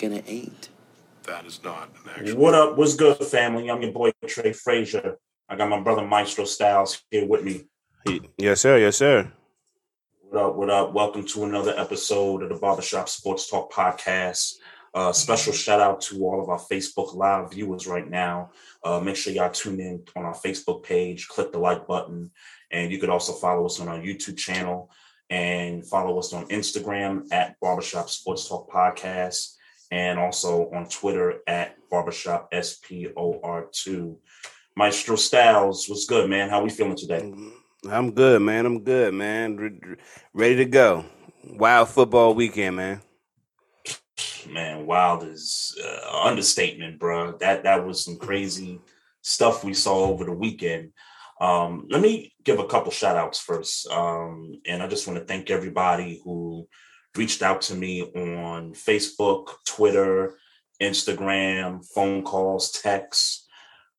Ain'ters gonna ain't. That is not an actual. What up? What's good, family? I'm your boy Trey Frazier. I got my brother Maestro Styles here with me. Yes, sir. Yes, sir. What up? What up? Welcome to another episode of the Barbershop Sports Talk Podcast. Uh, special shout out to all of our Facebook Live viewers right now. Uh, make sure y'all tune in on our Facebook page, click the like button, and you could also follow us on our YouTube channel and follow us on Instagram at Barbershop Sports Talk Podcast and also on Twitter at Barbershop SPOR2. Maestro Styles, what's good, man? How we feeling today? I'm good, man. I'm good, man. Re- ready to go. Wild football weekend, man. Man, wild is uh, understatement, bro. That that was some crazy stuff we saw over the weekend. Um, let me give a couple shout outs first. Um, and I just want to thank everybody who reached out to me on Facebook, Twitter, Instagram, phone calls, texts,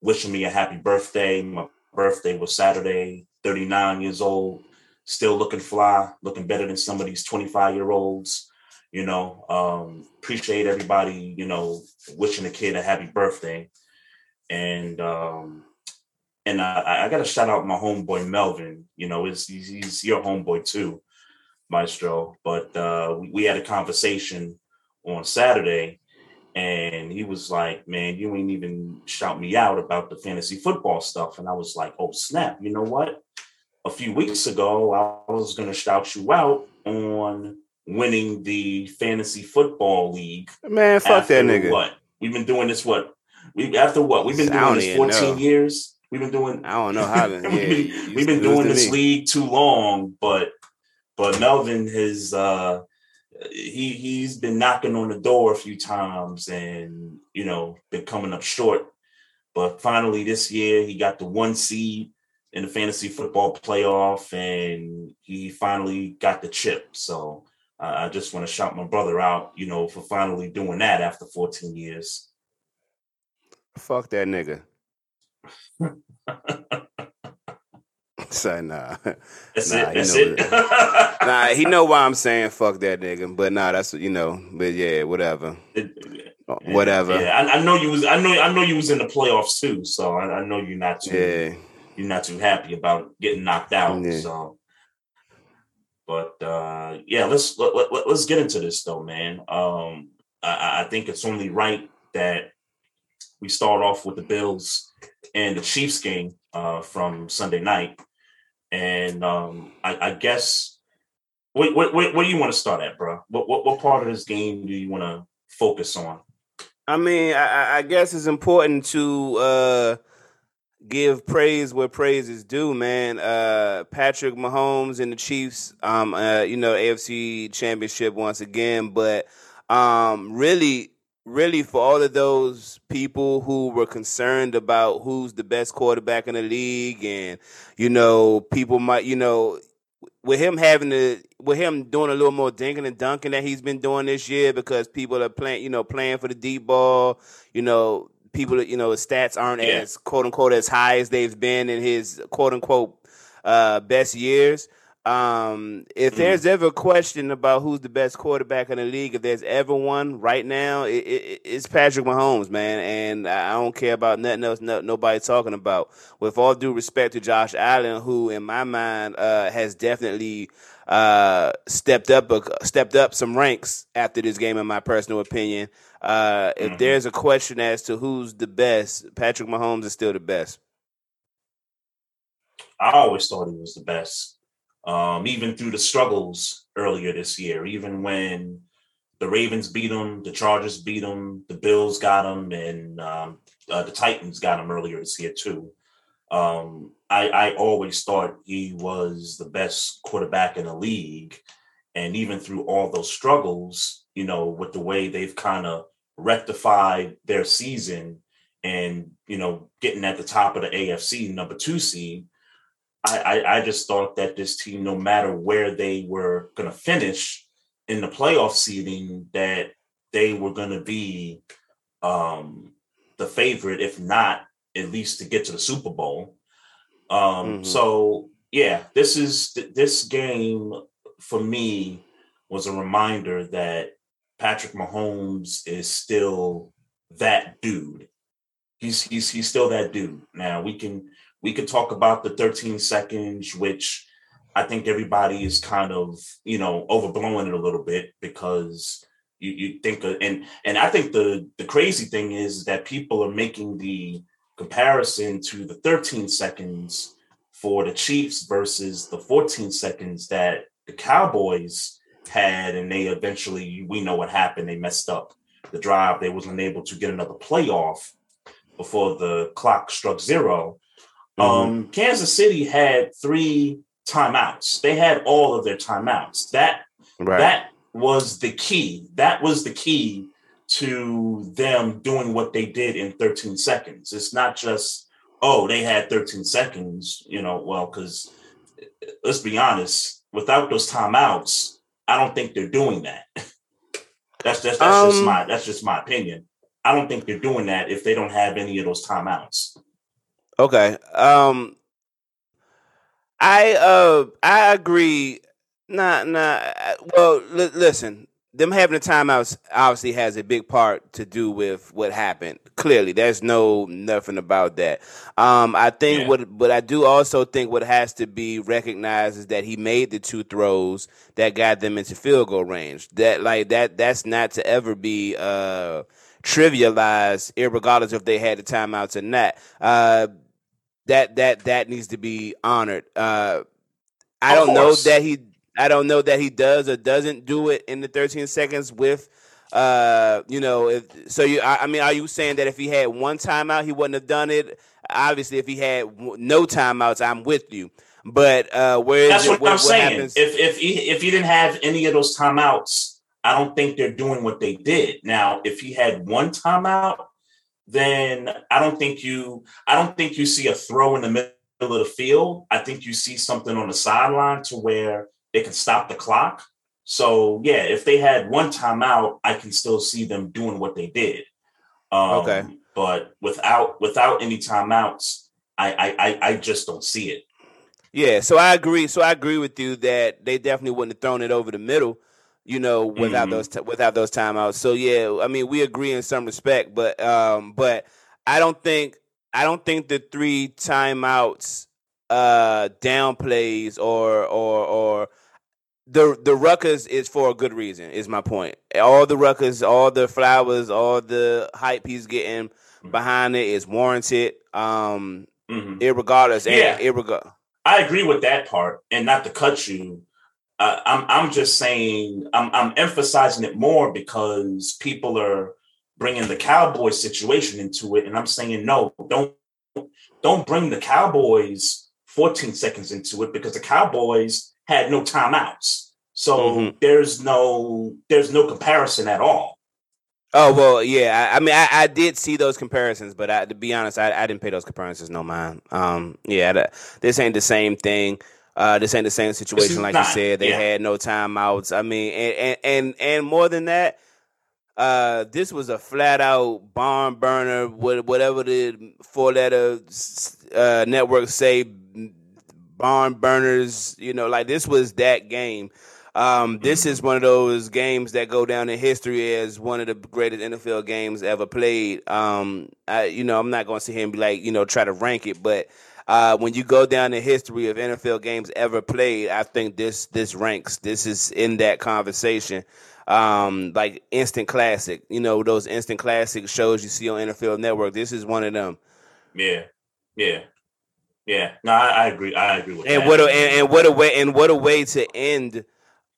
wishing me a happy birthday. My birthday was Saturday, 39 years old, still looking fly, looking better than some of these 25 year olds. You know, um, appreciate everybody, you know, wishing the kid a happy birthday. And um, and I, I got to shout out my homeboy Melvin. You know, he's, he's your homeboy too, Maestro. But uh, we, we had a conversation on Saturday, and he was like, "Man, you ain't even shout me out about the fantasy football stuff." And I was like, "Oh snap! You know what? A few weeks ago, I was going to shout you out on winning the fantasy football league. Man, fuck that nigga. What we've been doing this? What we after what we've been doing this fourteen know. years." We've been doing. I don't know how to. we've been, we've been doing this me. league too long, but but Melvin has uh he he's been knocking on the door a few times and you know been coming up short. But finally this year he got the one seed in the fantasy football playoff and he finally got the chip. So uh, I just want to shout my brother out, you know, for finally doing that after 14 years. Fuck that nigga. Say nah. That's Nah, it. That's know it. Nah, he know why I'm saying fuck that nigga. But nah, that's you know. But yeah, whatever. Uh, Whatever. Yeah, I, I know you was. I know. I know you was in the playoffs too. So I, I know you're not too. Yeah. You're not too happy about getting knocked out. Yeah. So, but uh yeah, let's let, let, let- let's get into this though, man. Um, I, I think it's only right that we start off with the Bills and the Chiefs game uh from Sunday night, and um I, I guess. What, where do you want to start at, bro? What, what, what part of this game do you want to focus on? I mean, I, I- I guess it's important to uh, give praise where praise is due, man. Uh, Patrick Mahomes and the Chiefs, um, uh, you know, AFC Championship once again, but um, really, really, for all of those people who were concerned about who's the best quarterback in the league, and you know, people might, you know, with him having to with him doing a little more dinking and dunking that he's been doing this year because people are playing you know playing for the deep ball you know people you know his stats aren't Yeah. as quote unquote as high as they've been in his quote unquote uh best years Um, if mm. there's ever a question about who's the best quarterback in the league, if there's ever one right now, it, it, it's Patrick Mahomes, man. And I don't care about nothing else. No, nobody talking about. With all due respect to Josh Allen, who in my mind uh, has definitely uh, stepped up stepped up some ranks after this game, in my personal opinion. Uh, if mm-hmm. there's a question as to who's the best, Patrick Mahomes is still the best. I always thought he was the best um, even through the struggles earlier this year, even when the Ravens beat them, the Chargers beat them, the Bills got them, and um, uh, the Titans got him earlier this year too. Um, I, I always thought he was the best quarterback in the league, and even through all those struggles, you know, with the way they've kind of rectified their season and you know getting at the top of the AFC number two seed, I, I, I just thought that this team, no matter where they were going to finish in the playoff seeding, that they were going to be um, the favorite, if not at least to get to the Super Bowl. Um, mm-hmm. So yeah, this is this game for me was a reminder that Patrick Mahomes is still that dude. He's he's he's still that dude. Now we can we could talk about the 13 seconds, which I think everybody is kind of, you know, overblowing it a little bit because you, you think, and and I think the the crazy thing is that people are making the comparison to the 13 seconds for the Chiefs versus the 14 seconds that the Cowboys had, and they eventually, we know what happened. They messed up the drive. They wasn't able to get another playoff before the clock struck zero. Mm-hmm. Um, Kansas City had three timeouts. They had all of their timeouts. That right. that was the key. That was the key to them doing what they did in 13 seconds. It's not just oh they had 13 seconds. You know, well because let's be honest, without those timeouts, I don't think they're doing that. that's that's, that's um, just my that's just my opinion. I don't think they're doing that if they don't have any of those timeouts. Okay. Um I uh I agree. Nah, nah. Well, li- listen. Them having the timeouts obviously has a big part to do with what happened. Clearly, there's no nothing about that. Um, I think yeah. what, but I do also think what has to be recognized is that he made the two throws that got them into field goal range. That like that that's not to ever be uh trivialized, regardless if they had the timeouts or not. Uh, that that that needs to be honored. Uh, I of don't course. know that he I don't know that he does or doesn't do it in the 13 seconds with uh you know if, so you I, I, mean are you saying that if he had one timeout he wouldn't have done it obviously if he had no timeouts i'm with you but uh where that's what, what i'm saying happens? if if he, if he didn't have any of those timeouts i don't think they're doing what they did now if he had one timeout then I don't think you I don't think you see a throw in the middle of the field. I think you see something on the sideline to where they can stop the clock. So yeah, if they had one timeout, I can still see them doing what they did. Um, okay, but without without any timeouts, I, I I just don't see it. Yeah, so I agree. So I agree with you that they definitely wouldn't have thrown it over the middle you know, without mm-hmm. those t- without those timeouts. So yeah, I mean, we agree in some respect, but um, but I don't think I don't think the three timeouts uh downplays or or or the the ruckus is for a good reason. Is my point. All the ruckus, all the flowers, all the hype he's getting mm-hmm. behind it is warranted. Um, mm-hmm. irregardless, yeah, irregardless. I agree with that part, and not to cut you uh, I'm I'm just saying I'm I'm emphasizing it more because people are bringing the Cowboys situation into it, and I'm saying no, don't don't bring the Cowboys 14 seconds into it because the Cowboys had no timeouts, so mm-hmm. there's no there's no comparison at all. Oh well, yeah. I, I mean, I, I, did see those comparisons, but I, to be honest, I, I didn't pay those comparisons no mind. Um, yeah, this ain't the same thing. Uh, this ain't the same situation, like not, you said. They yeah. had no timeouts. I mean, and, and and and more than that, uh, this was a flat out barn burner. Whatever the four letter uh, network say, barn burners. You know, like this was that game. Um, this is one of those games that go down in history as one of the greatest NFL games ever played. Um, I, you know, I'm not going to sit here and be like, you know, try to rank it, but uh, when you go down the history of NFL games ever played, I think this this ranks. This is in that conversation. Um, like instant classic, you know, those instant classic shows you see on NFL Network. This is one of them. Yeah, yeah, yeah. No, I, I agree. I agree with and that. What a, and, and what a way and what a way to end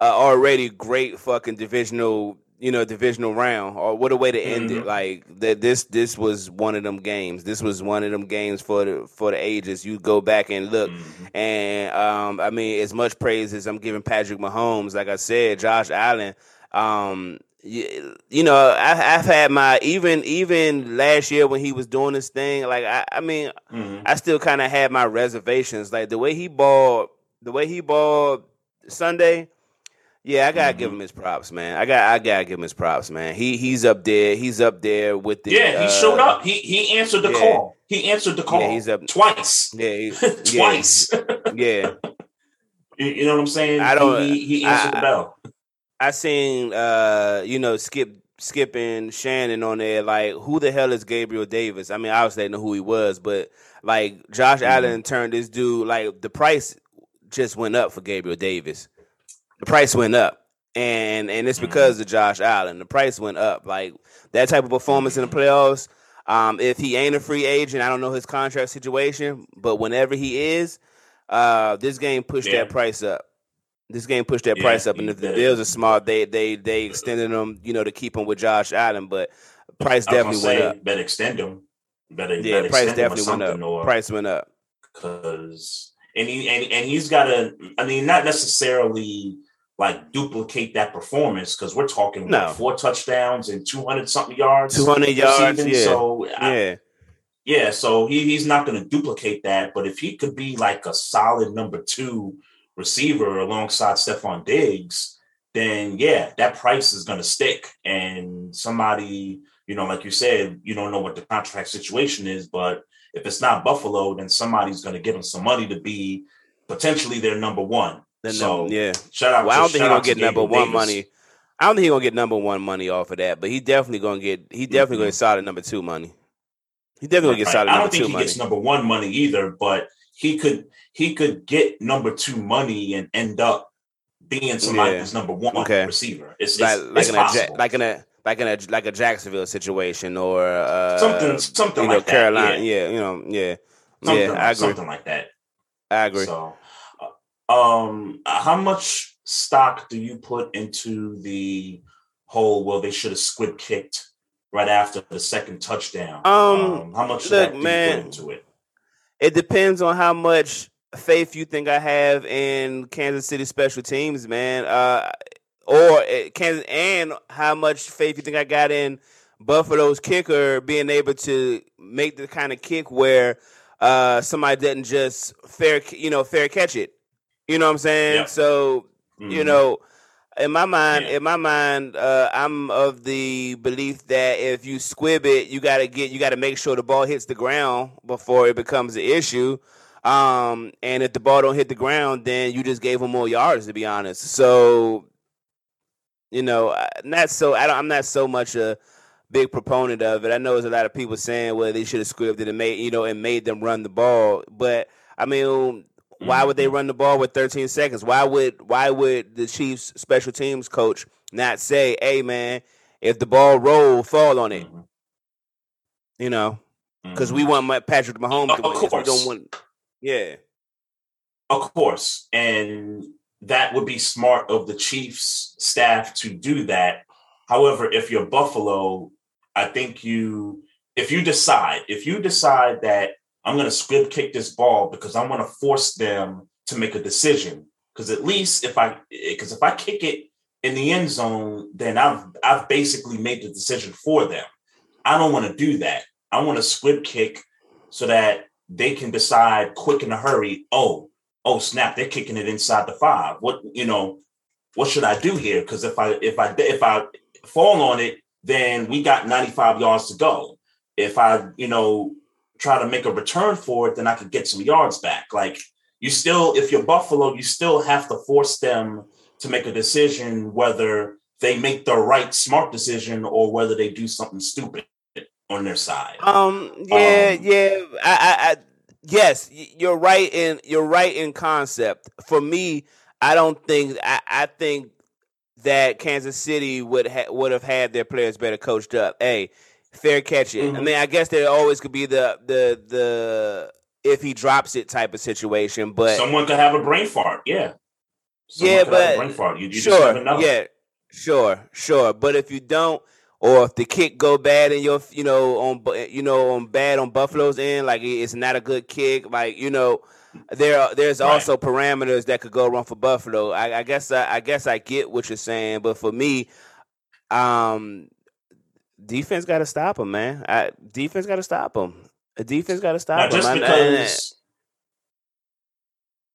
uh, already great fucking divisional you know divisional round or what a way to end Mm-hmm. it like that this this was one of them games this was one of them games for the for the ages you go back and look Mhm. and um i mean as much praise as i'm giving patrick mahomes like i said josh allen um you, you know I, i've had my even even last year when he was doing this thing like i, I mean Mhm. I still kind of had my reservations. Like the way he balled, the way he balled Sunday. Yeah, I gotta give Mhm. him his props, man. I got, I gotta give him his props, man. He he's up there. He's up there with the. Yeah, he uh, showed up. He he answered the yeah. call. He answered the call. Yeah, he's up- twice. Yeah, he- twice. yeah. you, you know what I'm saying? I don't- He, he answered I- the bell. I seen, uh, you know, Skip skipping Shannon on there. Like, who the hell is Gabriel Davis? I mean, obviously I know who he was, but like Josh Mhm. Allen turned this dude. Like the price just went up for Gabriel Davis. The price went up. And and it's because of Josh Allen. The price went up. Like that type of performance in the playoffs. Um, if he ain't a free agent, I don't know his contract situation, but whenever he is, uh, this game pushed Yeah. that price up. This game pushed that Yeah, price up, and if the did. Bills are smart, they they they extended them, you know, to keep him with Josh Allen. But price definitely went up. better extend him. Better, Yeah, better price extend him or definitely went up. or Price went up. because and he and, and he's got a. I mean, not necessarily like duplicate that performance because we're talking No. what, four touchdowns and two hundred something yards, Two hundred yards. receiving. Yeah, So I- yeah, yeah, so he, he's not going to duplicate that. But if he could be like a solid number two receiver alongside Stefon Diggs, then yeah, that price is going to stick. And somebody, you know, like you said, you don't know what the contract situation is, but if it's not Buffalo, then somebody's going to give him some money to be potentially their number one. Then, so yeah. shout out. Well, I don't think he's gonna get number Gabriel one Davis. money. I don't think he's gonna get number one money off of that, but he definitely gonna get. He definitely gonna Mhm. get solid number two money. He definitely gonna get solid I don't think he money. gets number one money either, but he could he could get number two money and end up being somebody Yeah. who's number one Okay. receiver. It's, like it's, like it's in a possible. like in a like in a like a Jacksonville situation or uh, something something you know like Carolina. that. Yeah. Yeah, you know, yeah, Something, yeah. I agree. something like that. I agree. So, um, how much stock do you put into the whole? Well, they should have squib kicked right after the second touchdown. Um, how much look, do man. you put into it? It depends on how much faith you think I have in Kansas City special teams, man. Uh, or it Kansas, and how much faith you think I got in Buffalo's kicker being able to make the kind of kick where uh, somebody doesn't just fair, you know, fair catch it. You know what I'm saying? So you Mhm. know in my mind Yeah. in my mind uh, i'm of the belief that if you squib it you got to get you got to make sure the ball hits the ground before it becomes an issue um, and if the ball don't hit the ground then you just gave them more yards to be honest so you know not so I don't, i'm not so much a big proponent of it i know there's a lot of people saying well they should have squibbed it and made you know and made them run the ball but i mean why would they Mhm. run the ball with 13 seconds? Why would why would the Chiefs special teams coach not say, "Hey man, if the ball roll, fall on it." Mhm. You know, because we want my Patrick Mahomes Of this. We course. don't want. Yeah, Of course. And that would be smart of the Chiefs staff to do that. However, if you're Buffalo, I think you, if you decide, if you decide that I'm going to squib kick this ball because I want to force them to make a decision, because at least if I, eh, because if I kick it in the end zone, then I've, I've basically made the decision for them. I don't want to do that. I want to squib kick so that they can decide quick in a hurry. Oh, oh snap they're kicking it inside the five what you know what should i do here because if i if i if i fall on it then we got 95 yards to go if i you know try to make a return for it then i could get some yards back like you still, if you're Buffalo, you still have to force them to make a decision whether they make the right smart decision or whether they do something stupid on their side. Um. Yeah. Um, yeah. I, I. I. Yes, you're right in. You're right in concept. For me, I don't think. I. I think that Kansas City would ha- would have had their players better coached up. Hey, fair catch it. I Mhm. mean, I guess there always could be the the the if he drops it type of situation, but Someone could have a brain fart. Yeah. Someone Yeah, could have a but- brain fart. You, you just sure, yeah, sure, sure. But if you don't, or if the kick go bad in your, you know, on you know, on bad on Buffalo's end, like it's not a good kick, like you know, there there's Right. also parameters that could go wrong for Buffalo. I, I guess I, I guess I get what you're saying, but for me, um, defense got to stop him, man. I, defense got to stop him. The defense got to stop him. just I- I- because.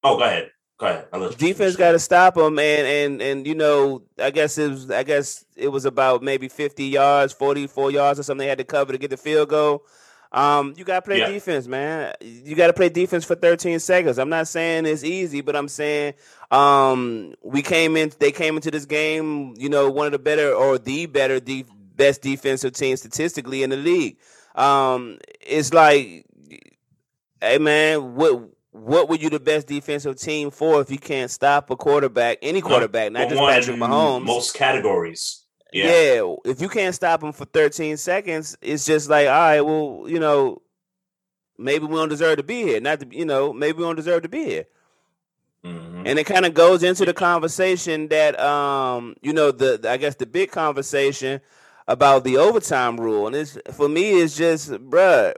Oh, go ahead. Go ahead. Defense got to stop him, and and and you know, I guess it was, I guess it was about maybe fifty yards, forty four yards or something they had to cover to get the field goal. Um, you got to play Yeah. defense, man. You got to play defense for thirteen seconds. I'm not saying it's easy, but I'm saying um, we came in, they came into this game, you know, one of the better or the better, the best defensive team statistically in the league. Um, it's like, hey man, what what were you the best defensive team for if you can't stop a quarterback, any quarterback, not just Patrick Mahomes? Most categories. Yeah. yeah. if you can't stop him for 13 seconds, it's just like, all right, well, you know, maybe we don't deserve to be here. Not to, you know, maybe we don't deserve to be here. Mhm. And it kind of goes into the conversation that, um, you know, the I guess the big conversation about the overtime rule, and it's for me, it's just, bruh.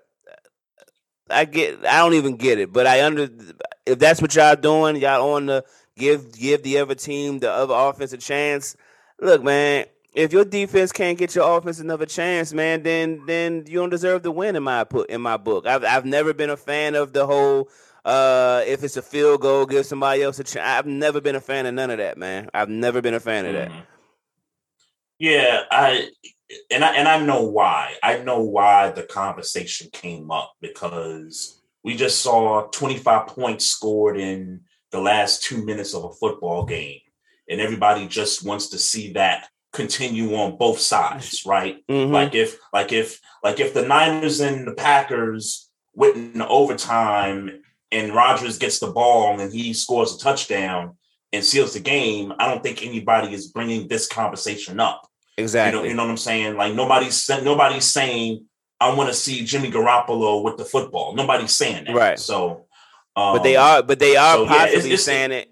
I get, I don't even get it, but I under if that's what y'all doing, y'all on the give give the other team the other offense a chance. Look, man, if your defense can't get your offense another chance, man, then then you don't deserve to win in my put in my book. I've I've never been a fan of the whole uh if it's a field goal, give somebody else a chance. I've never been a fan of none of that, man. I've never been a fan of that. Mhm. Yeah, I and I and I know why. I know why the conversation came up because we just saw 25 points scored in the last two minutes of a football game, and everybody just wants to see that continue on both sides, right? Mhm. Like if like if like if the Niners and the Packers went in overtime and Rodgers gets the ball and he scores a touchdown and seals the game, I don't think anybody is bringing this conversation up. You exactly. know, you know what I'm saying? Like nobody's nobody's saying I want to see Jimmy Garoppolo with the football. Nobody's saying that. Right. So, um, but they are but they are so, yeah, it's- possibly it's- saying it.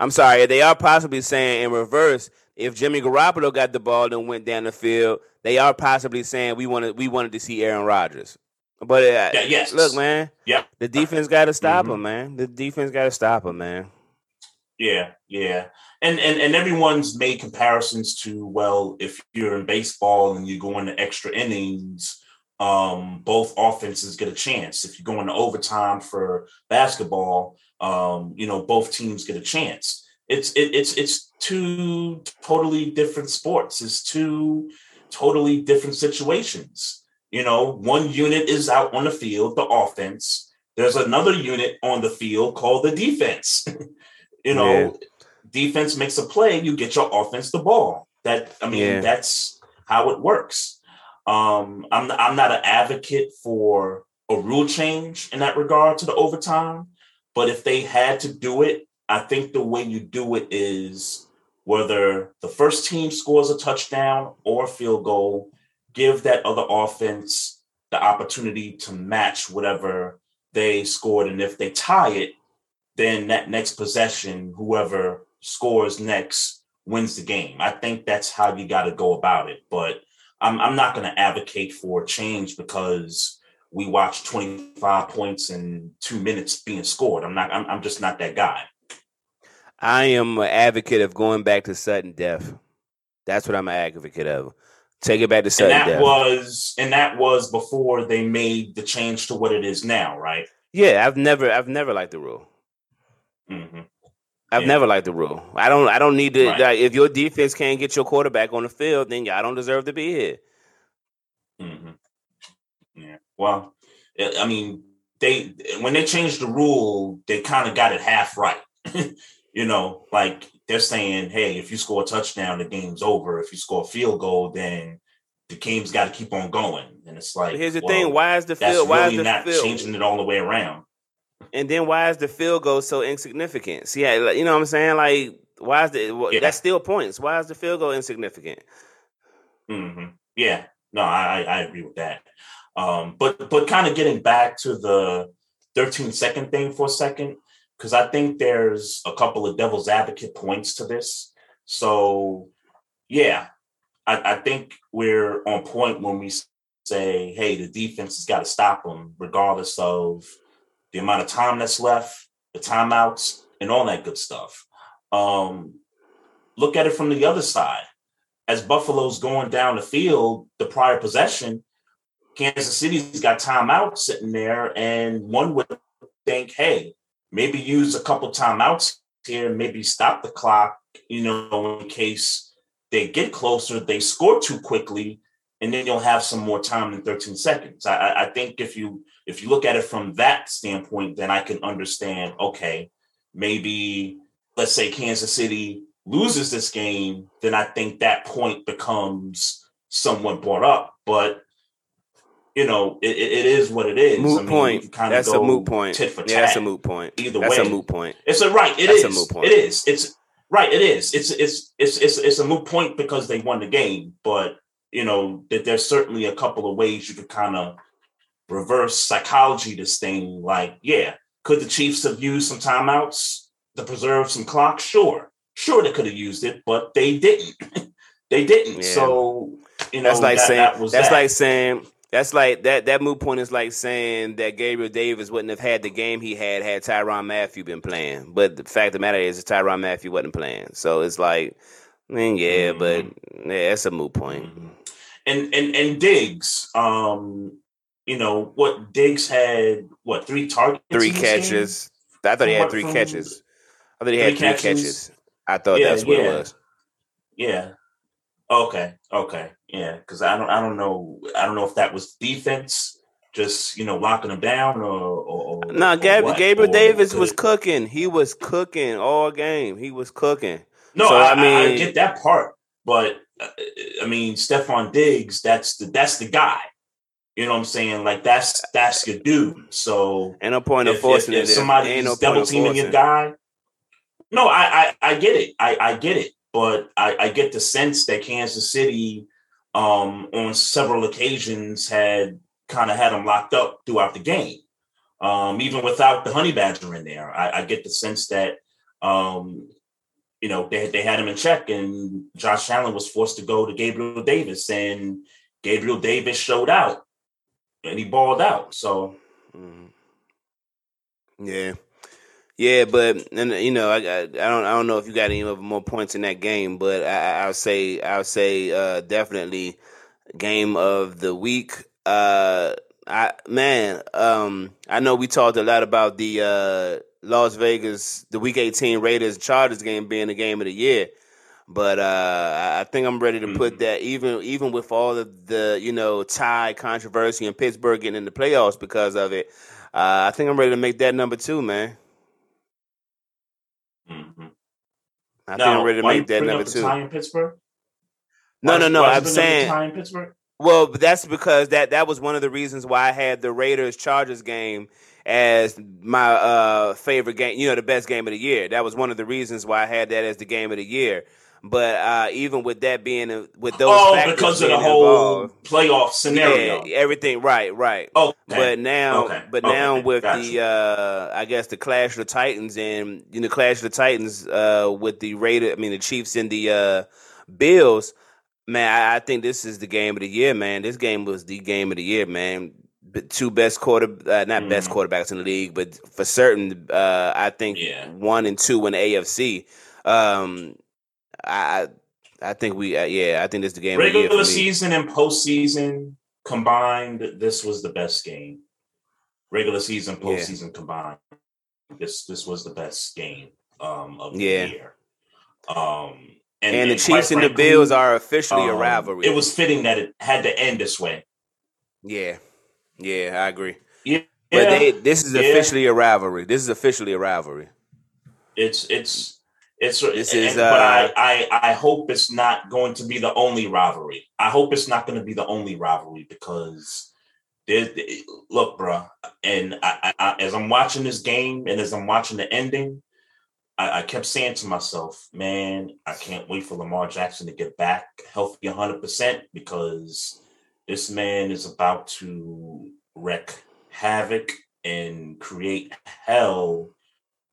I'm sorry, they are possibly saying in reverse. If Jimmy Garoppolo got the ball and went down the field, they are possibly saying we wanted we wanted to see Aaron Rodgers. But uh, Yeah, yes. look, man, Yeah. the defense got to stop Mhm. him, man. The defense got to stop him, man. Yeah, yeah. And and and everyone's made comparisons to well, if you're in baseball and you go into extra innings, um, both offenses get a chance. If you go into overtime for basketball, um, you know, both teams get a chance. It's it, it's it's two totally different sports. It's two totally different situations. You know, one unit is out on the field, the offense. There's another unit on the field called the defense. you know, Yeah. Defense makes a play, you get your offense the ball. That I mean, Yeah. that's how it works. Um, I'm I'm not an advocate for a rule change in that regard to the overtime, but if they had to do it, I think the way you do it is whether the first team scores a touchdown or a field goal, give that other offense the opportunity to match whatever they scored, and if they tie it, then that next possession, whoever scores next wins the game. I think that's how you got to go about it. But I'm, I'm not going to advocate for change because we watched 25 points in two minutes being scored. I'm not. I'm, I'm just not that guy. I am an advocate of going back to sudden death. That's what I'm an advocate of. Take it back to And sudden that death. was and that was before they made the change to what it is now, right? yeah, I've never I've never liked the rule. hmm I've Yeah. never liked the rule. I don't. I don't need to. Right. Like, if your defense can't get your quarterback on the field, then y'all don't deserve to be here. hmm Yeah. Well, I mean, they when they changed the rule, they kind of got it half right. you know, like they're saying, hey, if you score a touchdown, the game's over. If you score a field goal, then the game's got to keep on going. And it's like, But here's the well, thing: why is the that's field? Why really is the not field? changing it all the way around. And then why is the field goal so insignificant? See, you know what I'm saying? Like, why is the well, Yeah. that's still points? Why is the field goal insignificant? hmm Yeah, no, I, I I agree with that. Um, but but kind of getting back to the 13 second thing for a second, because I think there's a couple of devil's advocate points to this. So yeah, I, I think we're on point when we say, hey, the defense has got to stop them, regardless of the amount of time that's left, the timeouts, and all that good stuff. Um, look at it from the other side as Buffalo's going down the field, the prior possession, Kansas City's got timeouts sitting there, and one would think, hey, maybe use a couple timeouts here, maybe stop the clock, you know, in case they get closer, they score too quickly, and then you'll have some more time than 13 seconds. I- I, think if you if you look at it from that standpoint, then I can understand, okay, maybe let's say Kansas City loses this game, then I think that point becomes somewhat brought up. But you know, it, it- is what it is. Moot I mean, point. you can kinda That's a moot point. Tit for Yeah, that's a tat. moot point. Either That's way, a moot point. it's a right. It That's a moot point. It is. It's right. It is. It's it's it's it's it's a moot point because they won the game. But you know that there's certainly a couple of ways you could kind of reverse psychology this thing. Like, yeah, could the Chiefs have used some timeouts to preserve some clock? Sure, sure they could have used it, but they didn't. they didn't. Yeah. So you know That's like that, saying that was that's that. like saying that's like that that moot point is like saying that Gabriel Davis wouldn't have had the game he had had Tyrann Mathieu been playing. But the fact of the matter is, Tyrann Mathieu wasn't playing. So it's like, I mean, yeah, but Mm-hmm. yeah, that's a moot point. Mhm. And and and Diggs, um, you know what? Diggs had what three targets, Three in this game? catches. I thought he had three catches. I thought he had three catches? catches. I thought Yeah, that's what yeah. it was. Yeah. Okay. Okay. Yeah. Because I don't. I don't know. I don't know if that was defense, just you know locking them down, or or, or No, or Gab- what, Gabriel or Davis could was cooking. He was cooking all game. He was cooking. No, So, I, I I mean- I get that part, but uh, I mean, Stefon Diggs, that's the that's the guy. You know what I'm saying? Like that's that's your dude. So and no point of if, if, forcing if it. Ain't somebody's no point double teaming your guy, no, I, I I get it. I I get it, but I I get the sense that Kansas City, um, on several occasions had kind of had him locked up throughout the game, um, even without the Honey Badger in there. I, I get the sense that, um, you know, they they had him in check, and Josh Allen was forced to go to Gabriel Davis, and Gabriel Davis showed out, and he balled out. So. Mhm. Yeah, yeah, but and you know, I, I I don't I don't know if you got any more points in that game, but I- I'll say I'll say uh, definitely game of the week. Uh, I man, um, I know we talked a lot about the uh, Las Vegas, the Week 18 Raiders Chargers game being the game of the year. But uh, I think I'm ready to put Mhm. that even even with all of the you know tie controversy and Pittsburgh getting in the playoffs because of it. Uh, I think I'm ready to make that number two, man. mhm. I think I'm ready to make that number two. tie in Pittsburgh? No, Why'd no, no. I'm bring up the saying, tie in Pittsburgh. well, that's because that that was one of the reasons why I had the Raiders Chargers game as my uh, favorite game. You know, the best game of the year. That was one of the reasons why I had that as the game of the year. But uh, even with that being uh, with those oh, factors because of the whole involved, playoff scenario. Yeah, everything right, right. Okay. But now, Okay. but Okay. now with Gotcha. the, uh, I guess the Clash of the Titans and you know Clash of the Titans uh, with the Raider, I mean the Chiefs and the uh, Bills. Man, I, I think this is the game of the year, man. This game was the game of the year, man. The two best quarter, uh, not best Mhm. quarterbacks in the league, but for certain, uh, I think Yeah. one and two in the AFC. Um, I, I think we, uh, yeah, I think this is the game the Regular season and postseason combined, this was the best game. Regular season, Yeah. postseason combined, this this was the best game um, of the Yeah. year. Um, And, the quite Chiefs and the Bills are officially a um, rivalry. It was fitting that it had to end this way. Yeah, yeah, I agree. Yeah. But they this is Yeah. officially a rivalry. This is officially a rivalry. It's it's it's. This and- is, but uh, I, I I hope it's not going to be the only rivalry. I hope it's not going to be the only rivalry because there. Look, bro, and I, I, I, as I'm watching this game and as I'm watching the ending, I, I kept saying to myself, man, I can't wait for Lamar Jackson to get back healthy 100 percent because this man is about to wreak havoc and create hell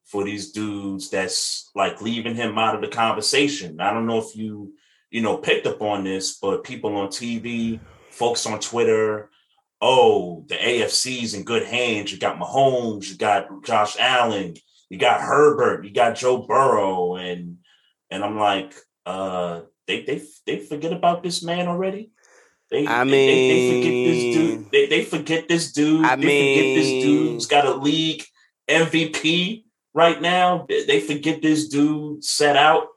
for these dudes that's like leaving him out of the conversation. I don't know if you, you know, picked up on this, but people on TV, folks on Twitter, oh, the AFC's in good hands. You got Mahomes, you got Josh Allen, you got Herbert, you got Joe Burrow, and and I'm like, uh, they they they forget about this man already. They, I they, they, they forget this dude. They, they forget this dude. I they forget this mean- dude's got a league MVP right now. They forget this dude set out.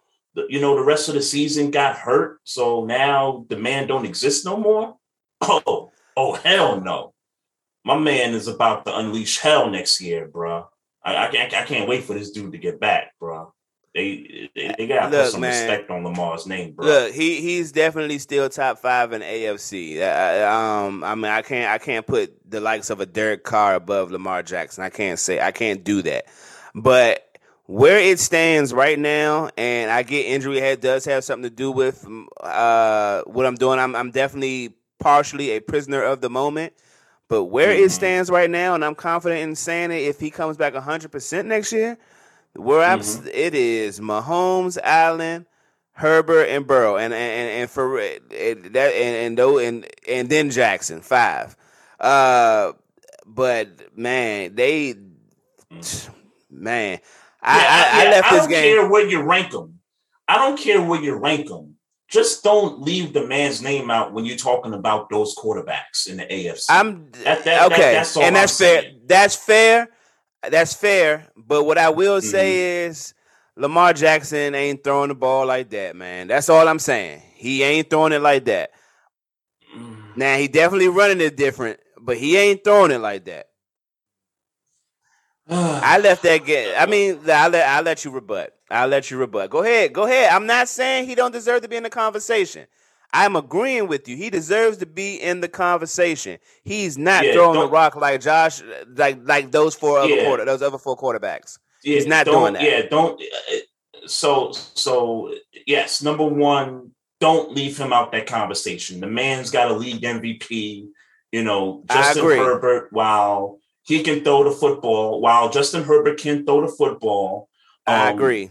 You know, the rest of the season got hurt, so now the man don't exist no more. Oh, oh hell no! My man is about to unleash hell next year, bro. I, I can't I can't wait for this dude to get back, bro. They they, they gotta put some man. respect on Lamar's name, bro. Look, he he's definitely still top five in AFC. I- um, I mean, I can't I can't put the likes of a Derek Carr above Lamar Jackson. I can't say I can't do that. But where it stands right now, and I get injury head does have something to do with uh, what I'm doing. I'm I'm definitely partially a prisoner of the moment. But where it Mhm. stands right now, and I'm confident in saying it, if he comes back 100 percent next year, where I'm, s- it is Mahomes, Allen, Herbert, and Burrow, and and and for it, that and and though and and then Jackson five. Uh, but man, they man, I Yeah, I, I yeah, left I this don't game. care where you rank them. I don't care where you rank them. Just don't leave the man's name out when you're talking about those quarterbacks in the AFC. I'm That- that- that- okay, that's all and I'm that's fair. That's fair. That's fair. But what I will Mm-hmm. say is Lamar Jackson ain't throwing the ball like that, man. That's all I'm saying. He ain't throwing it like that. Mm. Now he definitely running it different, but he ain't throwing it like that. I left that get. I mean, I let I let you rebut. I'll let you rebut. Go ahead. Go ahead. I'm not saying he don't deserve to be in the conversation. I'm agreeing with you. He deserves to be in the conversation. He's not Yeah, throwing the rock like Josh, like like those four other Yeah. quarter, those other four quarterbacks. Yeah, He's not doing that. Yeah, don't. So, so yes, number one, don't leave him out that conversation. The man's got a league MVP. You know, I Justin. Herbert. While he can throw the football, while Justin Herbert can throw the football, I um, agree.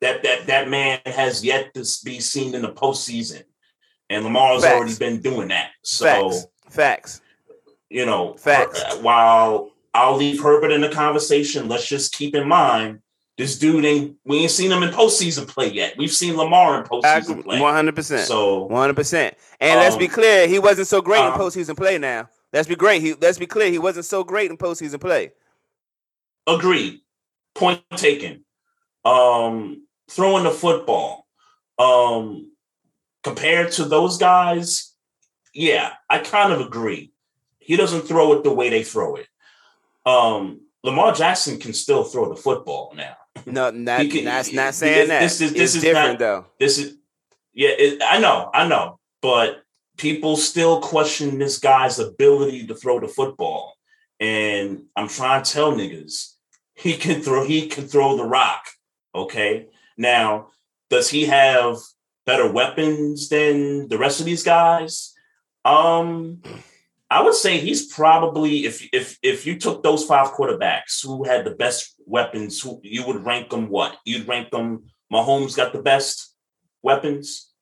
That that that man has yet to be seen in the postseason, and Lamar's Facts. already been doing that. So Facts. Facts. you know, Facts. Her- while I'll leave Herbert in the conversation, let's just keep in mind this dude ain't we ain't seen him in postseason play yet. We've seen Lamar in postseason play. One hundred percent. So One hundred percent. And let's be Um, clear, he wasn't so great in uh, postseason play. Now let's be great. He let's be clear, he wasn't so great in postseason play. agreed. Point taken. Um throwing the football. Um compared to those guys, yeah, I kind of agree. He doesn't throw it the way they throw it. Um Lamar Jackson can still throw the football now. No, not, can- not this- saying that. this is- this it's is different not- though. this is yeah it, i know i know but people still question this guy's ability to throw the football and i'm trying to tell niggas he can throw he can throw the rock okay now does he have better weapons than the rest of these guys um i would say he's probably if if if you took those five quarterbacks who had the best weapons who you would rank them what you'd rank them Mahomes got the best weapons,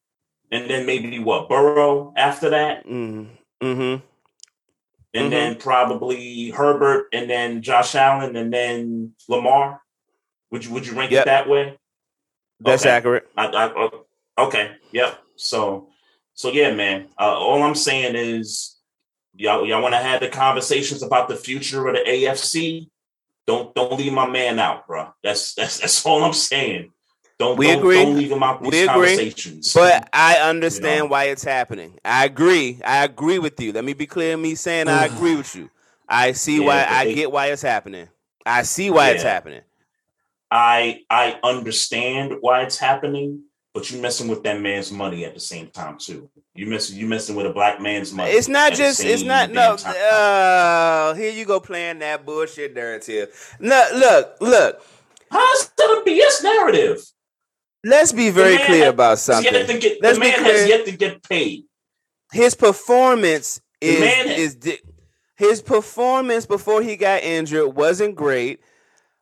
and then maybe what Burrow after that, Mm-hmm. Mm-hmm. and Mhm. then probably Herbert, and then Josh Allen, and then Lamar. Would you would you rank Yep. it that way? That's Okay. accurate. I, I, o- okay, yep. So so yeah, man. Uh, all I'm saying is y'all y'all want to have the conversations about the future of the AFC. Don't don't leave my man out, bro. That's that's that's all I'm saying. Don't We don't, agree. don't leave him out these We agree. conversations. But I understand You know. why it's happening. I agree. I agree with you. Let me be clear me saying I agree with you. I see Yeah, why I they- get why it's happening. I see why it's happening. I I understand why it's happening, but you're messing with that man's money at the same time too. You messing you messing with a black man's money. It's not just. It's not. No. Uh, here you go playing that bullshit narrative. No, look, look. How's that a BS narrative? Let's be very clear has about something. get- Let's the be man clear. has yet to get paid. His performance The is man- is di- his performance before he got injured wasn't great.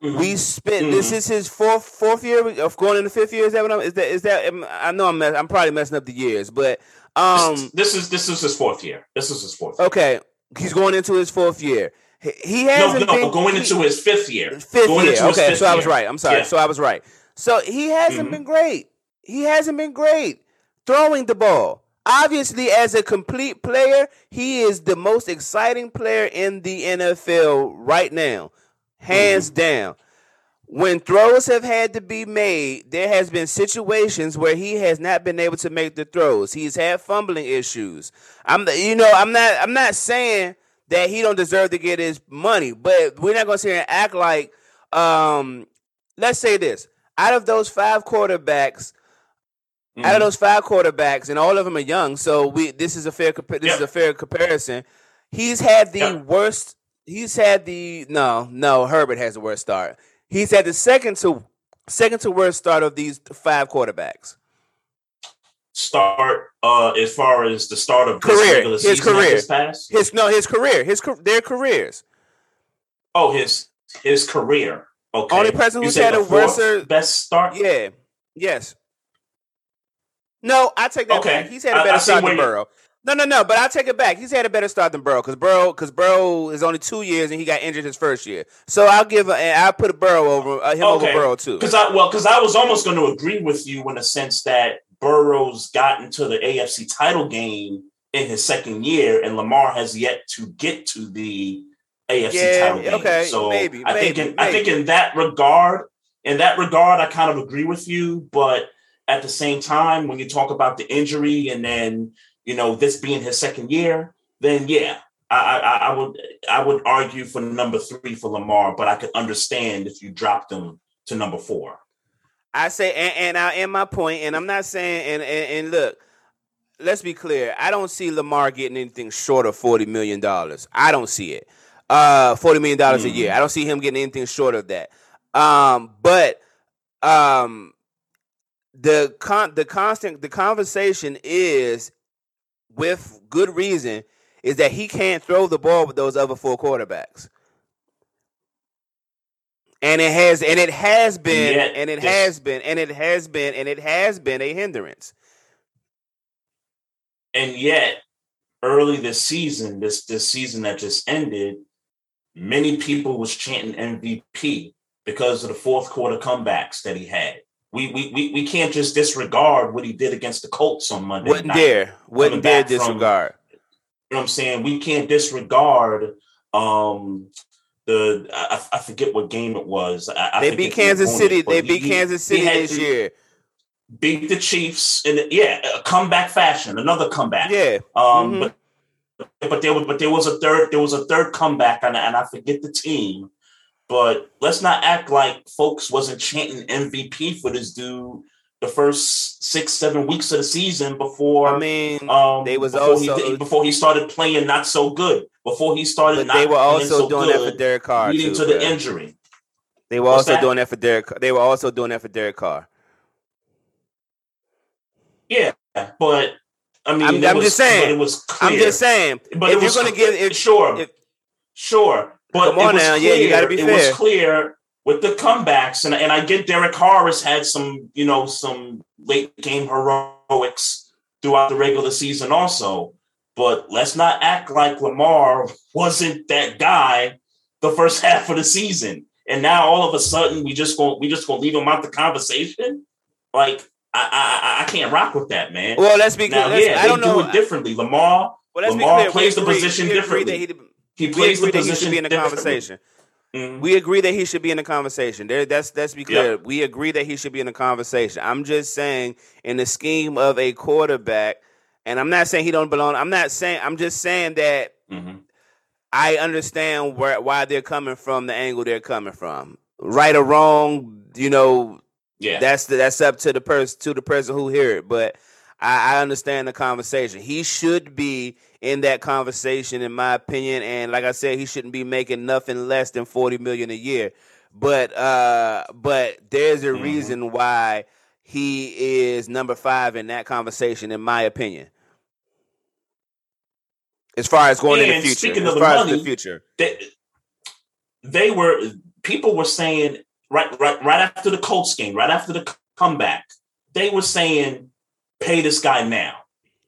Mhm. We spent. This Mhm. is his fourth fourth year of going into fifth year. Is that what I'm? Is that is that? I know I'm mess, I'm probably messing up the years, but um, this is this is his fourth year. This is his fourth. Year. okay, he's going into his fourth year. He, he No, hasn't no, been going he- into his fifth year. fifth Going year. into Okay, fifth so I was right. I'm sorry. Yeah. So I was right. So he hasn't Mhm. been great. He hasn't been great throwing the ball. Obviously, as a complete player, he is the most exciting player in the NFL right now, hands Mm-hmm. down. When throws have had to be made, there has been situations where he has not been able to make the throws. He's had fumbling issues. I'm, the, you know, I'm not, I'm not saying that he don't deserve to get his money, but we're not gonna sit here and act like, um, let's say this: out of those five quarterbacks, out Mhm. of those five quarterbacks, and all of them are young, so we this is a fair this is a fair comparison. He's had the Yeah. worst. He's had the no no Herbert has the worst start. He's had the second to second to worst start of these five quarterbacks. start uh as far as the start of Career. His career. passed? His no his career his their careers. Oh, his his career. Okay. Only person who's had a worse- best start. Yeah. Yes. No, I take that Okay. back. He's had a better I start than Burrow. No, no, no. But I'll take it back. He's had a better start than Burrow because Burrow because Burrow is only two years and he got injured his first year. So I'll give a, I'll put a Burrow over uh, him over Okay. Burrow too. Because I well, because I was almost going to agree with you in the sense that Burrow's gotten to the AFC title game in his second year, and Lamar has yet to get to the AFC Yeah, title game. okay, so maybe, I think maybe, I think in that regard, in that regard, I kind of agree with you. But at the same time, when you talk about the injury and then you know this being his second year, then yeah, I, I, I would I would argue for number three for Lamar, but I could understand if you dropped him to number four. I say, and, and I end my point, and I'm not saying, and, and and look, let's be clear. I don't see Lamar getting anything short of forty million dollars. I don't see it. Uh, forty million dollars a Mm. year. I don't see him getting anything short of that. Um, but um, the con the constant the conversation is with good reason is that he can't throw the ball with those other four quarterbacks. And it has and it has been yet and it has been and it has been and it has been a hindrance. And yet, early this season, this this season that just ended, many people was chanting MVP because of the fourth quarter comebacks that he had. We we we, we can't just disregard what he did against the Colts on Monday. Wouldn't night. dare. Wouldn't dare back from- disregard. You know what I'm saying? We can't disregard um the I, I forget what game it was. I, I They forget beat Kansas City. They he- beat Kansas City this year. Beat the Chiefs and yeah, a comeback fashion, another comeback. Yeah. Um, Mhm. but but there was but there was a third there was a third comeback and, and I forget the team. But let's not act like folks wasn't chanting MVP for this dude the first six seven weeks of the season before. I mean, um, they was before he also- did- before he started playing not so good. Before he started, but not they were also so doing good, that for Derek Carr leading too. to the bro. injury. They were What's also that? doing that for Derek. They were also doing that for Derek Carr. Yeah, but I mean, I'm- I'm was- just saying. it was clear. I'm just saying. But if you're going to give, if, sure, if- sure. But Come on it was now, clear, yeah, you gotta be It fair. was clear with the comebacks, and and I get Derek Carr has had some, you know, some late game heroics throughout the regular season, also. But let's not act like Lamar wasn't that guy the first half of the season, and now all of a sudden we just going we just gonna leave him out the conversation. Like I I, I- can't rock with that, man. well, let's be now. Let's, yeah, I they don't do know. it differently. Lamar, well, Lamar clear. Plays the position differently. He, we plays the agree that he should be in the conversation. Mhm. We agree that he should be in the conversation. There, that's let's be clear. Yep. We agree that he should be in the conversation. I'm just saying, in the scheme of a quarterback, and I'm not saying he don't belong. I'm not saying. I'm just saying that Mhm. I understand where why they're coming from, the angle they're coming from. Right or wrong, you know, Yeah. that's the, that's up to the person to the person who hear it. But I, I understand the conversation. He should be in that conversation, in my opinion. And like I said, he shouldn't be making nothing less than forty million a year. But uh, but there's a Mhm. reason why he is number five in that conversation, in my opinion. As far as going in And the future, speaking as of the far as the money, future, they, they were people were saying right right right after the Colts game, right after the comeback, they were saying, "Pay this guy now.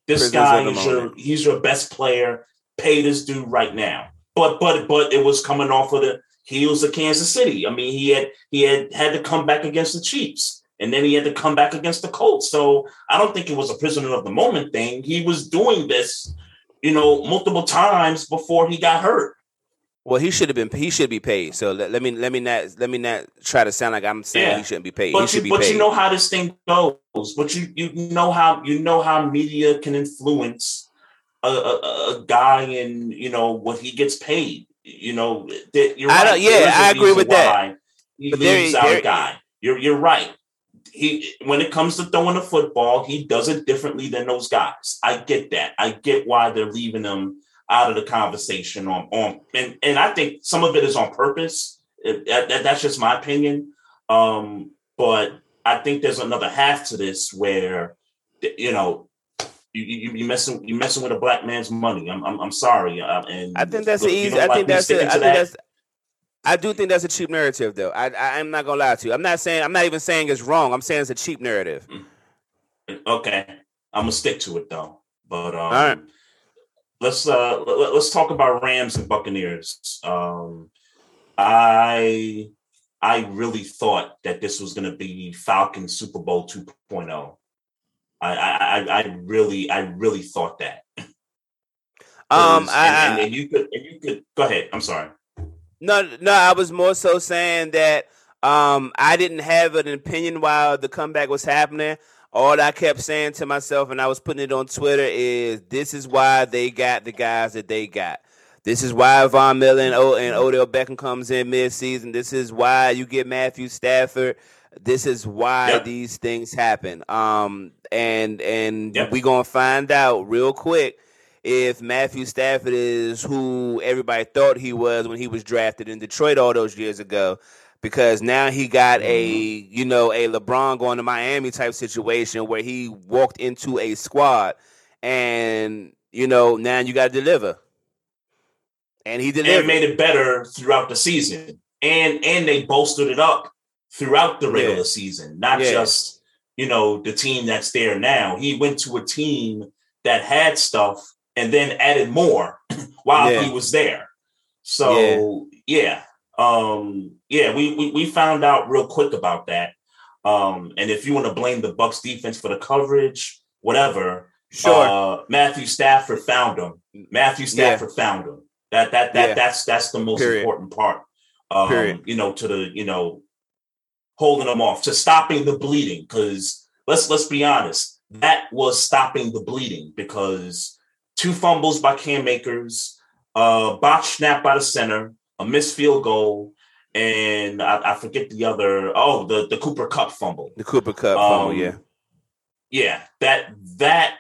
This guy is your he's your best player. Pay this dude right now." But but but it was coming off of the heels of Kansas City. I mean, he had he had had to come back against the Chiefs. And then he had to come back against the Colts. So I don't think it was a prisoner of the moment thing. He was doing this, you know, multiple times before he got hurt. Well, he should have been. He should be paid. So let, let me let me not let me not try to sound like I'm saying Yeah. he shouldn't be paid. he But should you, be but paid. you know how this thing goes. But you you know how you know how media can influence a, a, a guy and you know what he gets paid. You know that you're I right. don't- yeah, a I agree with that. He But there- leaves there- a guy. You're you're right. He when it comes to throwing the football, he does it differently than those guys. I get that. I get why they're leaving him out of the conversation on on and and I think some of it is on purpose. It- that- that- that's just my opinion. Um, but I think there's another half to this where you know you you you messing you messing with a black man's money. I'm I'm, I'm sorry. Uh, and I think that's look, easy. I think that's. A, I think that. that's. I do think that's a cheap narrative, though. I, I I'm not gonna lie to you. I'm not saying. I'm not even saying it's wrong. I'm saying it's a cheap narrative. Okay, I'm gonna stick to it though. But um, right. Let's uh let, us talk about Rams and Buccaneers. Um, I I really thought that this was gonna be Falcon Super Bowl 2.0. I I I I really I really thought that. Um, 'Cause- I, and, and, and you could and you could go ahead. I'm sorry. no no. I was more so saying that um I didn't have an opinion while the comeback was happening. All I kept saying to myself, and I was putting it on Twitter, is this is why they got the guys that they got. This is why Von Miller and, o- and Odell Beckham comes in mid-season. This is why you get Matthew Stafford. This is why Yep. these things happen. Um, and and Yep. we gonna find out real quick if Matthew Stafford is who everybody thought he was when he was drafted in Detroit all those years ago. Because now he got a you know a LeBron going to Miami type situation where he walked into a squad, and you know now you got to deliver, and he delivered. and made it better throughout the season. And and they bolstered it up throughout the regular Yeah. season, not Yeah. just you know the team that's there now. He went to a team that had stuff and then added more while Yeah. he was there. So yeah, um, yeah, we, we we found out real quick about that. Um, and if you want to blame the Bucks defense for the coverage, whatever, Sure. uh, Matthew Stafford found him. Matthew Yeah. Stafford found him. That that that Yeah. that's that's the most Period. important part. Um, Period. you know, to the you know, holding them off to stopping the bleeding. Because let's let's be honest, that was stopping the bleeding because two fumbles by Cam Akers, uh, botch snap by the center, a missed field goal, and I, I forget the other. Oh, the the Cooper Kupp fumble. the Cooper Kupp fumble, Um, yeah. Yeah, that that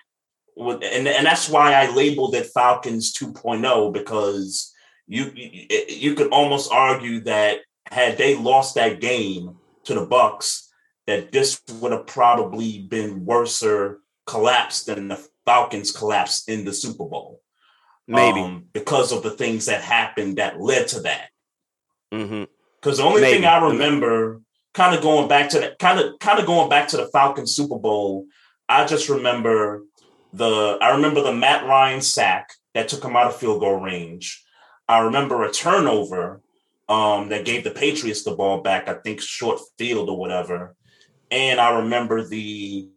would, and and that's why I labeled it Falcons 2.0 because you you, could almost argue that had they lost that game to the Bucks, that this would have probably been worser collapse than the Falcons collapse in the Super Bowl. Maybe. um, because of the things that happened that led to that. hmm Because the only thing I remember, kind of going back to that, kind of kind of going back to the Falcons Super Bowl, I just remember the I remember the Matt Ryan sack that took him out of field goal range. I remember a turnover um, that gave the Patriots the ball back, I think short field or whatever. And I remember the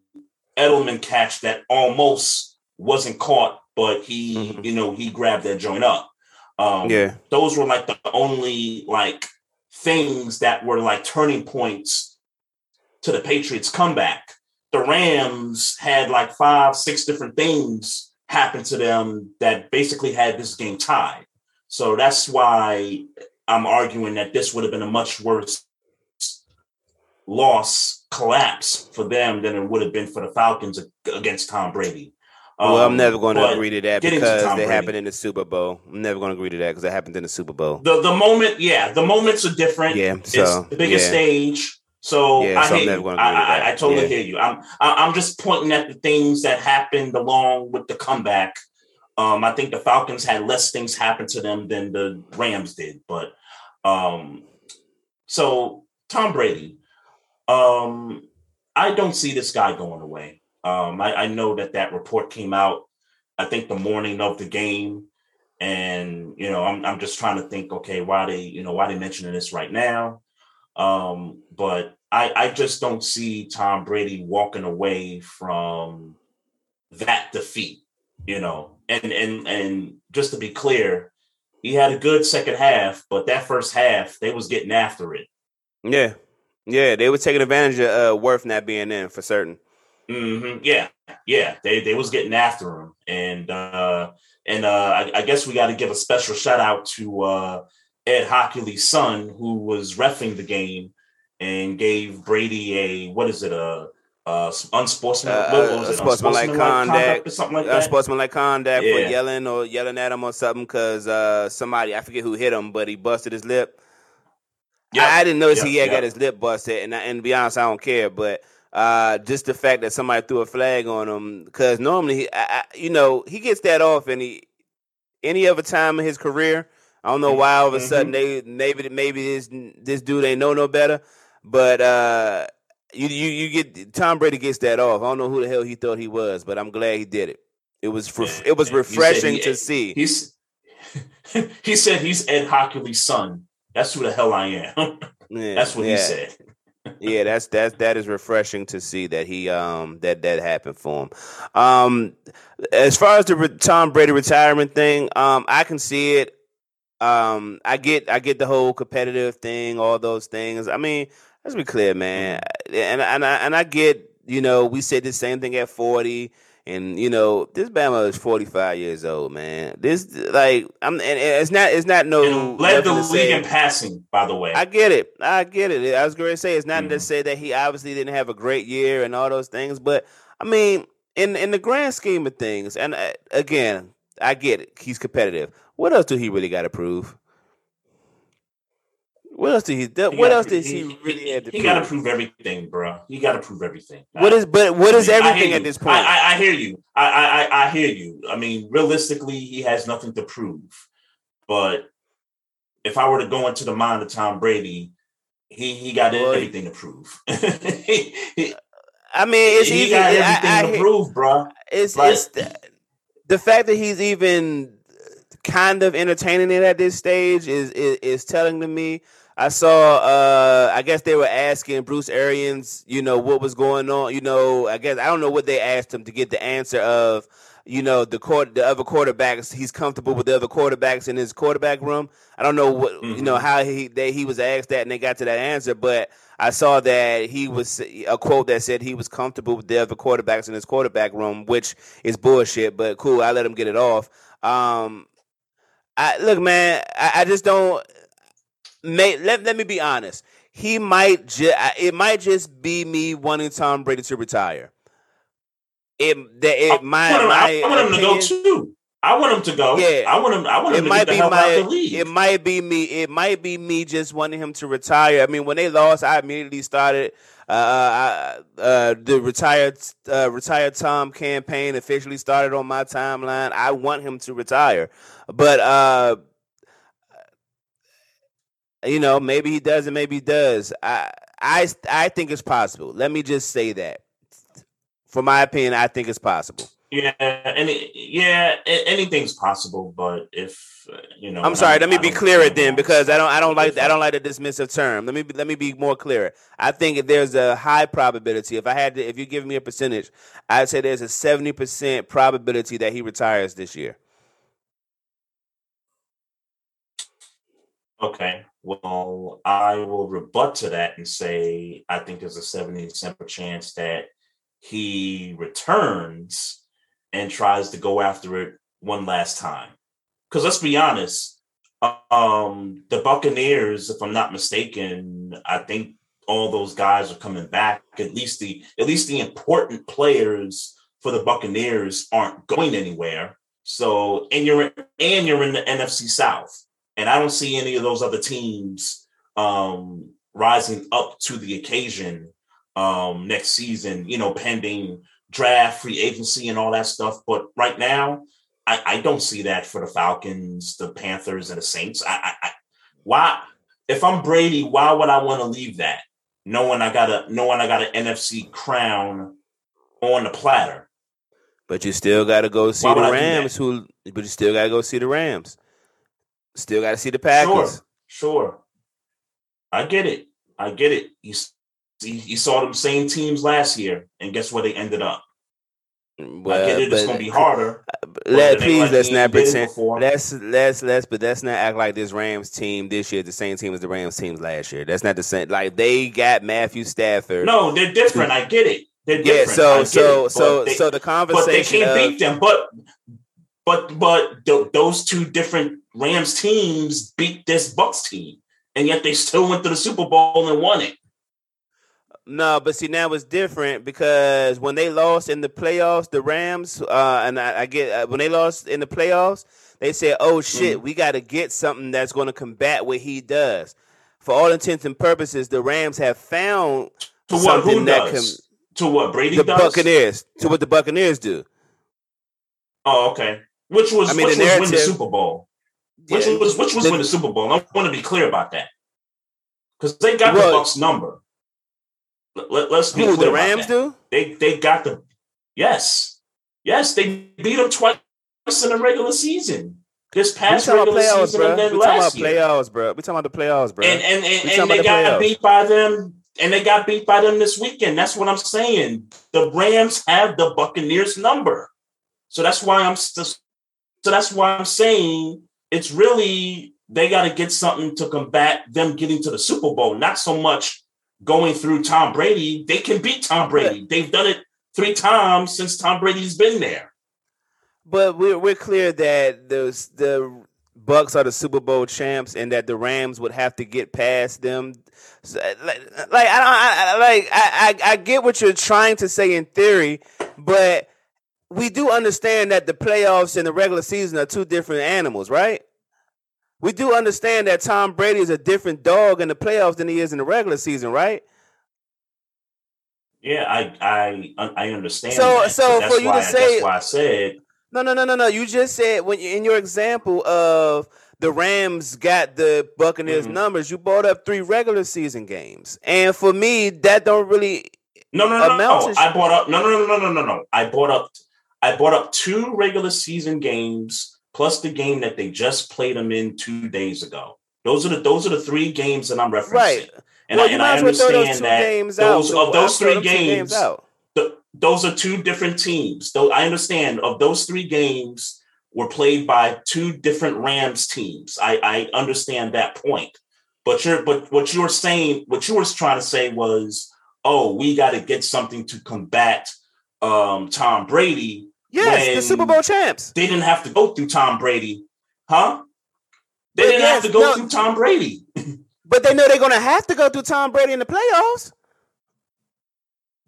Edelman catch that almost wasn't caught, but he, Mhm. you know, he grabbed that joint up. Um, Yeah. those were like the only like things that were like turning points to the Patriots comeback. The Rams had like five, six different things happen to them that basically had this game tied. So that's why I'm arguing that this would have been a much worse loss collapse for them than it would have been for the Falcons against Tom Brady. Well, I'm um, never going to agree to that because Brady. happened in the Super Bowl. I'm never going to agree to that because it happened in the Super Bowl. The the moment, yeah, the moments are different. Yeah, so it's the biggest yeah. stage. So yeah, I, so hear you. I, I, I, totally yeah. hear you. I'm I'm just pointing at the things that happened along with the comeback. Um, I think the Falcons had less things happen to them than the Rams did, but um, so Tom Brady, um, I don't see this guy going away. Um, I, I know that that report came out. I think the morning of the game, and you know, I'm I'm just trying to think, okay, why they you know why they mentioning this right now? Um, but I I just don't see Tom Brady walking away from that defeat. You know, and and and just to be clear, he had a good second half, but that first half they was getting after it. Yeah, yeah, they were taking advantage of uh, Wirfs not being in for certain. Mm-hmm. Yeah, yeah, they they was getting after him, and uh, and uh, I, I guess we got to give a special shout out to uh, Ed Hochuli's son, who was refing the game and gave Brady a what is it a uh, unsportsmanlike, uh, unsportsmanlike conduct, conduct, or something like that. Unsportsmanlike conduct yeah. for yelling or yelling at him or something because uh, somebody I forget who hit him, but he busted his lip. Yep. I, I, didn't notice yep. he had yep. got his lip busted, and and to be honest, I don't care. But uh, just the fact that somebody threw a flag on him because normally, he, I, I, you know, he gets that off any any other time in his career. I don't know why all of a mm-hmm. sudden they maybe maybe this this dude ain't know no better, but uh, you you you get Tom Brady gets that off. I don't know who the hell he thought he was, but I'm glad he did it. It was yeah, it was refreshing he, to see. He's he said he's Ed Hochuli's son. That's who the hell I am. yeah, That's what yeah. he said yeah, that's that's that is refreshing to see that he um that that happened for him. Um, as far as the re- Tom Brady retirement thing, um, I can see it. Um, I get I get the whole competitive thing, all those things. I mean, let's be clear, man, mm-hmm. and and I and I get you know we said the same thing at forty. And you know, this Bama is forty five years old, man. This like I'm, and it's not, it's not no. And led the league in passing, by the way. I get it, I get it. I was going to say it's not mm-hmm. to say that he obviously didn't have a great year and all those things, but I mean, in in the grand scheme of things, and uh, again, I get it. He's competitive. What else do he really got to prove? What else did he? Th- he what else did he, he really have to? He got to prove everything, bro. He got to prove everything. What is? But what is I mean, everything at this point? I, I, I hear you. I, I I hear you. I mean, realistically, he has nothing to prove. But if I were to go into the mind of Tom Brady, he he got Boy. everything to prove. he, I mean, it's he even, got everything I, to prove, bro. It's like, it's the, the fact that he's even kind of entertaining it at this stage is is, is telling to me I saw. Uh, I guess they were asking Bruce Arians, you know, what was going on. You know, I guess I don't know what they asked him to get the answer of. You know, the court, the other quarterbacks. He's comfortable with the other quarterbacks in his quarterback room. I don't know what mm-hmm. you know mm-hmm. how he they, he was asked that and they got to that answer, but I saw that he was a quote that said he was comfortable with the other quarterbacks in his quarterback room, which is bullshit. But cool, I let him get it off. Um, I look, man, I, I just don't may let, let me be honest. He might just it might just be me wanting Tom Brady to retire. It that it I my, want him, my I want him to go too. I want him to go. Yeah, I want him. I want him it to might be my, out the league. It might be me. It might be me just wanting him to retire. I mean, when they lost, I immediately started uh, uh, uh, the retired uh, retired Tom campaign officially started on my timeline. I want him to retire, but uh, you know, maybe he does and maybe he does. I I I think it's possible. Let me just say that. For my opinion, I think it's possible. Yeah, any yeah, anything's possible. But if uh, you know, I'm sorry. I, let me be clearer then, because I don't I don't like I don't like the dismissive term. Let me let me be more clear. I think there's a high probability. If I had to, if you give me a percentage, I'd say there's a seventy percent probability that he retires this year. Okay. Well, I will rebut to that and say I think there's a 70% chance that he returns and tries to go after it one last time. Because let's be honest, Um, the Buccaneers, if I'm not mistaken, I think all those guys are coming back. At least the at least the important players for the Buccaneers aren't going anywhere. So and you're and you're in the NFC South, and I don't see any of those other teams um, rising up to the occasion um, next season. You know, pending draft, free agency, and all that stuff. But right now, I, I don't see that for the Falcons, the Panthers, and the Saints. I, I, I why if I'm Brady, why would I want to leave that? Knowing I got a knowing I got an NFC crown on the platter. But you still got to go see Why the would I do Rams. Who? But you still got to go see the Rams. Still got to see the Packers. Sure, sure. I get it. I get it. You, you, saw them same teams last year, and guess where they ended up? I get it. It's gonna be harder. Let please like let's not ain't did it pretend. Let's let's let's but let's not act like this Rams team this year the same team as the Rams teams last year. That's not the same. Like they got Matthew Stafford. No, they're different. I get it. They're yeah. different. So so it, so they- so the conversation. but they can't of- beat them. But but but th- those two different Rams teams beat this Bucks team, and yet they still went to the Super Bowl and won it. No, but see now it's different because when they lost in the playoffs, the Rams, uh, and I, I get uh, when they lost in the playoffs, they said, "Oh shit, we got to get something that's going to combat what he does." For all intents and purposes, the Rams have found To what? something Who that does? to what? Brady the does. Buccaneers to what the Buccaneers do. Oh, okay. Which was I mean, which the was win the Super Bowl? Which Yeah, was which was the- win the Super Bowl? I want to be clear about that because they got Well- the Bucks number. Let, us be clear the about Rams that. do? They they got the yes yes they beat them twice in the regular season. This past regular playoffs, season bro. and then We talking about last year. playoffs, bro. We talking about the playoffs, bro. And and and, and they the got playoffs. beat by them, and they got beat by them this weekend. That's what I'm saying. The Rams have the Buccaneers number, so that's why I'm so that's why I'm saying it's really they got to get something to combat them getting to the Super Bowl. Not so much going through Tom Brady. They can beat Tom Brady. They've done it three times since Tom Brady's been there. But we're we're clear that the the Bucks are the Super Bowl champs, and that the Rams would have to get past them. So, like, like I don't I, I, like I, I I get what you're trying to say in theory, but we do understand that the playoffs and the regular season are two different animals, right? We do understand that Tom Brady is a different dog in the playoffs than he is in the regular season, right? Yeah, I I I understand. So- that, so for you to say- that's why I said No, no, no, no, no. You just said when you, in your example of the Rams got the Buccaneers Mhm. numbers, you brought up three regular season games, and for me, that don't really. No, no, no, amount no. I bought up. No, no, no, no, no, no, no. I brought up. I bought up two regular season games plus the game that they just played them in two days ago. Those are the those are the three games that I'm referencing. Right. And well, I, and I as well throw understand those two that games those out. of those three games, th- those are two different teams. Though I understand of those three games were played by two different Rams teams. I, I understand that point. But you're but what you were saying, what you were trying to say was, oh, we got to get something to combat um, Tom Brady. Yes, the Super Bowl champs. They didn't have to go through Tom Brady, huh? They But didn't have to go no. through Tom Brady. But they know they're going to have to go through Tom Brady in the playoffs.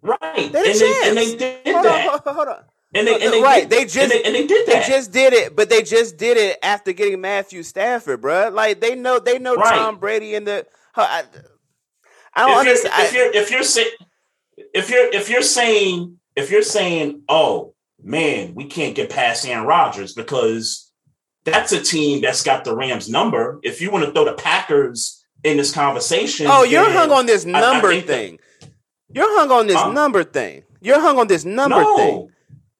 Right. They and, they, and they did Hold that. on, hold on, hold on. And they, and they Right, did, they just- and they, and they did They just did it, but they just did it after getting Matthew Stafford, bruh. Like they know, they know Right. Tom Brady in the. I, I don't if you're, understand. if you're if you're say, if you're if you're saying if you're saying oh man we can't get past Aaron Rodgers because that's a team that's got the Rams number. If you want to throw the Packers in this conversation, Oh, you're hung on this I- I number that- thing. You're hung on this Huh? number thing. You're hung on this number no, thing.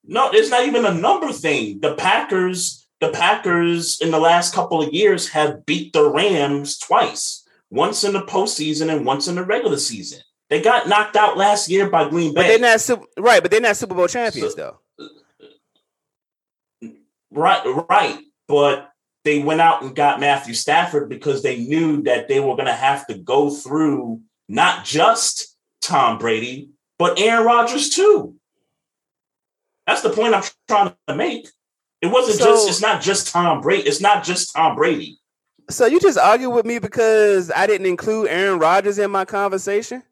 no, it's not even a number thing. The Packers, the Packers in the last couple of years have beat the Rams twice. Once in the postseason and once in the regular season. They got knocked out last year by Green Bay. But they're not right. But they're not Super Bowl champions So- though. Right, right. But they went out and got Matthew Stafford because they knew that they were going to have to go through not just Tom Brady, but Aaron Rodgers too. That's the point I'm trying to make. It wasn't So- just, it's not just Tom Brady. It's not just Tom Brady. So you just argue with me because I didn't include Aaron Rodgers in my conversation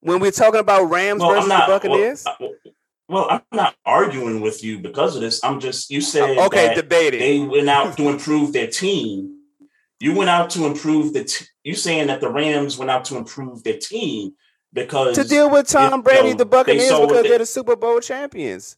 when we're talking about Rams Well, versus not. the Buccaneers? Well, well, I'm not arguing with you because of this. I'm just you said Oh, okay, that debating. they went out to improve their team. You went out to improve the. T- you saying that the Rams went out to improve their team because to deal with Tom you Brady, know, the Buccaneers, because they- they're the Super Bowl champions.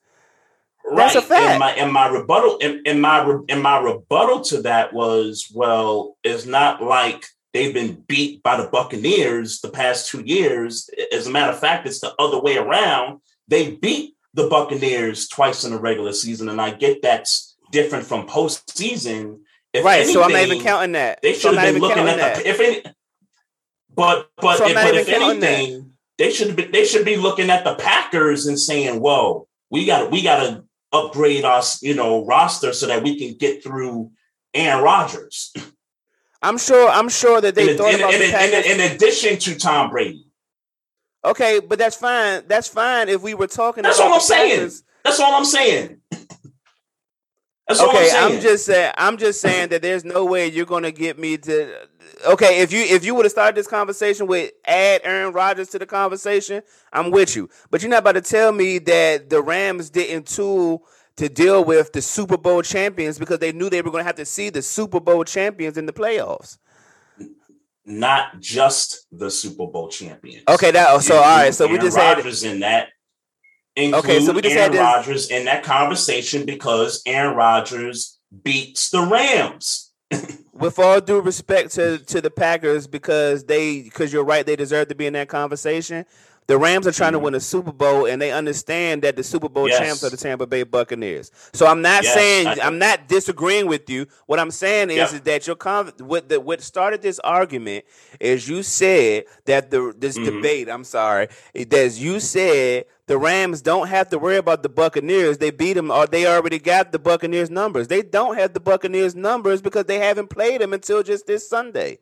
right. That's a fact. And my and my rebuttal and, and my and my rebuttal to that was well, it's not like they've been beat by the Buccaneers the past two years. As a matter of fact, it's the other way around. They beat the Buccaneers twice in the regular season, and I get that's different from postseason. If right. so I'm not even counting that. They should not have been looking at that. the if any, but but So if, but if counting that. anything, they should be they should be looking at the Packers and saying, "Whoa, we got we got to upgrade our you know roster so that we can get through Aaron Rodgers." I'm sure. I'm sure that they in, thought in- about in- the in- in addition to Tom Brady, okay, but that's fine. That's fine if we were talking. That's about all I'm saying. That's all I'm saying. That's all I'm Okay, saying. I'm just saying. I'm just saying that there's no way you're gonna get me to. Okay, if you if you would have started this conversation with add Aaron Rodgers to the conversation, I'm with you. But you're not about to tell me that the Rams didn't tool to deal with the Super Bowl champions because they knew they were going to have to see the Super Bowl champions in the playoffs. Not just the Super Bowl champions. Okay, that so all right. So we Aaron just had Rodgers in that. Include Okay, so we just Aaron had this- Rodgers in that conversation because Aaron Rodgers beats the Rams. with all due respect to to the Packers because they because you're right they deserve to be in that conversation. The Rams are trying to Mhm. win a Super Bowl and they understand that the Super Bowl Yes. champs are the Tampa Bay Buccaneers. So I'm not Yes, saying I- I'm not disagreeing with you. What I'm saying is, Yep. is that your con- what the what started this argument is you said that the this Mhm. debate. I'm sorry, that you said the Rams don't have to worry about the Buccaneers. They beat them, or they already got the Buccaneers numbers. They don't have the Buccaneers numbers because they haven't played them until just this Sunday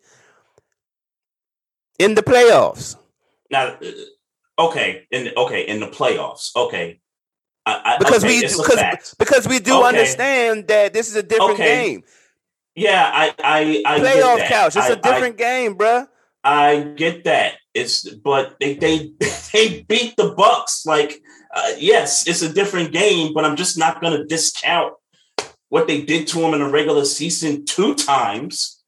in the playoffs. Now, okay, in okay in the playoffs. Okay, I, I, Because okay, we because because we do Okay. understand that this is a different Okay. game. Yeah, I I, I get Playoff that. couch. It's a different game, bruh. I, get that. It's but they they they beat the Bucks. Like uh, yes, it's a different game, but I'm just not going to discount what they did to him in the regular season two times.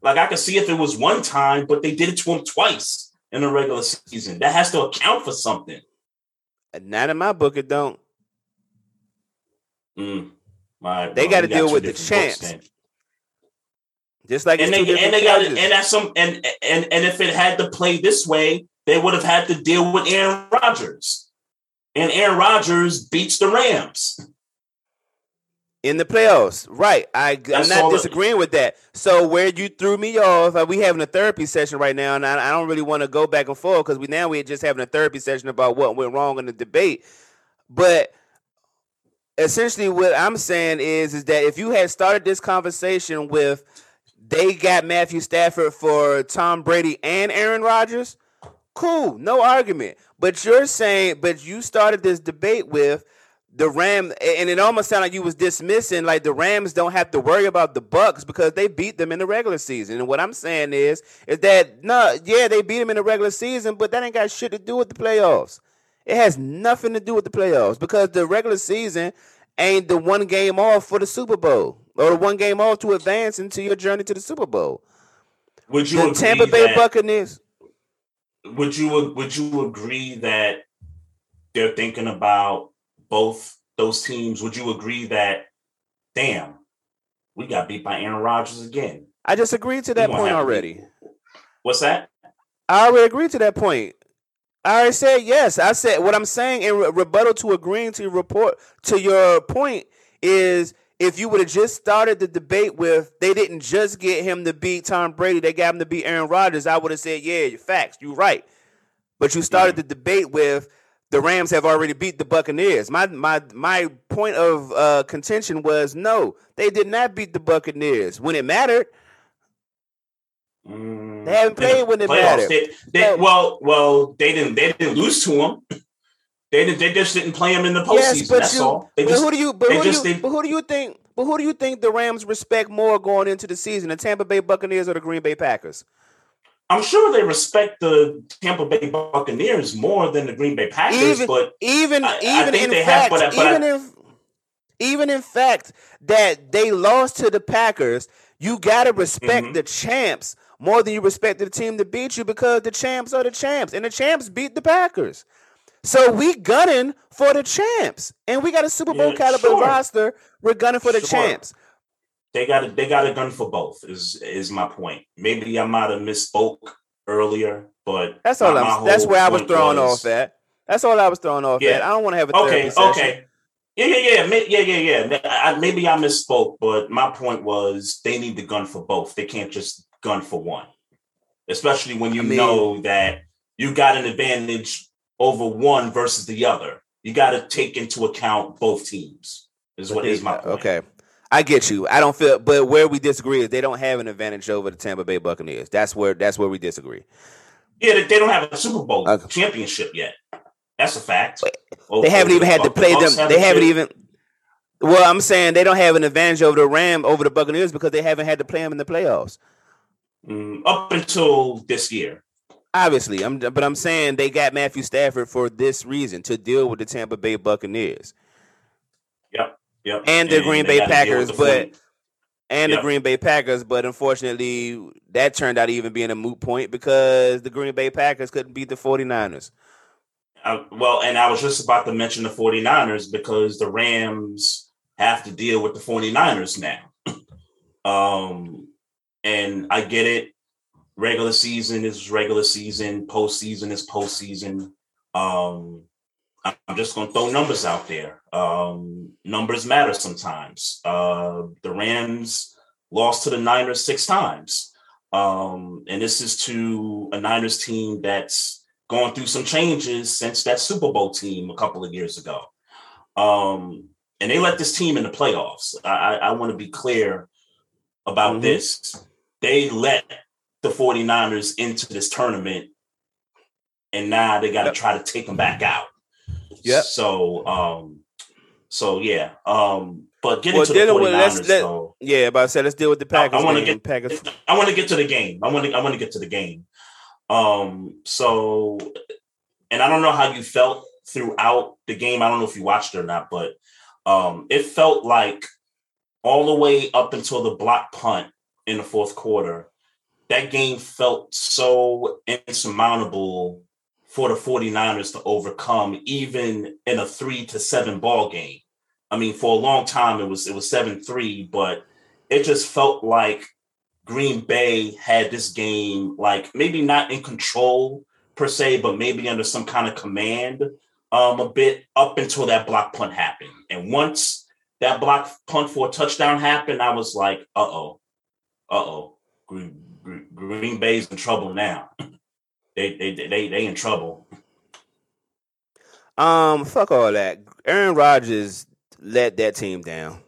Like I could see if it was one time, but they did it to him twice in the regular season. That has to account for something. Not in my book. It don't. Mm. My, They got deal with the different books champs. then. Just like and they and they got and that's some and and and if it had to play this way, they would have had to deal with Aaron Rodgers, and Aaron Rodgers beats the Rams. In the playoffs. Right. I, I'm not disagreeing with that. So where you threw me off, uh, we having a therapy session right now, and I, I don't really want to go back and forth because we now we're just having a therapy session about what went wrong in the debate. But essentially, what I'm saying is, is that if you had started this conversation with they got Matthew Stafford for Tom Brady and Aaron Rodgers, cool, no argument. But you're saying, but you started this debate with the Ram, and it almost sounded like you was dismissing like the Rams don't have to worry about the Bucks because they beat them in the regular season. And what I'm saying is, is that no, yeah, they beat them in the regular season, but that ain't got shit to do with the playoffs. It has nothing to do with the playoffs because the regular season ain't the one game off for the Super Bowl or the one game off to advance into your journey to the Super Bowl. Would you The Tampa Bay that, Buccaneers. Would you would you agree that they're thinking about both those teams? Would you agree that damn, we got beat by Aaron Rodgers again? I just agreed to that point already. What's that? I already agreed to that point. I already said yes. I said what I'm saying in rebuttal to agreeing to your report to your point is if you would have just started the debate with they didn't just get him to beat Tom Brady, they got him to beat Aaron Rodgers, I would have said, yeah, facts, you're right. But you started the debate with the Rams have already beat the Buccaneers. My my my point of uh, contention was no, they did not beat the Buccaneers when it mattered. Mm, They haven't in the played when it mattered. They, they, well, well, they didn't. They didn't lose to them. They did, They just didn't play them in the postseason. Yes, but that's you. all. They but just, who do you? But who do you? But who do you think? But who do you think the Rams respect more going into the season, the Tampa Bay Buccaneers or the Green Bay Packers? I'm sure they respect the Tampa Bay Buccaneers more than the Green Bay Packers, even, but even I, even I in they fact, have, but, but even I, if even in fact that they lost to the Packers, you gotta respect Mhm. the champs more than you respect the team that beat you because the champs are the champs, and the champs beat the Packers. So we gunning for the champs, and we got a Super Bowl Yeah, caliber sure. roster. We're gunning for the Sure. champs. They got a, they got a gun for both. Is is my point? Maybe I might have misspoke earlier, but That's all. I'm. That's where I was thrown was- off at. That's all I was thrown off Yeah. at. I don't want to have a Okay, okay. Yeah, yeah, yeah, yeah, yeah, yeah. I, maybe I misspoke, but my point was they need the gun for both. They can't just gun for one, especially when you I mean- know that you got an advantage over one versus the other. You got to take into account both teams. Is what is my uh, point. Okay. I get you. I don't feel, but where we disagree is they don't have an advantage over the Tampa Bay Buccaneers. That's where that's where we disagree. Yeah, they, don't have a Super Bowl Okay. championship yet. That's a fact. They haven't even had to play them. They haven't even. Well, I'm saying they don't have an advantage over the Ram over the Buccaneers because they haven't had to play them in the playoffs. Mm, up until this year. Obviously, I'm. But I'm saying they got Matthew Stafford for this reason to deal with the Tampa Bay Buccaneers Yep. Yep. and the Green they Bay gotta deal with Packers, but 40 and the Green Bay Packers. But unfortunately, that turned out even being a moot point because the Green Bay Packers couldn't beat the 49ers. I- well, and I was just about to mention the 49ers because the Rams have to deal with the 49ers now. um, and I get it. Regular season is regular season, postseason is postseason. Um, I'm just going to throw numbers out there. Um, numbers matter sometimes. Uh, the Rams lost to the Niners six times. Um, and this is to a Niners team that's gone through some changes since that Super Bowl team a couple of years ago. Um, and they let this team in the playoffs. I, I, I want to be clear about Mhm. this. They let the 49ers into this tournament, and now they got to try to take them back out. Yep. So, um, so yeah. Um, but getting Well, to the dealing 49ers, with- let's- let- though. Yeah, but I said let's deal with the Packers. I wanna get- Packers. I want to get to the game. I want to. I want to get to the game. Um. So, and I don't know how you felt throughout the game. I don't know if you watched it or not, but um, it felt like all the way up until the block punt in the fourth quarter, that game felt so insurmountable for the 49ers to overcome, even in a three to seven ball game. I mean, for a long time it was it was seven three, but it just felt like Green Bay had this game like maybe not in control per se, but maybe under some kind of command um a bit up until that block punt happened. And once that block punt for a touchdown happened, I was like, uh oh, uh oh, Green, Green, Green Bay's in trouble now. they, they they they in trouble. Um, fuck all that. Aaron Rodgers let that team down.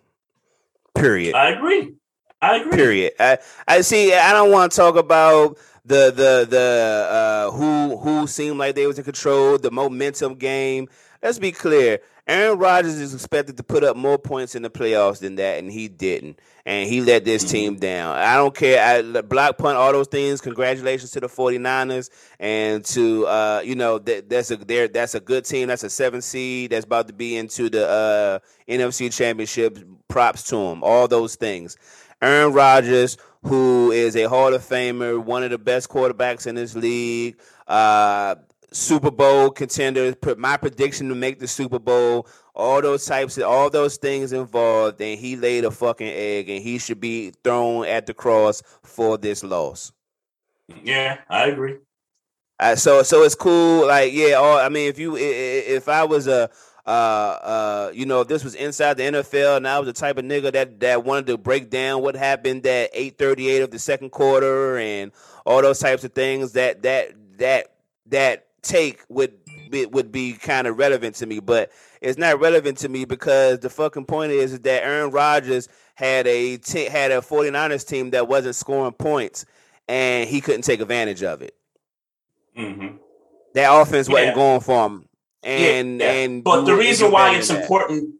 Period. I agree. I agree. Period. I, I see. I don't want to talk about the the the uh, who who seemed like they was in control, the momentum game. Let's be clear. Aaron Rodgers is expected to put up more points in the playoffs than that, and he didn't. And he let this team down. I don't care. I, block punt, all those things. Congratulations to the 49ers and to uh, you know that that's a there that's a good team. That's a seven seed that's about to be into the uh, NFC Championship. Props to them. All those things. Aaron Rodgers, who is a Hall of Famer, one of the best quarterbacks in this league, uh, Super Bowl contender. Put my prediction to make the Super Bowl. All those types of all those things involved, and he laid a fucking egg, and he should be thrown at the cross for this loss. Yeah, I agree. So so it's cool. Like yeah, all, I mean, if you if I was a uh uh you know if this was inside the NFL and I was the type of nigga that that wanted to break down what happened at eight thirty eight of the second quarter and all those types of things that that that that take would be, would be kind of relevant to me, but it's not relevant to me because the fucking point is, is that Aaron Rodgers had a t- had a 49ers team that wasn't scoring points and he couldn't take advantage of it. hmm That offense wasn't Yeah. going for him. And yeah, and but the reason why it's that. important,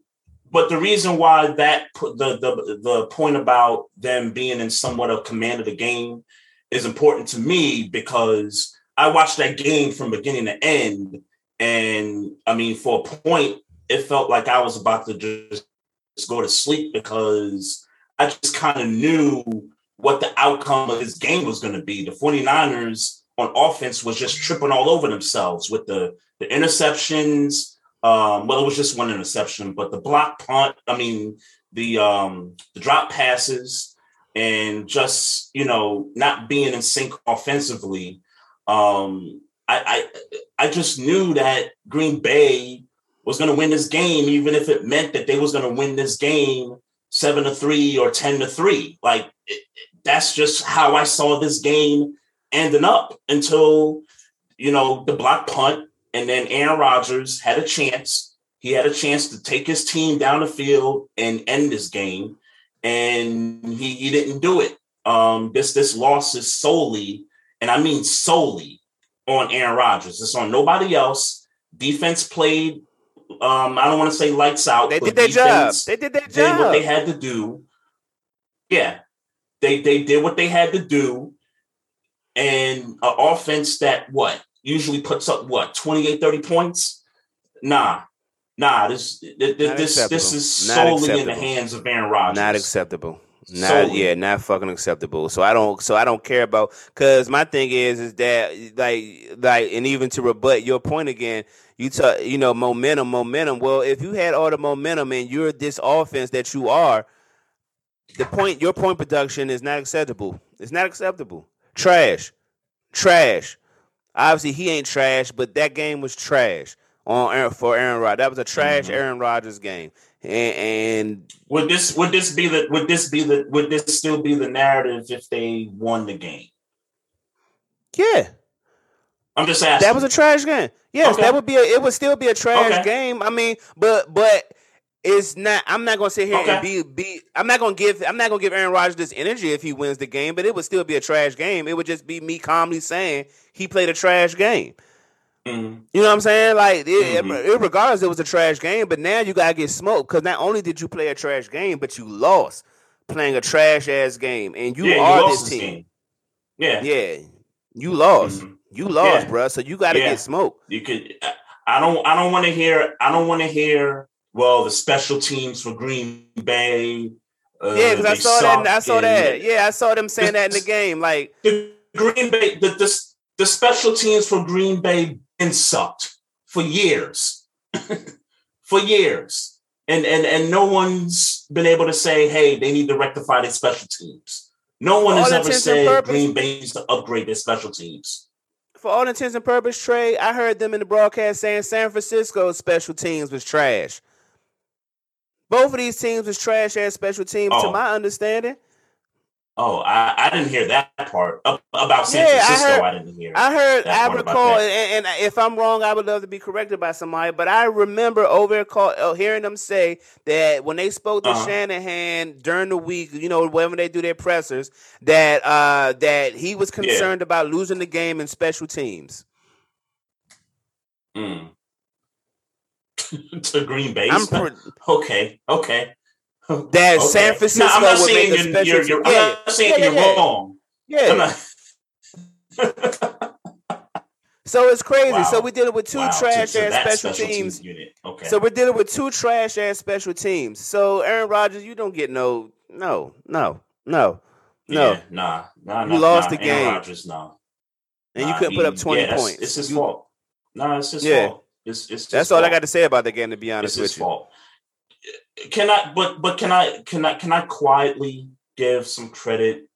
but the reason why that the the the point about them being in somewhat of command of the game is important to me because I watched that game from beginning to end, and I mean, for a point, it felt like I was about to just go to sleep because I just kind of knew what the outcome of this game was going to be. The 49ers on offense was just tripping all over themselves with the the interceptions. Um, well, it was just one interception, but the block punt, I mean, the um the drop passes and just you know not being in sync offensively. Um, I I I just knew that Green Bay was going to win this game, even if it meant that they was going to win this game seven to three or ten to three. Like it, that's just how I saw this game ending up until you know the block punt, and then Aaron Rodgers had a chance. He had a chance to take his team down the field and end this game, and he, he didn't do it. Um, this this loss is solely, and I mean solely, on Aaron Rodgers. It's on nobody else. Defense played. Um, I don't want to say lights out. They did their job. They did their job. Did what they had to do. Yeah, they they did what they had to do and an offense that what usually puts up what 28 30 points nah nah this this this, this is solely in the hands of Aaron Rodgers not acceptable not yeah not fucking acceptable so i don't so i don't care about because my thing is is that like like and even to rebut your point again you talk you know momentum momentum well if you had all the momentum and you're this offense that you are the point your point production is not acceptable it's not acceptable Trash. Trash. Obviously, he ain't trash, but that game was trash on Aaron, for Aaron Rodgers. That was a trash mm-hmm. Aaron Rodgers game. And, and, would this would this be the would this be the would this still be the narrative if they won the game? Yeah. I'm just asking. That was a trash game. Yes, okay. that would be a, it would still be a trash okay. game. I mean, but but it's not. I'm not gonna sit here okay. and be be. I'm not gonna give. I'm not gonna give Aaron Rodgers this energy if he wins the game. But it would still be a trash game. It would just be me calmly saying he played a trash game. Mm-hmm. You know what I'm saying? Like, it, mm-hmm. it, regardless, it was a trash game. But now you gotta get smoked because not only did you play a trash game, but you lost playing a trash ass game, and you yeah, are you this team. Yeah, yeah, you lost. Mm-hmm. You lost, yeah. bro. So you got to yeah. get smoked. You could. I don't. I don't want to hear. I don't want to hear well, the special teams for Green Bay. Uh, yeah, because I saw that. I saw that. Yeah, I saw them saying the, that in the game. Like the Green Bay, the, the the special teams for Green Bay sucked for years, for years, and and and no one's been able to say, hey, they need to rectify their special teams. No one has ever said Green Bay needs to upgrade their special teams. For all intents and purposes, Trey, I heard them in the broadcast saying San Francisco's special teams was trash. Both of these teams was trash ass special teams, oh. to my understanding. Oh, I, I didn't hear that part about San yeah, Francisco. I, heard, I didn't hear. I heard. I recall, and, and, if I'm wrong, I would love to be corrected by somebody. But I remember over call, uh, hearing them say that when they spoke to uh-huh. Shanahan during the week, you know, whenever they do their pressers, that uh, that he was concerned yeah. about losing the game in special teams. Mm. to Green Bay. Pre- okay, okay. That okay. San Francisco no, I'm not saying you're, special you're, you're, yeah. I'm not saying yeah, you're wrong. Yeah. so it's crazy. Wow. So we're dealing with two wow. trash ass special, teams. Unit. Okay. So we're dealing with two trash ass special teams. So Aaron Rodgers, you don't get no, no, no, no, no. Nah, nah, You lost nah, the game. Rodgers, no. And nah, you couldn't he, put up twenty points. It's his you, fault. No, nah, it's his fault. It's, it's that's all I got to say about the game. To be honest it's with you, fault. Can I? But but can I? Can I? Can I quietly give some credit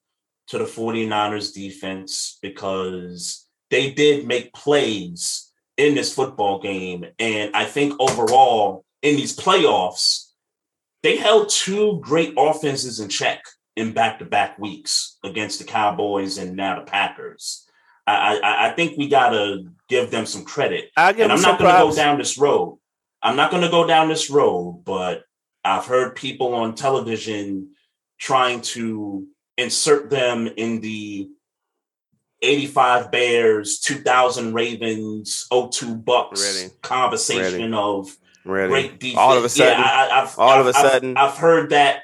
to the 49ers defense because they did make plays in this football game, and I think overall in these playoffs they held two great offenses in check in back-to-back weeks against the Cowboys and now the Packers. I, I, I think we gotta give them some credit. and I'm not going to go down this road. I'm not going to go down this road, but I've heard people on television trying to insert them in the 85 Bears, 2000 Ravens, 02 Bucks Ready. conversation Ready. of Really? Great defense. All of a sudden. yeah, I, have all I've, of a I've- sudden. I've, heard that.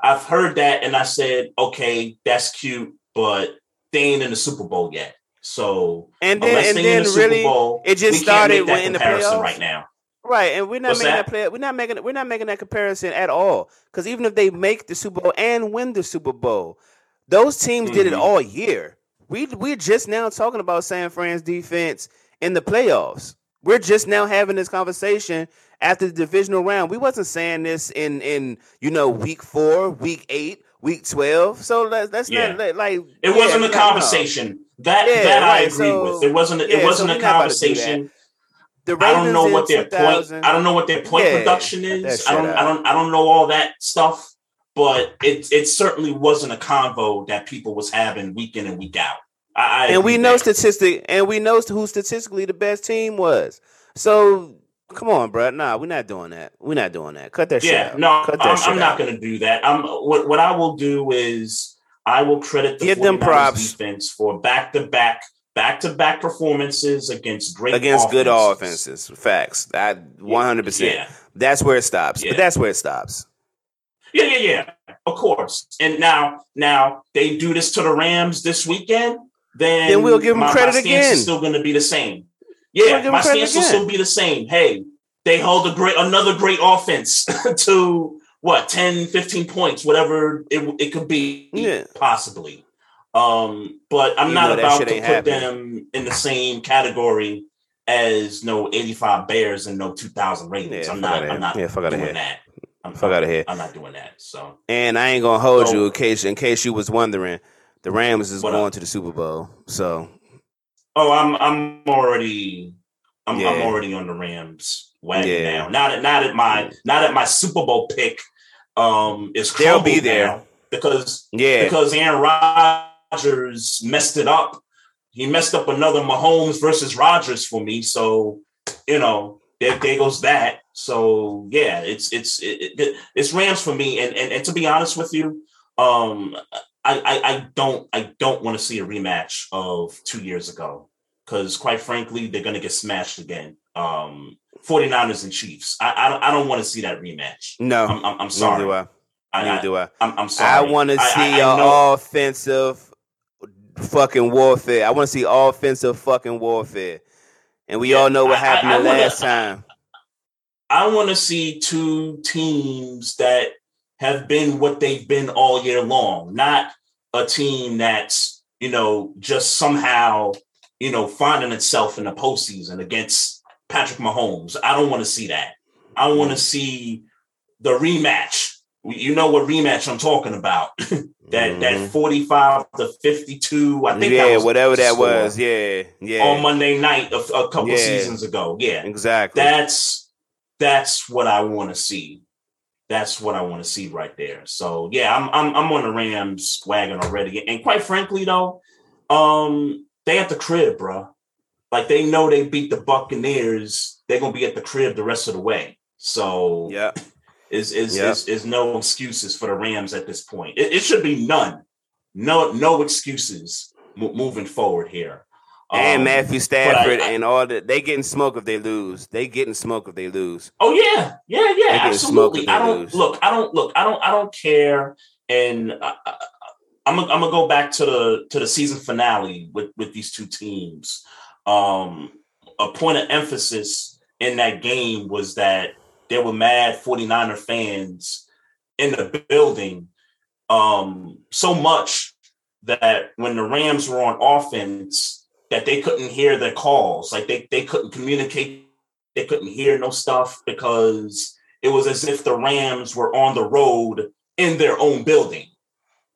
I've heard that, and I said, okay, that's cute, but they ain't in the Super Bowl yet. So and then unless and they then in the Super really Bowl, it just started in the comparison playoffs. right now. Right, and we're not What's making that? that? play. We're not making. We're not making that comparison at all. Because even if they make the Super Bowl and win the Super Bowl, those teams did it Mhm. all year. We we're just now talking about San Fran's defense in the playoffs. We're just now having this conversation after the divisional round. We wasn't saying this in in you know week four, week eight, week twelve. So let's let's Yeah. not let- like It yeah, wasn't a conversation. That Yeah, that I agree so- with. It wasn't. It wasn't we're a not about to do that. conversation. I don't know what their point. I don't know what their point Yeah, production is. I don't. I don't. I don't know all that stuff. But it it certainly wasn't a convo that people was having week in and week out. I, I and we know statistic, and we know who statistically the best team was. So come on, bro. Nah, we're not doing that. We're not doing that. Cut that shit Yeah, out. no, Cut that I'm, shit I'm not going to do that. I'm what what I will do is I will credit the Give them 49ers props. defense for back to back back to back performances against great Against good offenses. offenses, facts. I 100. percent That's where it stops. Yeah. But that's where it stops. Yeah, yeah, yeah. Of course. And now, now they do this to the Rams this weekend. Then, Then we'll give 'em my, credit my again. Still going to be the same. We'll Yeah, my credit stance will still be the same. Hey, they hold a great another great offense to what 10, 15 points, whatever it it could be, Yeah. possibly. Um, but I'm Even not about to put happening. them in the same category as no 85 Bears and no 2000 Ravens. Yeah, I'm not. I'm not Yeah, fuck outta doing here. that. I'm, Fuck outta here. I'm not doing that. So And I ain't gonna hold So- you in case in case you was wondering. The Rams is going up? to the Super Bowl. So Oh, I'm I'm already I'm, I'm already on the Rams wagon Yeah. now. Not at now that my now that my Super Bowl pick um is They'll be there. now because yeah. because Aaron Rodgers messed it up. He messed up another Mahomes versus Rodgers for me. So you know there, there goes that. So yeah, it's it's it, it, it's Rams for me. And, and and to be honest with you, um, I I, I don't I don't want to see a rematch of two years ago because quite frankly they're gonna get smashed again. Um, 49ers and Chiefs. I I don't, I don't want to see that rematch. no. I'm I'm, I'm Neither sorry. do I. I, Neither I, do I. I'm, I'm sorry. I want to see I- I your offensive fucking warfare. I want to see offensive fucking warfare. And we Yeah, all know what I- I- happened I the wanna- last time. I want to see two teams that have been what they've been all year long, not a team that's, you know, just somehow, you know, finding itself in the postseason against Patrick Mahomes. I don't want to see that. I want to mm. see the rematch. You know what rematch I'm talking about. that that Mhm. 45 to 52. I think yeah, that was whatever that was. Yeah, yeah. on Monday night a, a couple Yeah. seasons ago. Yeah exactly. that's that's what I want to see. That's what I want to see right there. So yeah, I'm I'm I'm on the Rams wagon already. And quite frankly, though, um, they at the crib, bro. Like they know they beat the Buccaneers. They're gonna be at the crib the rest of the way. So yeah. Is is Yep. is is no excuses for the Rams at this point. It, it should be none. No no excuses mo- moving forward here. And Um, Matthew Stafford I- and all that. They getting smoke if they lose. They getting smoke if they lose. Oh yeah, yeah, yeah, absolutely. I don't lose. look. I don't look. I don't. I don't care. And I, I, I'm gonna I'm gonna go back to the to the season finale with with these two teams. Um, a point of emphasis in that game was that there were mad 49er fans in the building. Um, so much that when the Rams were on offense, that they couldn't hear their calls. Like they they couldn't communicate they couldn't hear no stuff because it was as if the Rams were on the road in their own building.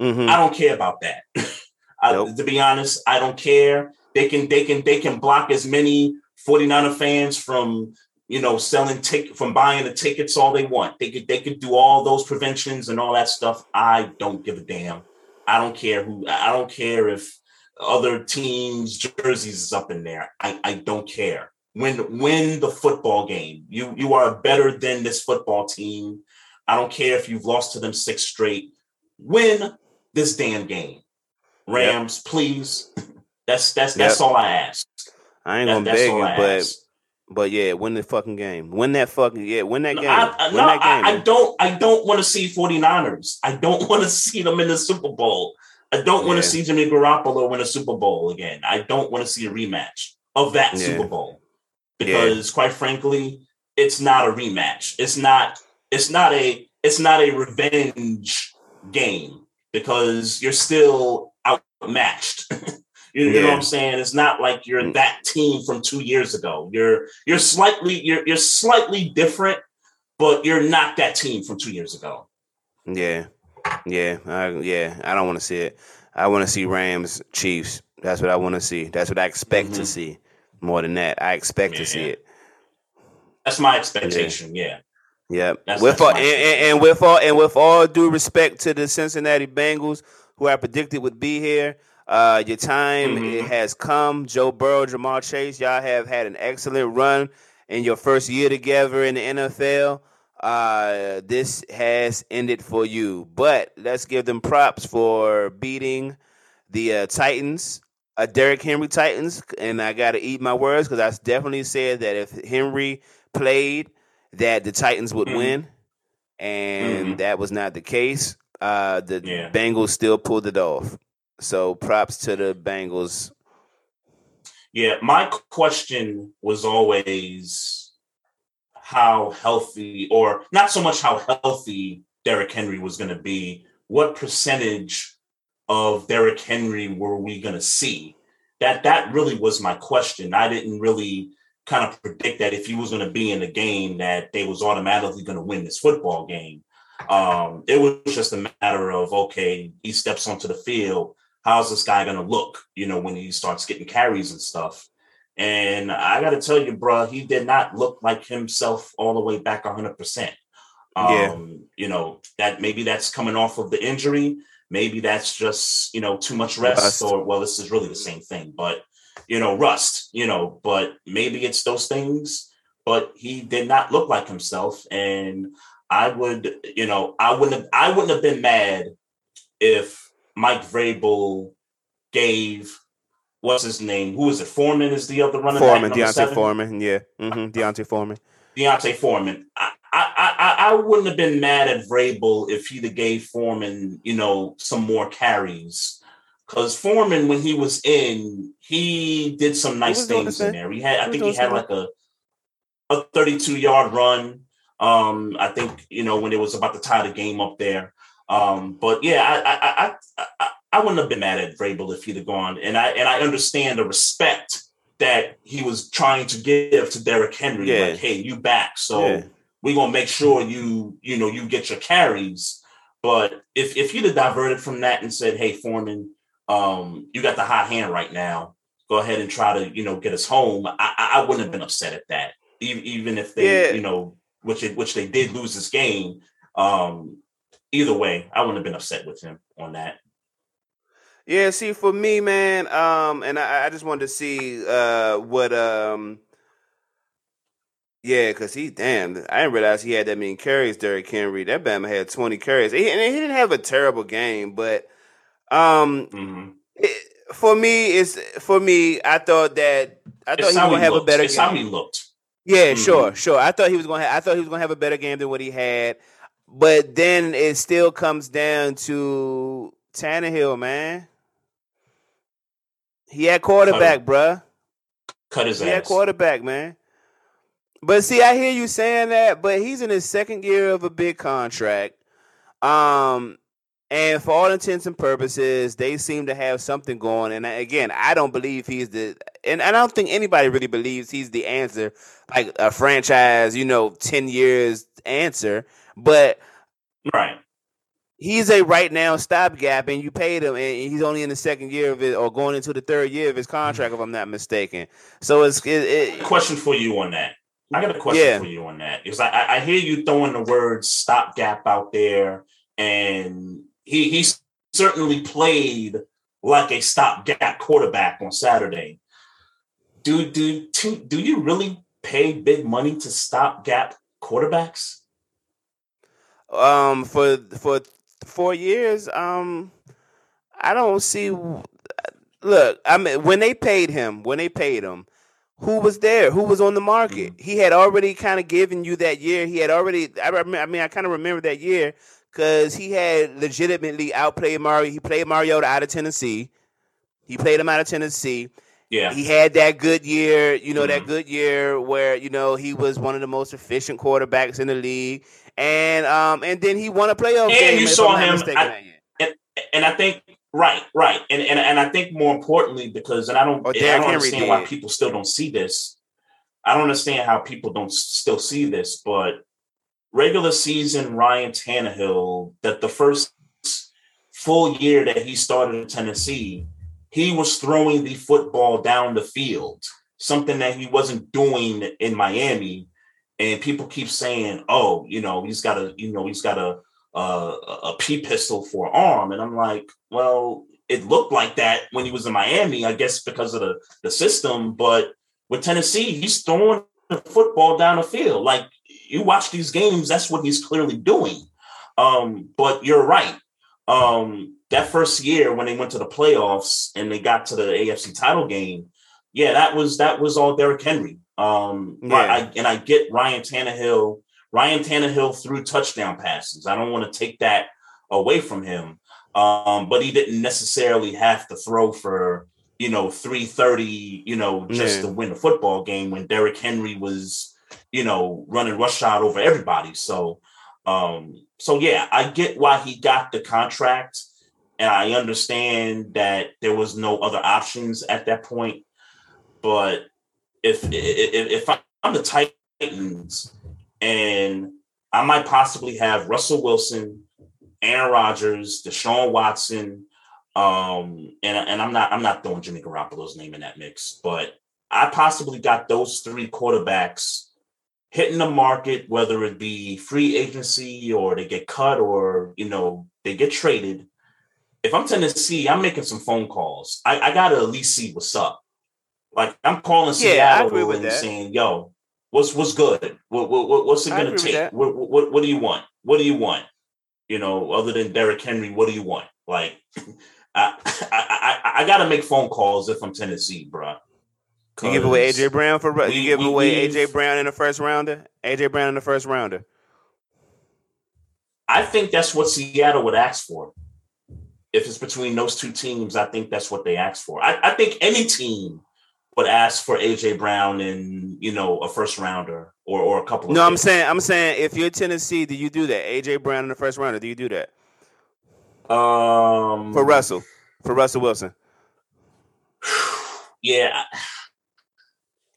hmm I don't care about that. I- Nope. to be honest, I don't care. They can they can they can block as many 49er fans from you know selling tick from buying the tickets all they want. They could they could do all those preventions and all that stuff. I don't give a damn. I don't care who I don't care if other teams jerseys is up in there. I, I don't care. Win win the football game. You you are better than this football team. I don't care if you've lost to them six straight. Win this damn game. Rams, please. That's that's that's all I ask. I ain't That- gonna beg you, but ask. But yeah, win the fucking game. Win that fucking yeah, win that No, game. I, I, win no, that game. I, I don't. I don't want to see 49ers. I don't want to see them in the Super Bowl. I don't want Yeah. to see Jimmy Garoppolo win a Super Bowl again. I don't want to see a rematch of that Yeah. Super Bowl because, quite frankly, it's not a rematch. It's not. It's not a. It's not a revenge game because you're still outmatched. you, you know what I'm saying? It's not like you're that team from two years ago. You're you're slightly you're you're slightly different, but you're not that team from two years ago. Yeah, yeah, I, yeah. I don't want to see it. I want to see Rams Chiefs. That's what I want to see. That's what I expect to Mhm. see. More than that, I expect to see Yeah. it. That's my expectation. Yeah. Yep. That's- with that's all, and, and, and with all and with all due respect to the Cincinnati Bengals, who I predicted would be here, uh, your time Mhm. it has come. Joe Burrow, Jamal Chase, y'all have had an excellent run in your first year together in the NFL. Uh, this has ended for you, but let's give them props for beating the uh, Titans, uh, Derrick Henry Titans, and I got to eat my words because I definitely said that if Henry played, that the Titans would Mhm. win, and Mhm. that was not the case. Uh, the Yeah. Bengals still pulled it off. So props to the Bengals. Yeah. My question was always how healthy, or not so much how healthy Derrick Henry was going to be. What percentage of Derrick Henry were we going to see? That that really was my question. I didn't really kind of predict that if he was going to be in the game, that they was automatically going to win this football game. Um, it was just a matter of okay, he steps onto the field. How's this guy going to look? You know, when he starts getting carries and stuff. And I got to tell you, bro, he did not look like himself all the way back 100%. Um, Yeah. You know, that maybe that's coming off of the injury. Maybe that's just, you know, too much rest, Rust. or, well, this is really the same thing, but, you know, rust, you know, but maybe it's those things. But he did not look like himself. And I would, you know, I wouldn't have, I wouldn't have been mad if Mike Vrabel gave what's his name? Who is it? Foreman is the other running Foreman, back. D'Onta seven? Foreman, yeah, hmm D'Onta Foreman. D'Onta Foreman. I, I I I wouldn't have been mad at Vrabel if he'd have gave Foreman, you know, some more carries. Because Foreman, when he was in, he did some nice things in there. He had, I think he had like a a 32 yard run. Um, I think you know when it was about to tie the game up there. Um, but yeah, I I I I, wouldn't have been mad at Vrabel if he'd have gone. And I and I understand the respect that he was trying to give to Derrick Henry. Yeah. Like, hey, you back, so Yeah. we're gonna make sure you you know you get your carries. But if if you'd have diverted from that and said, hey, Foreman, um, you got the hot hand right now. Go ahead and try to you know get us home. I I, I wouldn't have been upset at that, even even if they Yeah. you know which it, which they did lose this game. Um, either way, I wouldn't have been upset with him on that. Yeah, see, for me, man, um, and I, I just wanted to see uh what um yeah, cause he damn, I didn't realize he had that many carries, Derrick Henry. That Bama had twenty carries. He, and he didn't have a terrible game, but um Mhm. it, for me, it's for me, I thought that I thought It's he was how gonna have a looked. better It's how game. he looked. Yeah, Mhm. sure, sure. I thought he was gonna. Ha- I thought he was gonna have a better game than what he had, but then it still comes down to Tannehill, man. He had quarterback, bruh. Cut his He had quarterback, man. But see, I hear you saying that, but he's in his second year of a big contract. Um, and for all intents and purposes, they seem to have something going. And again, I don't believe he's the, and I don't think anybody really believes he's the answer, like a franchise, you know, ten years answer. But right. he's a right now stopgap, and you paid him, and he's only in the second year of it, or going into the third year of his contract, if I'm not mistaken. So it's it, it, question for you on that. I got a question Yeah. for you on that because I, I, hear you throwing the word stopgap out there, and he he certainly played like a stopgap quarterback on Saturday. Do do to, do you really pay big money to stopgap quarterbacks? Um for for four years um i don't see look i mean when they paid him when they paid him who was there, who was on the market. Mm-hmm. He had already kind of given you that year. He had already. I, remember, I mean, I kind of remember that year because he had legitimately outplayed Mario. He played Mariota out of Tennessee. He played him out of Tennessee. Yeah. He had that good year, you know, mm-hmm. that good year where, you know, he was one of the most efficient quarterbacks in the league. And um and then he won a playoff and game. And you saw him I, and, and I think right, right. And, and and I think more importantly, because and I don't, I don't understand did. why people still don't see this. I don't understand how people don't still see this, but regular season Ryan Tannehill, that the first full year that he started in Tennessee, he was throwing the football down the field, something that he wasn't doing in Miami. And people keep saying, "Oh, you know, he's got a, you know, he's got a a, a pea pistol for arm," and I'm like, "Well, it looked like that when he was in Miami, I guess because of the the system, but with Tennessee, he's throwing the football down the field. Like you watch these games, that's what he's clearly doing. Um, but you're right. Um, that first year when they went to the playoffs and they got to the AFC title game, yeah, that was that was all Derrick Henry. Um, yeah. I, and I get Ryan Tannehill. Ryan Tannehill threw touchdown passes. I don't want to take that away from him, um, but he didn't necessarily have to throw for you know 330, you know, just yeah. to win a football game when Derrick Henry was you know running rush out over everybody. So, um, so yeah, I get why he got the contract and I understand that there was no other options at that point. But if if, if I'm the Titans and I might possibly have Russell Wilson, Aaron Rodgers, Deshaun Watson, um, and and I'm not I'm not throwing Jimmy Garoppolo's name in that mix, but I possibly got those three quarterbacks hitting the market, whether it be free agency or they get cut or you know they get traded if I'm Tennessee, I'm making some phone calls. I, I gotta at least see what's up. Like I'm calling yeah, Seattle and saying, "Yo, what's what's good? What, what what's it gonna take? What, what what do you want? What do you want? You know, other than Derrick Henry, what do you want? Like, I, I I I gotta make phone calls if I'm Tennessee, bro. You give away AJ Brown for we, you give away AJ Brown in the first rounder. AJ Brown in the first rounder. I think that's what Seattle would ask for if it's between those two teams, I think that's what they ask for. I, I think any team would ask for AJ Brown and you know a first rounder or or a couple. Of. No, I'm saying I'm saying if you're Tennessee, do you do that? AJ Brown in the first rounder, do you do that? Um, for Russell, for Russell Wilson. Yeah.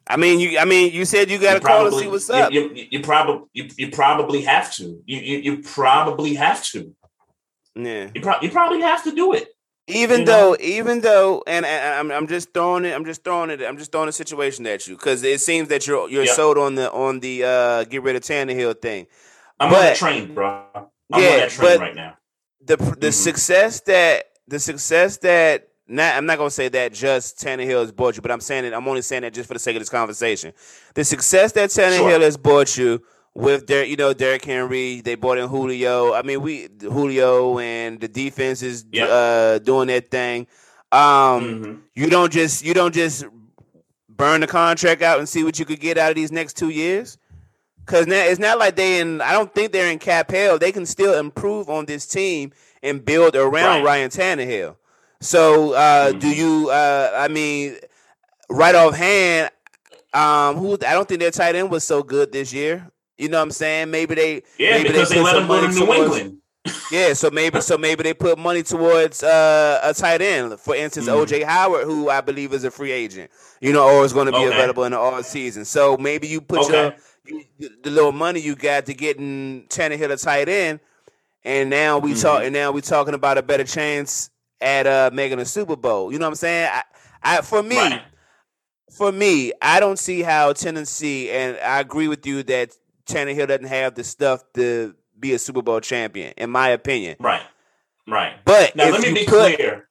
I mean, you. I mean, you said you got to call to see what's up. You, you, you probably you, you probably have to. You, you you probably have to. Yeah, you, pro- you probably have to do it. Even though, know? even though, and, and, I'm, I'm just throwing it, I'm just throwing it, I'm just throwing a situation at you because it seems that you're you're yep. sold on the on the uh get rid of Tannehill thing. I'm but, on that train, bro. I'm yeah, on that train right now. The the mm-hmm. success that the success that not I'm not gonna say that just Tannehill has bought you, but I'm saying it. I'm only saying that just for the sake of this conversation. The success that Tannehill sure. has bought you with their, you know, Derrick Henry. They brought in Julio. I mean, we Julio and the defense is yep. uh, doing their thing. Um, mm-hmm. You don't just you don't just burn the contract out and see what you could get out of these next two years. Cause now it's not like they in. I don't think they're in cap hell. They can still improve on this team and build around right. Ryan Tannehill. So, uh, mm-hmm. do you? Uh, I mean, right off hand, um, who I don't think their tight end was so good this year. You know what I'm saying? Maybe they yeah maybe because they, they let them go to New towards, England. yeah, so maybe so maybe they put money towards uh, a tight end. For instance, mm. OJ Howard, who I believe is a free agent, you know, or is going to be okay. available in the all season. So maybe you put okay. your the little money you got to get in Tannehill a tight end, and now we mm-hmm. talk and now we talking about a better chance at uh, making a Super Bowl. You know what I'm saying? I, I for me. Right. For me, I don't see how Tennessee, and I agree with you that Tannehill doesn't have the stuff to be a Super Bowl champion, in my opinion. Right. Right. But now let me be put... clear.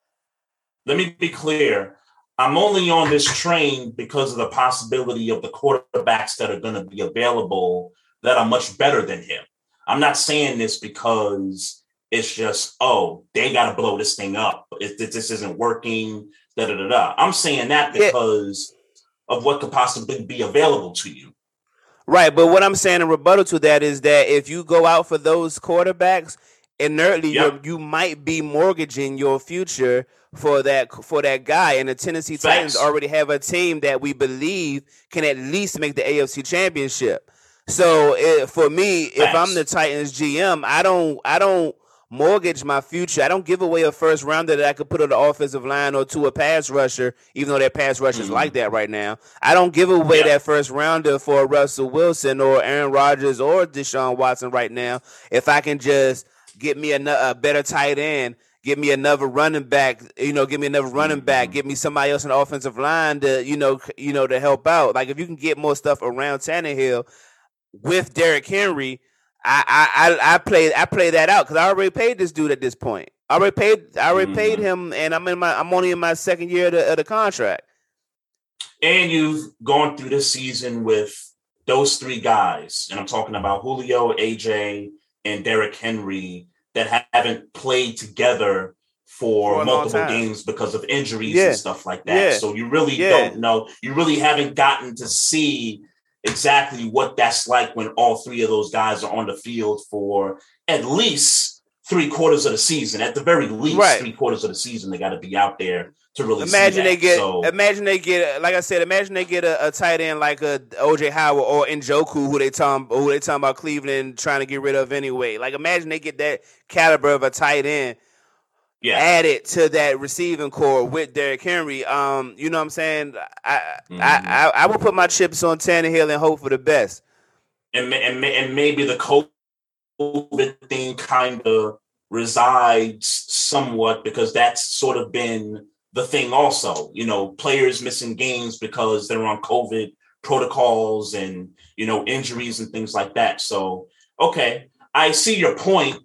Let me be clear. I'm only on this train because of the possibility of the quarterbacks that are going to be available that are much better than him. I'm not saying this because it's just, oh, they got to blow this thing up. If this isn't working, da da da da. I'm saying that because of what could possibly be available to you. Right, but what I'm saying in rebuttal to that is that if you go out for those quarterbacks, inertly Yep. you you might be mortgaging your future for that for that guy. And the Tennessee Titans already have a team that we believe can at least make the AFC Championship. So eh, for me, if I'm the Titans GM, I don't I don't mortgage my future. I don't give away a first rounder that I could put on the offensive line or to a pass rusher, even though their pass rush is Mhm. like that right now. I don't give away Yeah. that first rounder for Russell Wilson or Aaron Rodgers or Deshaun Watson right now. If I can just get me a, a better tight end, give me another running back, you know, give me another running back, Mhm. give me somebody else in the offensive line to, you know, you know, to help out. Like if you can get more stuff around Tannehill with Derrick Henry, I I I, play I play that out because I already paid this dude at this point. I already paid I already paid Mhm. him, and I'm in my I'm only in my second year of the, of the contract. And you've gone through this season with those three guys, and I'm talking about Julio, AJ, and Derrick Henry that ha- haven't played together For for multiple games because of injuries Yeah. and stuff like that. Yeah. So you really Yeah. don't know. You really haven't gotten to see exactly what that's like when all three of those guys are on the field for at least three quarters of the season. At the very least, Right. three quarters of the season, they got to be out there to really see Imagine they get So- imagine they get like I said, imagine they get a, a tight end like a OJ Howard or Njoku who they talking who they talking about Cleveland trying to get rid of anyway. Like imagine they get that caliber of a tight end yeah. added to that receiving corps with Derrick Henry. Um, you know what I'm saying? I Mhm. I, I I would put my chips on Tannehill and hope for the best. and and, and maybe the COVID thing kind of resides somewhat because that's sort of been the thing also. You know, players missing games because they're on COVID protocols and you know injuries and things like that. So okay, I see your point.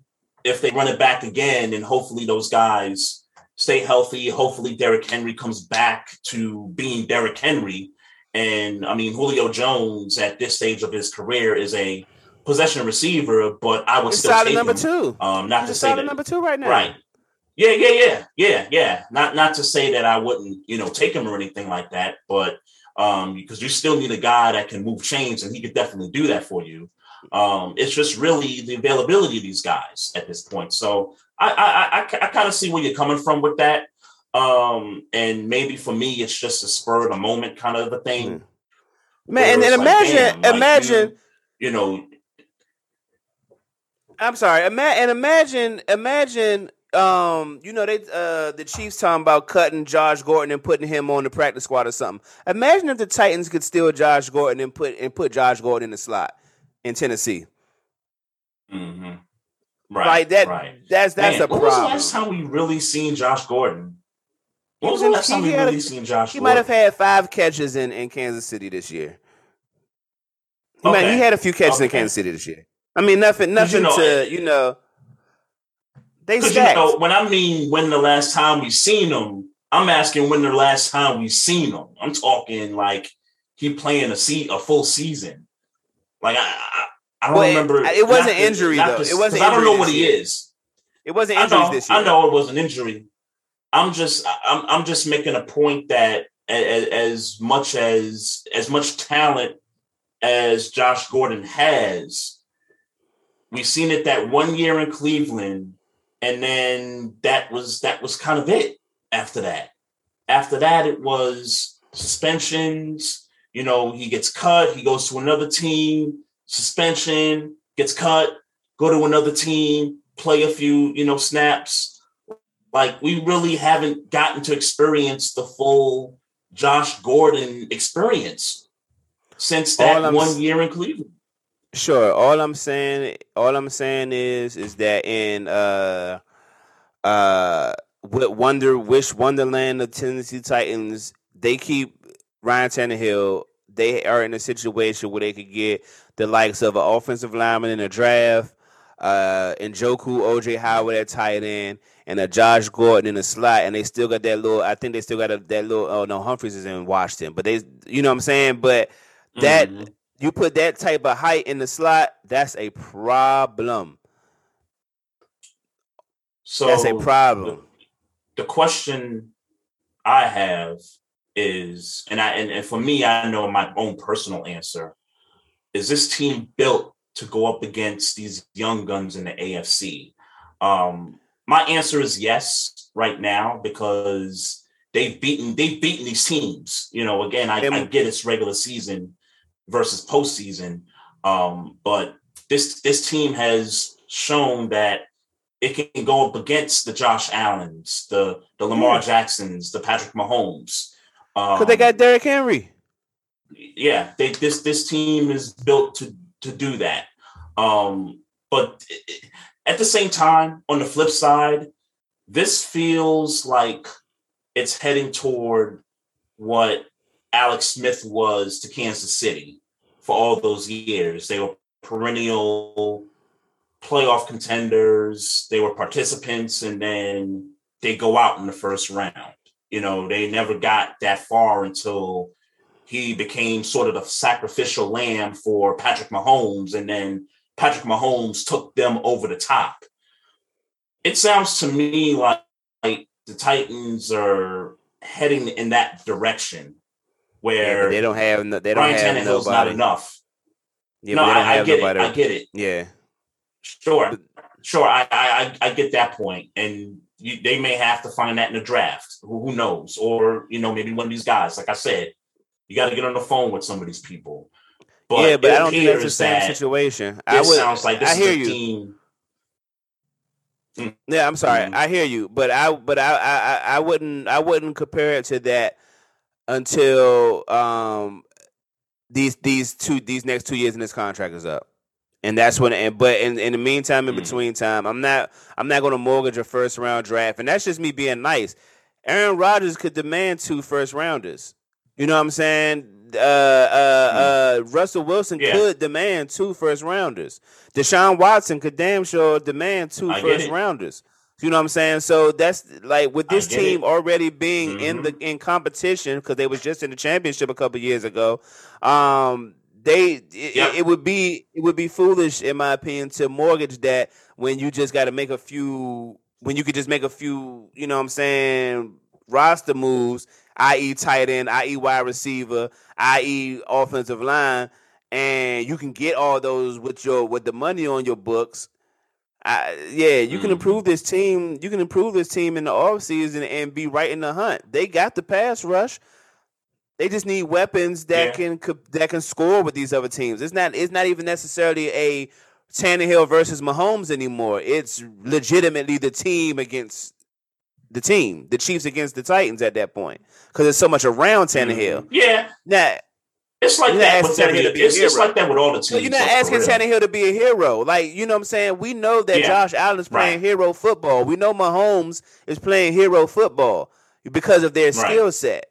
If they run it back again, and hopefully those guys stay healthy. Hopefully Derrick Henry comes back to being Derrick Henry. And I mean, Julio Jones at this stage of his career is a possession receiver, but I would still take number him. two. Um, not He's to say that, number two right now. right? Yeah, yeah, yeah, yeah, yeah. Not not to say that I wouldn't, you know, take him or anything like that, but um, because you still need a guy that can move chains, and he could definitely do that for you. Um, it's just really the availability of these guys at this point. So I I, I, I kind of see where you're coming from with that. Um, and maybe for me, it's just a spur of the moment kind of a thing. Man, and, and like, imagine damn, like, imagine you, you know, I'm sorry. Ima- and imagine, imagine, um, you know, they uh the Chiefs talking about cutting Josh Gordon and putting him on the practice squad or something. Imagine if the Titans could steal Josh Gordon and put and put Josh Gordon in the slot in Tennessee. mhm. right, like that. right. That's that's Man, a when was the problem. last time we really seen Josh Gordon? When was He the last time we had a- really seen Josh Gordon? He Gordon? might have had five catches in, in Kansas City this year. He, might, he had a few catches in Kansas City this year. I mean, nothing, you nothing know, to you know. They Because you stacked. know, when I mean when the last time we seen him, I'm asking when the last time we seen him. I'm talking like he playing a se- a full season. Like I, I, I don't Well, remember. it wasn't not injury, though. It wasn't I don't know what this he year. is. it wasn't I injuries know, this year. I know it was an injury. I'm just I'm I'm just making a point that as, as much as as much talent as Josh Gordon has, we've seen it that one year in Cleveland, and then that was that was kind of it. After that, after that, it was suspensions. You know, he gets cut, he goes to another team, suspension, gets cut, go to another team, play a few, you know, snaps. Like we really haven't gotten to experience the full Josh Gordon experience since that one year in Cleveland. Sure. All I'm saying, all I'm saying is, is that in uh, uh, with Wonder Wish Wonderland, the Tennessee Titans, they keep Ryan Tannehill. They are in a situation where they could get the likes of an offensive lineman in a draft, uh, and Njoku OJ Howard at tight end, and a Josh Gordon in the slot, and they still got that little. I think they still got a, that little. Oh no, Humphries is in Washington, but they, you know what I'm saying. But that Mhm. you put that type of height in the slot, that's a problem. so That's a problem. The question I have is, and I and, and for me, I know my own personal answer is this team built to go up against these young guns in the AFC? Um, my answer is yes right now because they've beaten they've beaten these teams. You know, again, I, I get it's regular season versus postseason, um, but this this team has shown that it can go up against the Josh Allens, the the Lamar Jacksons, the Patrick Mahomes. Because um, they got Derrick Henry. Yeah, they, this this team is built to to do that. Um, but at the same time, on the flip side, this feels like it's heading toward what Alex Smith was to Kansas City for all those years. They were perennial playoff contenders. They were participants, and then they go out in the first round. You know, they never got that far until he became sort of the sacrificial lamb for Patrick Mahomes, and then Patrick Mahomes took them over the top. It sounds to me like, like the Titans are heading in that direction where yeah, they don't have they don't Ryan have Tannehill's nobody. not enough. Yeah, no, I, I, get nobody. it. I get it. Yeah, sure, sure. I I I get that point, and you, they may have to find that in the draft. Who, who knows? Or you know, maybe one of these guys. Like I said, you got to get on the phone with some of these people. But yeah, but I don't think that's the same situation. I would, sounds like I hear you. Team. Mm. Yeah, I'm sorry. Mm-hmm. I hear you, but I but I, I I wouldn't I wouldn't compare it to that until um these these two these next two years in this contract is up. And that's when and but in, in the meantime, in mm. between time, I'm not I'm not gonna mortgage a first round draft. And that's just me being nice. Aaron Rodgers could demand two first rounders. You know what I'm saying? Uh, uh, hmm. uh, Russell Wilson yeah. could demand two first rounders. Deshaun Watson could damn sure demand two first rounders. You know what I'm saying? So that's like with this team it. already being mm-hmm. in the in competition because they was just in the championship a couple years ago. Um, they it, yep. it, would be it would be foolish in my opinion to mortgage that when you just got to make a few when you could just make a few you know what I'm saying roster moves i.e., tight end, i.e., wide receiver, i.e., offensive line, and you can get all those with your with the money on your books. I, yeah, you mm. can improve this team. You can improve this team in the offseason and be right in the hunt. They got the pass rush. They just need weapons that yeah. can that can score with these other teams. It's not it's not even necessarily a Tannehill versus Mahomes anymore. It's legitimately the team against the team, the Chiefs against the Titans at that point, because there's so much around Tannehill. Mm-hmm. Yeah, now it's like that. With every, it's, it's like that with all the teams. So you're not asking Tannehill to be a hero. Like you know what I'm saying. We know that yeah. Josh Allen is playing right. hero football. We know Mahomes is playing hero football because of their right. skill set.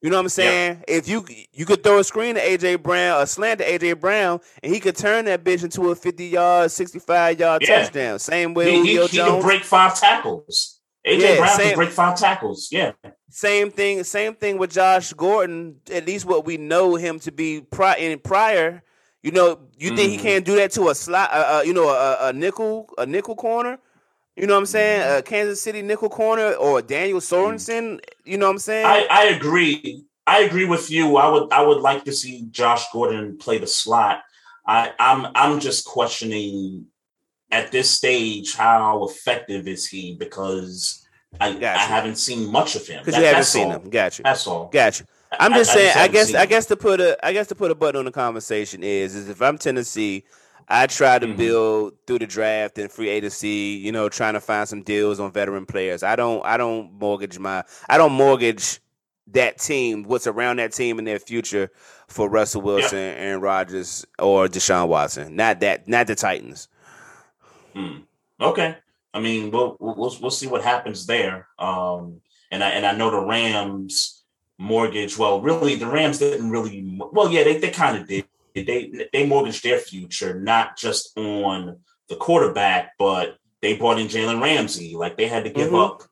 You know what I'm saying? Yeah. If you you could throw a screen to AJ Brown, a slant to AJ Brown, and he could turn that bitch into a 50 yard, 65 yard yeah. touchdown. Same way he, he, he can break five tackles. AJ yeah, Brown same, can break five tackles. Yeah. Same thing. Same thing with Josh Gordon. At least what we know him to be pri- in prior. You know, you mm-hmm. think he mm-hmm. can't do that to a slot? Uh, uh, you know, a, a, nickel, a nickel corner. You know what I'm saying? Mm-hmm. A Kansas City nickel corner or Daniel Sorensen. Mm-hmm. You know what I'm saying? I, I agree. I agree with you. I would I would like to see Josh Gordon play the slot. I, I'm I'm just questioning at this stage, how effective is he? Because I, gotcha. I haven't seen much of him. Because you haven't seen all. him. Gotcha. That's all. Gotcha. I'm just I, saying. I, I guess. I guess to put a. I guess to put a button on the conversation is is if I'm Tennessee, I try to mm-hmm. build through the draft and free agency. You know, trying to find some deals on veteran players. I don't. I don't mortgage my. I don't mortgage that team. What's around that team in their future for Russell Wilson, yep. Aaron Rodgers, or Deshaun Watson. Not that. Not the Titans. Hmm. Okay. I mean, we'll, we'll we'll see what happens there. Um, and I and I know the Rams mortgage. Well, really, the Rams didn't really. Well, yeah, they, they kind of did. They they mortgaged their future not just on the quarterback, but they brought in Jalen Ramsey. Like they had to give mm-hmm. up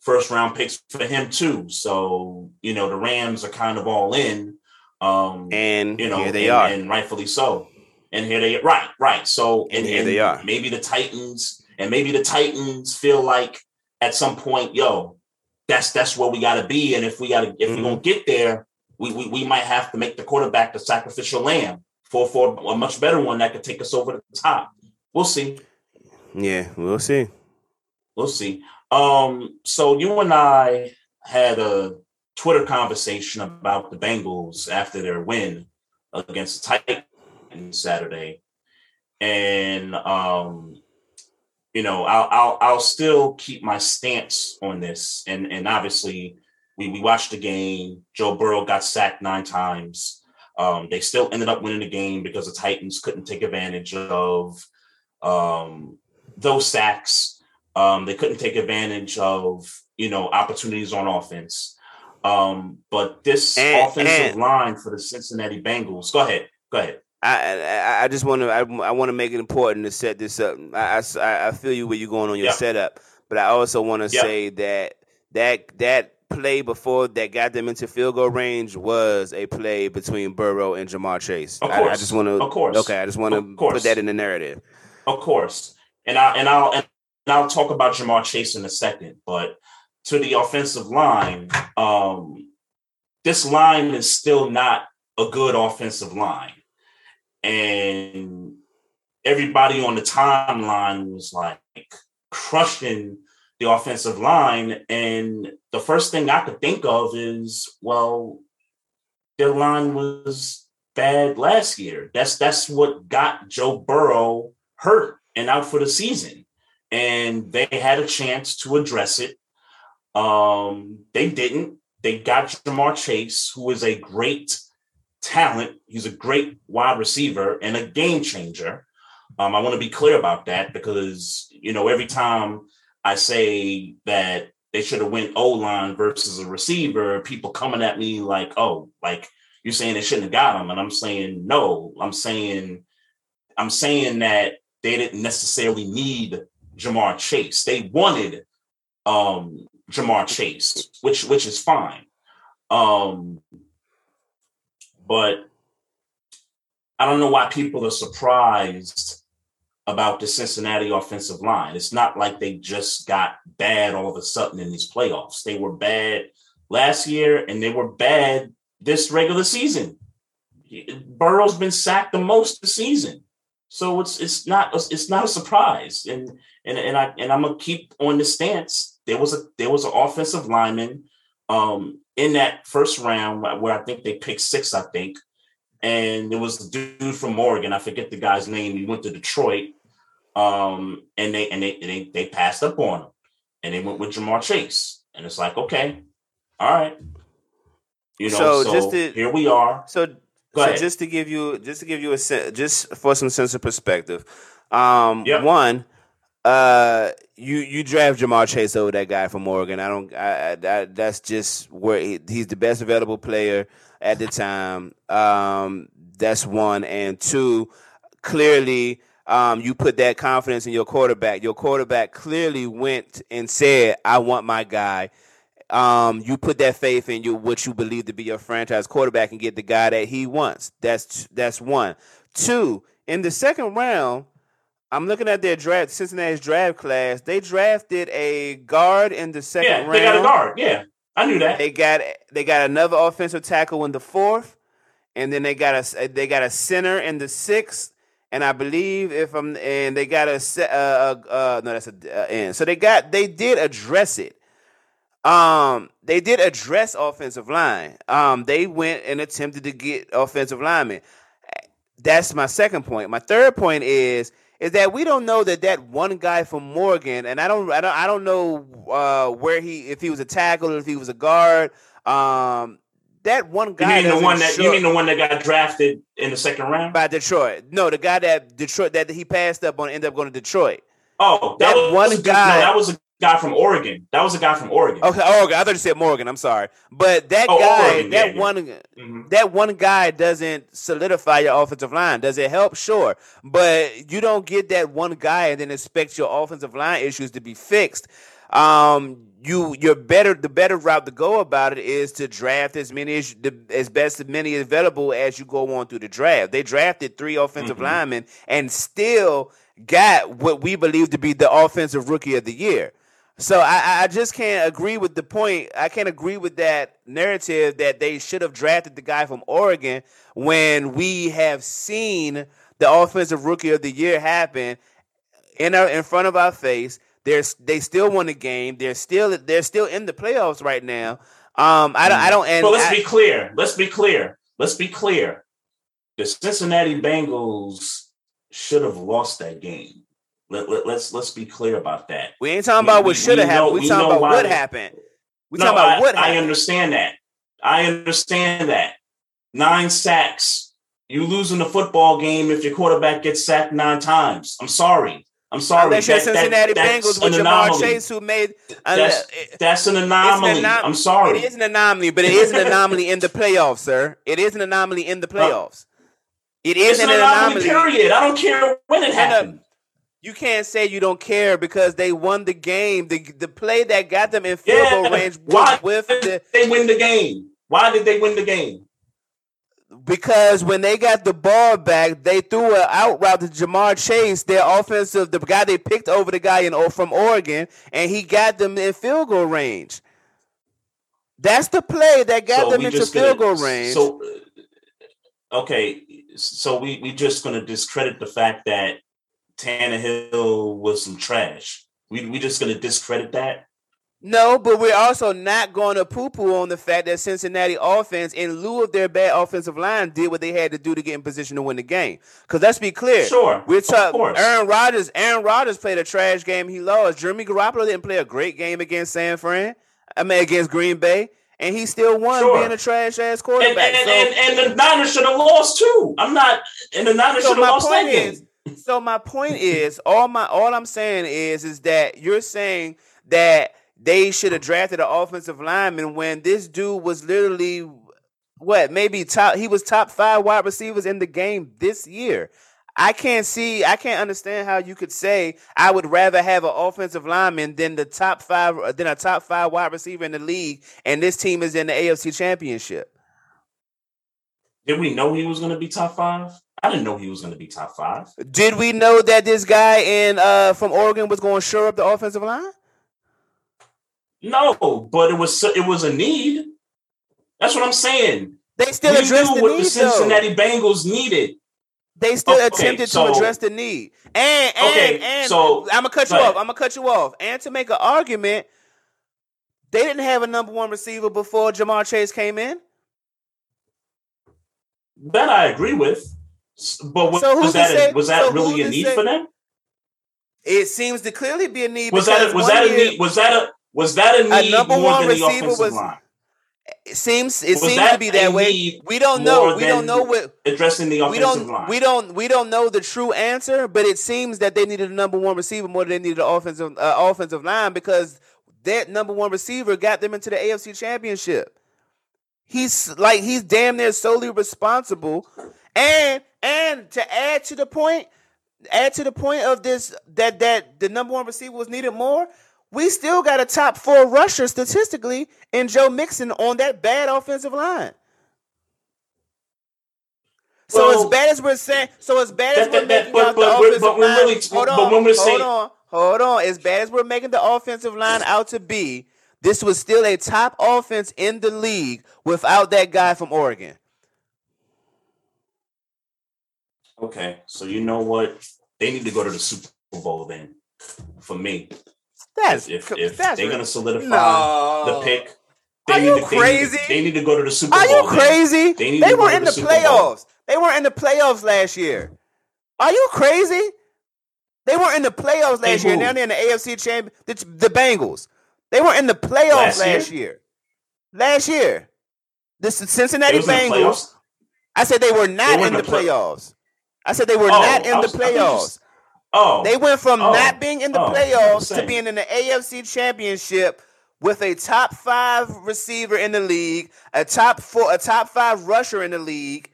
first round picks for him too. So you know the Rams are kind of all in. Um, and you know here they and, are, and rightfully so and here they right, right. So and, and here and they are. Maybe the Titans and maybe the Titans feel like at some point, yo, that's that's where we got to be. And if we got to, if Mhm. we're gonna get there, we, we we might have to make the quarterback the sacrificial lamb for for a much better one that could take us over the top. We'll see. Yeah, we'll see. We'll see. Um, so you and I had a Twitter conversation about the Bengals after their win against the Titans Saturday, and um, you know, I'll I'll I'll still keep my stance on this, and and obviously we we watched the game. Joe Burrow got sacked nine times. Um, they still ended up winning the game because the Titans couldn't take advantage of um, those sacks. Um, they couldn't take advantage of you know opportunities on offense. Um, but this And- offensive and- line for the Cincinnati Bengals. Go ahead. Go ahead. I I, I just want to I, I want to make it important to set this up. I, I, I feel you where you're going on your Yep. setup, but I also want to Yep. say that that that play before that got them into field goal range was a play between Burrow and Ja'Marr Chase. Of I, I just want to Of course. okay. I just want to put that in the narrative. Of course, and I and I'll and I'll talk about Ja'Marr Chase in a second. But to the offensive line, um, this line is still not a good offensive line, and everybody on the timeline was like crushing the offensive line. And the first thing I could think of is, well, their line was bad last year. That's that's what got Joe Burrow hurt and out for the season. And they had a chance to address it. Um, they didn't. They got Ja'Marr Chase, who is a great talent. He's a great wide receiver and a game changer. Um, I want to be clear about that because you know every time I say that they should have went O line versus a receiver, people coming at me like, "Oh, like you're saying they shouldn't have got him," and I'm saying no. I'm saying I'm saying that they didn't necessarily need Ja'Marr Chase. They wanted um, Ja'Marr Chase, which which is fine. Um, but I don't know why people are surprised about the Cincinnati offensive line. It's not like they just got bad all of a sudden in these playoffs. They were bad last year and they were bad this regular season. Burrow's been sacked the most this season. So it's it's not it's not a surprise. And and and I and I'm gonna keep on the stance. There was a there was an offensive lineman um in that first round where I think they picked six, I think. And it was the dude from Oregon. I forget the guy's name. He went to Detroit. Um, and they and they and they, they passed up on him and they went with Ja'Marr Chase. And it's like, okay, all right. You know, So so, just to- here we are. So, so just to give you, just to give you a just for some sense of perspective, um, Yep. one, uh, you you draft Ja'Marr Chase over that guy from Oregon. I don't. I, I, that that's just where he, he's the best available player at the time. Um, that's one and two. Clearly, um, you put that confidence in your quarterback. Your quarterback clearly went and said, "I want my guy." um, you put that faith in you, what you believe to be your franchise quarterback, and get the guy that he wants. That's that's one. Two, in the second round, I'm looking at their draft, Cincinnati's draft class. They drafted a guard in the second Yeah, round. they got a guard. Yeah, I knew that. They got they got another offensive tackle in the fourth, and then they got a they got a center in the sixth. And I believe if I'm and they got a uh, uh, uh no that's a uh, end. So they got they did address it. Um, they did address offensive line. Um, they went and attempted to get offensive linemen. That's my second point. My third point is is that we don't know that that one guy from Morgan, and I don't, I don't, I don't know uh, where he, if he was a tackle or if he was a guard. Um, that one guy. You mean the one that show- you mean the one that got drafted in the second round? by Detroit. No, the guy that Detroit that he passed up on ended up going to Detroit. Oh, That was, one a- guy- No, that was a guy from Oregon. That was a guy from Oregon. Okay, oh, okay, I thought you said Morgan. I'm sorry, but that Oh, guy, Oregon, that yeah, yeah. one, Mhm. that one guy doesn't solidify your offensive line. Does it help? Sure, but you don't get that one guy and then expect your offensive line issues to be fixed. Um, you, you're better. The better route to go about it is to draft as many as as best as many available as you go on through the draft. They drafted three offensive Mhm. linemen and still got what we believe to be the offensive rookie of the year. So I, I just can't agree with the point. I can't agree with that narrative that they should have drafted the guy from Oregon when we have seen the offensive rookie of the year happen in our in front of our face. There's they still won the game. They're still they're still in the playoffs right now. Um, I don't I don't. And But let's I- be clear. Let's be clear. Let's be clear. The Cincinnati Bengals should have lost that game. Let, let, let's let's be clear about that. we ain't talking we- about what should have happened. We we talking about what happened. We no, talking about I, what I understand that. I understand that. Nine sacks. You losing the football game if your quarterback gets sacked nine times. I'm sorry. I'm sorry. Unless you're That- that- Cincinnati Bengals that's with an Ja'Marr anomaly. Chase, who made That's, that's an anomaly. anom- I'm sorry. It is an anomaly, but it is an anomaly in the playoffs, sir. It is an anomaly in the playoffs. It is it's an an anomaly, anomaly. period. I don't care when it uh, happened. You can't say you don't care because they won the game. The the play that got them in field goal range Why was with the they win the game? Why did they win the game? because when they got the ball back, they threw an out route to Ja'Marr Chase, their offensive, the guy they picked over the guy in from Oregon, and he got them in field goal range. That's the play that got So them into field goal range. So, okay, so we we just gonna discredit the fact that Tannehill was some trash. We we just gonna discredit that. No, but we're also not going to poo poo on the fact that Cincinnati offense, in lieu of their bad offensive line, did what they had to do to get in position to win the game. Because let's be clear, Sure, we're talking. Aaron Rodgers. Aaron Rodgers played a trash game. He lost. Jeremy Garoppolo didn't play a great game against San Fran. I mean, against Green Bay, and he still won Sure. being a trash ass And, quarterback. and, so, and, and the Niners should have lost too. I'm not. And the Niners so should have lost that game. So my point is, all my all I'm saying is, is that you're saying that they should have drafted an offensive lineman when this dude was literally what maybe top he was top five wide receivers in the game this year. I can't see, I can't understand how you could say I would rather have an offensive lineman than the top five than a top five wide receiver in the league, and this team is in the AFC championship. Did we know he was going to be top five? I didn't know he was going to be top five. Did we know that this guy in uh from Oregon was going to shore up the offensive line? No, but it was it was a need. That's what I'm saying. They still we addressed the what need. the though. Cincinnati Bengals needed. They still Okay, attempted so- to address the need. And and Okay, and so- I'm gonna cut you off. I'm gonna cut you off. And to make an argument, they didn't have a number one receiver before Ja'Marr Chase came in. That I agree with. But was, So was that a, was that so really a need say- for them? It seems to clearly be a need. Was that a, was that a need? Was that a was that a need number more one than the receiver offensive was- line? It seems it seems to be that way. We don't know. We don't know what Addressing the we offensive don't line. we don't we don't know the true answer, but it seems that they needed a number one receiver more than they needed an offensive uh, offensive line because that number one receiver got them into the AFC Championship. He's like he's damn near solely responsible, and and to add to the point, add to the point of this that that the number one receiver was needed more. We still got a top four rusher statistically in Joe Mixon on that bad offensive line. So Well, as bad as we're saying, so as bad as that- we're that- making but- out but the offensive but line, really- hold on, hold saying- on, hold on. As bad as we're making the offensive line out to be, this was still a top offense in the league without that guy from Oregon. Okay, so you know what? They need to go to the Super Bowl then. For me, That's if if that's they're gonna solidify No. the pick, Are they you need to, they need to- crazy? They need, to go to the Super Are Bowl. Are you then. crazy? They They were in the the Super Bowl. playoffs. They were in the playoffs last year. Are you crazy? They were in the playoffs last year. Now they're in the AFC champ. The, the Bengals. They were in the playoffs Last last, year? year? Last year, the Cincinnati in the Bengals. I said they were not They were in the play- playoffs. I said they were Oh, not in the was- you playoffs. Oh, They went from Oh. not being in the Oh, playoffs to being in the AFC championship with a top five receiver in the league, a top four, a top five rusher in the league,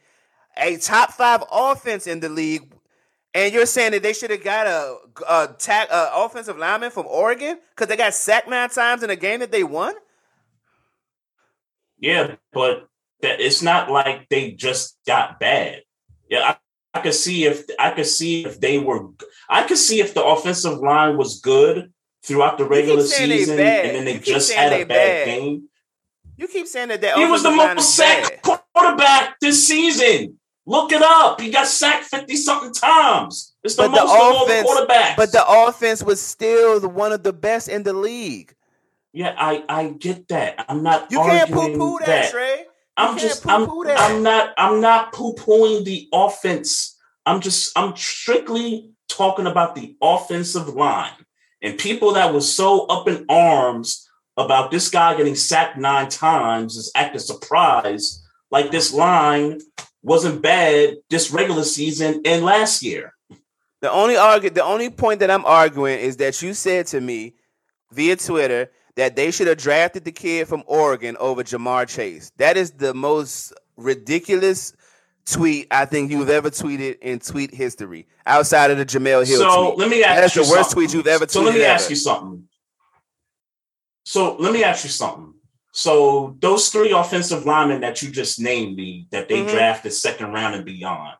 a top five offense in the league. And you're saying that they should have got a, a, tack, a offensive lineman from Oregon because they got sacked nine times in a game that they won? Yeah, but that it's not like they just got bad. Yeah, I, could see if I could see if they were I could see if the offensive line was good throughout the regular season, and then they just had a bad, bad. game. You keep saying that that He was the most sacked quarterback this season. Look it up. He got sacked 50 something times. It's the But the most of all the offense- quarterbacks. But the offense was still the, one of the best in the league. yeah, I, I get that. I'm not You can't poo poo that, that. Trey. You I'm just I'm. I'm not I'm not poo-pooing the offense. I'm just I'm strictly talking about the offensive line. And people that were so up in arms about this guy getting sacked nine times is acting surprised like this line wasn't bad this regular season and last year. The only argue, the only point that I'm arguing is that you said to me via Twitter that they should have drafted the kid from Oregon over Ja'Marr Chase. That is the most ridiculous tweet I think you've ever tweeted in tweet history, outside of the Jemele Hill So tweet. let me ask That's you the worst something. tweet you've ever So let me tweeted ask ever. you something. So let me ask you something. So those three offensive linemen that you just named me that they Mhm. drafted second round and beyond,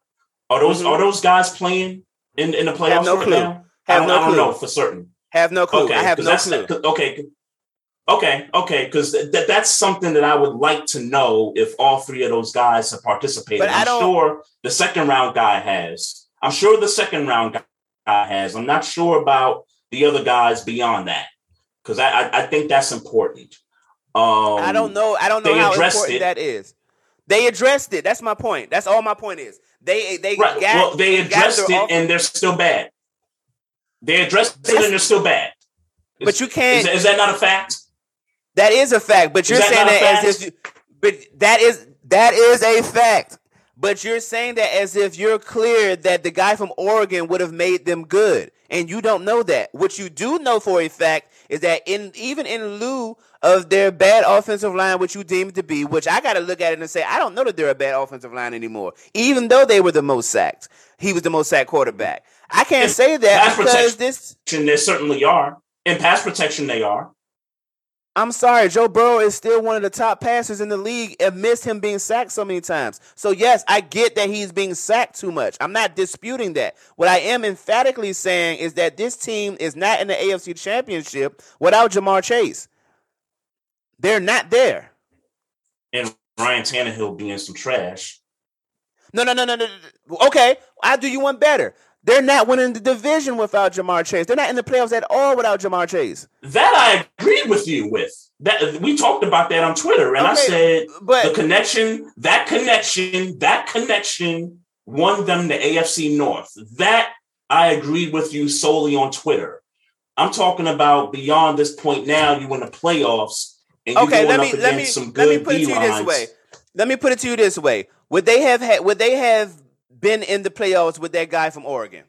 are those Mhm. are those guys playing in, in the playoffs no right clue. now? I Have don't, no I don't clue. know for certain. Have no clue. Okay, I have no clue. okay, okay, okay, because th- th- that's something that I would like to know if all three of those guys have participated. But I'm sure the second round guy has. I'm sure the second round guy has. I'm not sure about the other guys beyond that because I, I I think that's important. Um, I don't know. I don't know how important it. that is. They addressed it. That's my point. That's all my point is. They they Right. got well, they addressed it off- and they're still bad. They addressed it and they're still bad. Is- But you can't. Is, is that not a fact? That is a fact, but you're that saying that as if but that is that is a fact. But you're saying that as if you're clear that the guy from Oregon would have made them good, and you don't know that. What you do know for a fact is that in even in lieu of their bad offensive line, which you deem it to be, which I got to look at it and say I don't know that they're a bad offensive line anymore, even though they were the most sacked. He was the most sacked quarterback. I can't say that because this. They certainly are. In pass protection, they are. I'm sorry, Joe Burrow is still one of the top passers in the league amidst him being sacked so many times. So yes, I get that he's being sacked too much. I'm not disputing that. What I am emphatically saying is that this team is not in the AFC Championship without Ja'Marr Chase. They're not there. And Ryan Tannehill being some trash. No, no, no, no, no. Okay, I'll do you one better. They're not winning the division without Ja'Marr Chase. They're not in the playoffs at all without Ja'Marr Chase. That I agree with you with. That we talked about that on Twitter, and I said but- the connection, that connection, that connection won them the AFC North. That I agreed with you solely on Twitter. I'm talking about beyond this point now. You in the playoffs, and you okay, going let up me against let me some let good me put it to you this way. Let me put it to you this way: Would they have had? Would they have been in the playoffs with that guy from Oregon?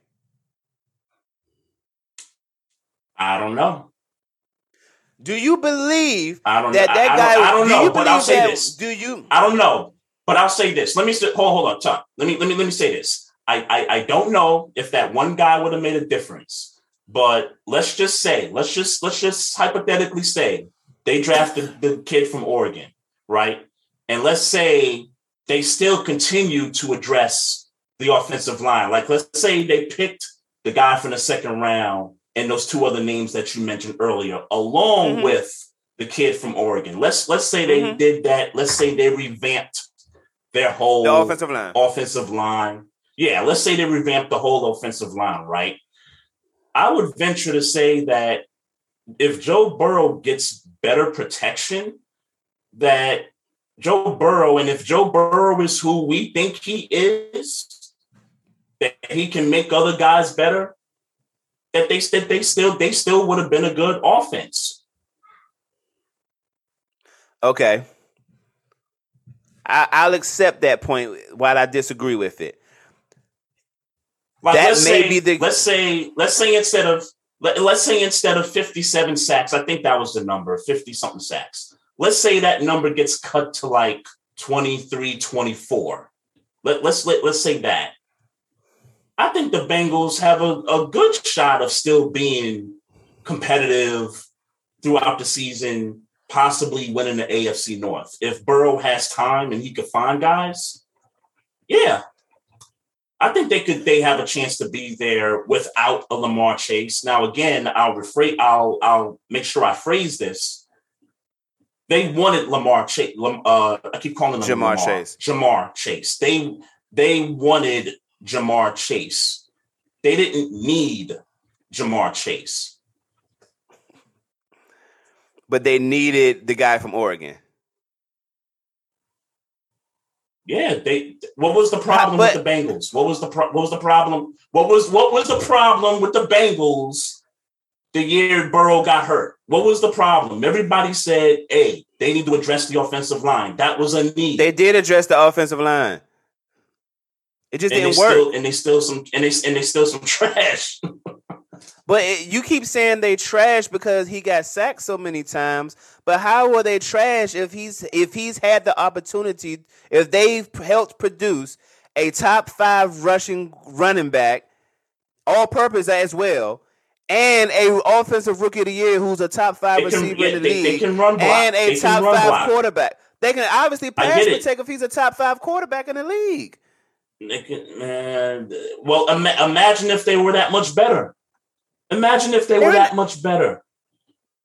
I don't know. Do you believe I don't that know. that I, guy? I don't, I don't do know, you but I'll say that? this. Do you? I don't know, but I'll say this. Let me hold, hold on, Chuck. Let me let me let me say this. I, I I don't know if that one guy would have made a difference, but let's just say, let's just let's just hypothetically say they drafted the kid from Oregon, right? And let's say they still continue to address the offensive line. Like let's say they picked the guy from the second round and those two other names that you mentioned earlier, along Mhm. with the kid from Oregon. Let's let's say they Mhm. did that. Let's say they revamped their whole The offensive line. offensive line. Yeah, let's say they revamped the whole offensive line, right? I would venture to say that if Joe Burrow gets better protection, that Joe Burrow, and if Joe Burrow is who we think he is, that he can make other guys better, that they that they still they still would have been a good offense. Okay. I, I'll accept that point while I disagree with it. Like, That may say, be the- let's say let's say instead of let, let's say instead of 57 sacks, I think that was the number, 50 something sacks. Let's say that number gets cut to like 23, 24. Let, let's let, let's say that. I think the Bengals have a, a good shot of still being competitive throughout the season, possibly winning the AFC North. If Burrow has time and he could find guys, yeah, I think they could they have a chance to be there without a Lamar Chase. Now again, I'll rephrase I'll I'll make sure I phrase this. They wanted Lamar Chase. Uh, I keep calling him Ja'Marr Lamar. Chase. Ja'Marr Chase. They they wanted Ja'Marr Chase. They didn't need Ja'Marr Chase. But they needed the guy from Oregon. Yeah, they. What was the problem but- with the Bengals? What was the pro- what was the problem? What was what was the problem with the Bengals the year Burrow got hurt? What was the problem? Everybody said, "Hey, they need to address the offensive line." That was a need. They did address the offensive line. It just and didn't they work. still and they still some and they and they still some trash. But it, you keep saying they trash because he got sacked so many times. But how were they trash if he's if he's had the opportunity if they've helped produce a top five rushing running back, all purpose as well, and a offensive rookie of the year who's a top five can- receiver yeah, in the they- they league, can run block. and a They top five block. quarterback. They can obviously pass protect if he's a top five quarterback in the league. Man, uh, well, ima- imagine if they were that much better. Imagine if they were They're- that much better.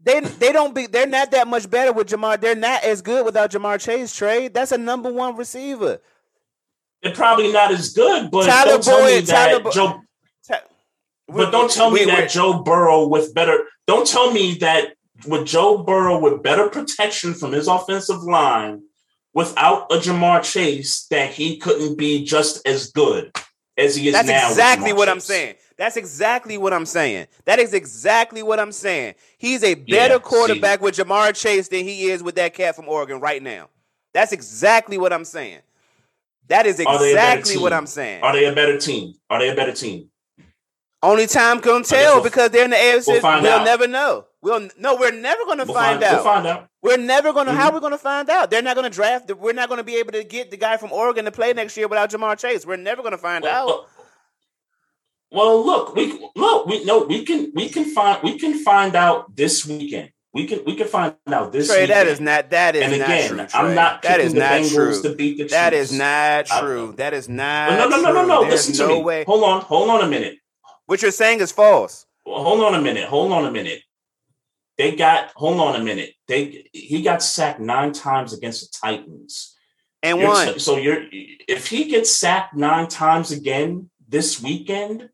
They they don't be they're not that much better with Ja'Marr. They're not as good without Ja'Marr Chase trade. That's a number one receiver. They're probably not as good, but Tyler don't tell me Boyd, that Tyler Bo- Joe. Ta- But don't tell me that Joe Burrow with better. Don't tell me that with Joe Burrow with better protection from his offensive line, without a Ja'Marr Chase, that he couldn't be just as good as he is That's now. with exactly what I'm saying. That's exactly what I'm saying. That is exactly what I'm saying. He's a better Yeah, quarterback with Ja'Marr Chase than he is with that cat from Oregon right now. That's exactly what I'm saying. That is Are they a better exactly what? I'm saying. Are they a better team? Are they a better team? Only time can tell we'll- because they're in the AFC. we'll find we'll never know. We'll no, we're never going to We'll find, find, out. We'll find out. We're never gonna. How Mhm. we gonna find out? They're not gonna draft. We're not gonna be able to get the guy from Oregon to play next year without Ja'Marr Chase. We're never gonna find Well, out. well- well, look, we look, we no, we can we can find we can find out this weekend. We can we can find out this Trey, weekend. that is not. That is and not again, true. I'm not That the not Bengals true. to beat the Chiefs. That is not true. That is not. no, no, no, no, no. There's Listen to no me. way. Hold on, hold on a minute. What you're saying is false. Well, hold on a minute. Hold on a minute. They got hold on a minute. They he got sacked nine times against the Titans. And You're one. so you're if he gets sacked nine times again this weekend,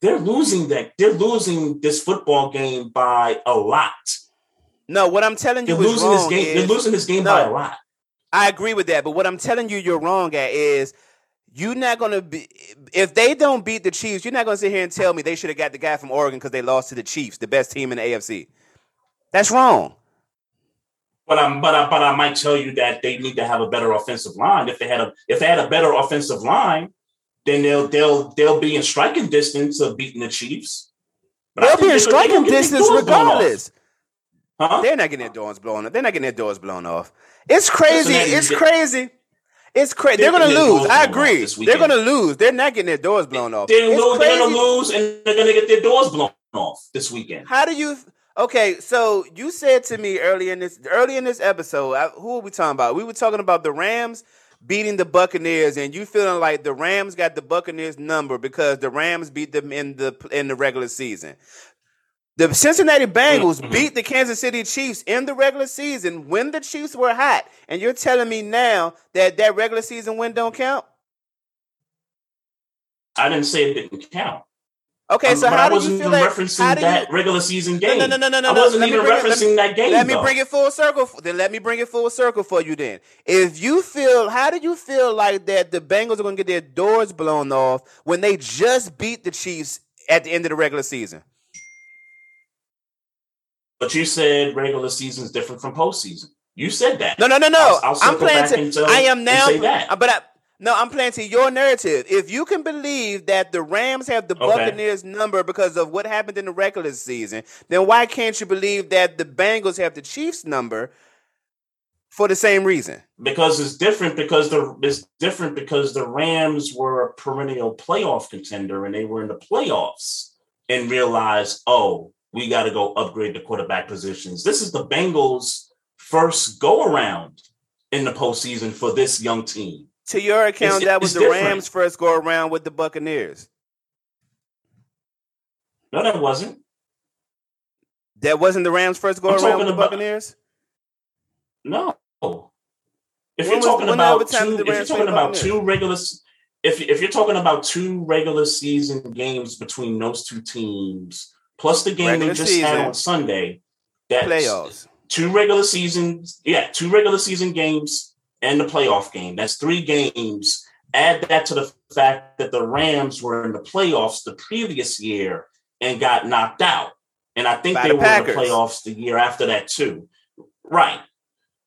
they're losing that. They're losing this football game by a lot. No, what I'm telling you They're losing this game. is- They're losing this game No. by a lot. I agree with that, but what I'm telling you you're wrong at is you're not gonna be if they don't beat the Chiefs, you're not gonna sit here and tell me they should have got the guy from Oregon because they lost to the Chiefs, the best team in the AFC. That's wrong. But I'm but I but I might tell you that they need to have a better offensive line. If they had a if they had a better offensive line, then they'll they'll they'll be in striking distance of beating the Chiefs. But They'll be in striking they're gonna get their distance doors blown off. regardless. Huh? They're not getting their doors blown off. They're not getting their doors blown off. It's crazy. It's crazy. It's crazy. They're They're gonna lose. I agree. They're gonna lose. They're not getting their doors blown off. They're, they're gonna lose and they're gonna get their doors blown off this weekend. How do you? Okay, so you said to me early in this early in this episode, I, who are we talking about? We were talking about the Rams beating the Buccaneers, and you feeling like the Rams got the Buccaneers number because the Rams beat them in the in the regular season. The Cincinnati Bengals Mhm. beat the Kansas City Chiefs in the regular season when the Chiefs were hot, and you're telling me now that that regular season win don't count? I didn't say it didn't count. Okay, Um, so how I do you feel like? referencing do you, that regular season game. no, no, no, no, no, I wasn't even bring it- that game. Let me though. bring it full circle. Then let me bring it full circle for you. Then, if you feel, how do you feel like that the Bengals are going to get their doors blown off when they just beat the Chiefs at the end of the regular season? But you said regular season is different from postseason. You said that. No, no, no, no. I'll I'm playing to. I am now. that. But I, no, I'm playing to your narrative. If you can believe that the Rams have the Okay. Buccaneers number because of what happened in the regular season, then why can't you believe that the Bengals have the Chiefs number for the same reason? because it's different because the it's different because the Rams were a perennial playoff contender and they were in the playoffs and realized, oh, we got to go upgrade the quarterback positions. This is the Bengals' first go around in the postseason for this young team. To your account, It's- that was the different. Rams' first go around with the Buccaneers. No, that wasn't. That wasn't the Rams' first go I'm around with the about- Buccaneers. No. If When you're talking about two, if you're talking about two regular, if if you're talking about two regular season games between those two teams, plus the game Regular they just had on Sunday, that's Playoffs. two regular seasons, yeah, two regular season games and the playoff game. That's three games. Add that to the fact that the Rams were in the playoffs the previous year and got knocked out. And I think By they the were in the playoffs the year after that too. Right.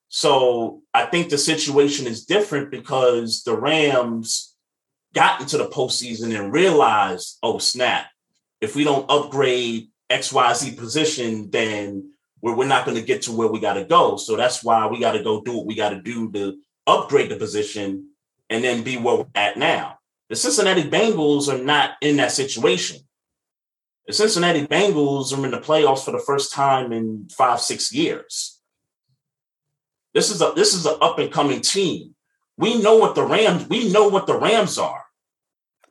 So I think the situation is different because the Rams got into the postseason and realized, oh snap, if we don't upgrade XYZ position, then we're, we're not going to get to where we got to go. So that's why we got to go do what we got to do to upgrade the position and then be where we're at now. The Cincinnati Bengals are not in that situation. The Cincinnati Bengals are in the playoffs for the first time in five, six years. This is a this is an up and coming team. We know what the Rams we know what the Rams are.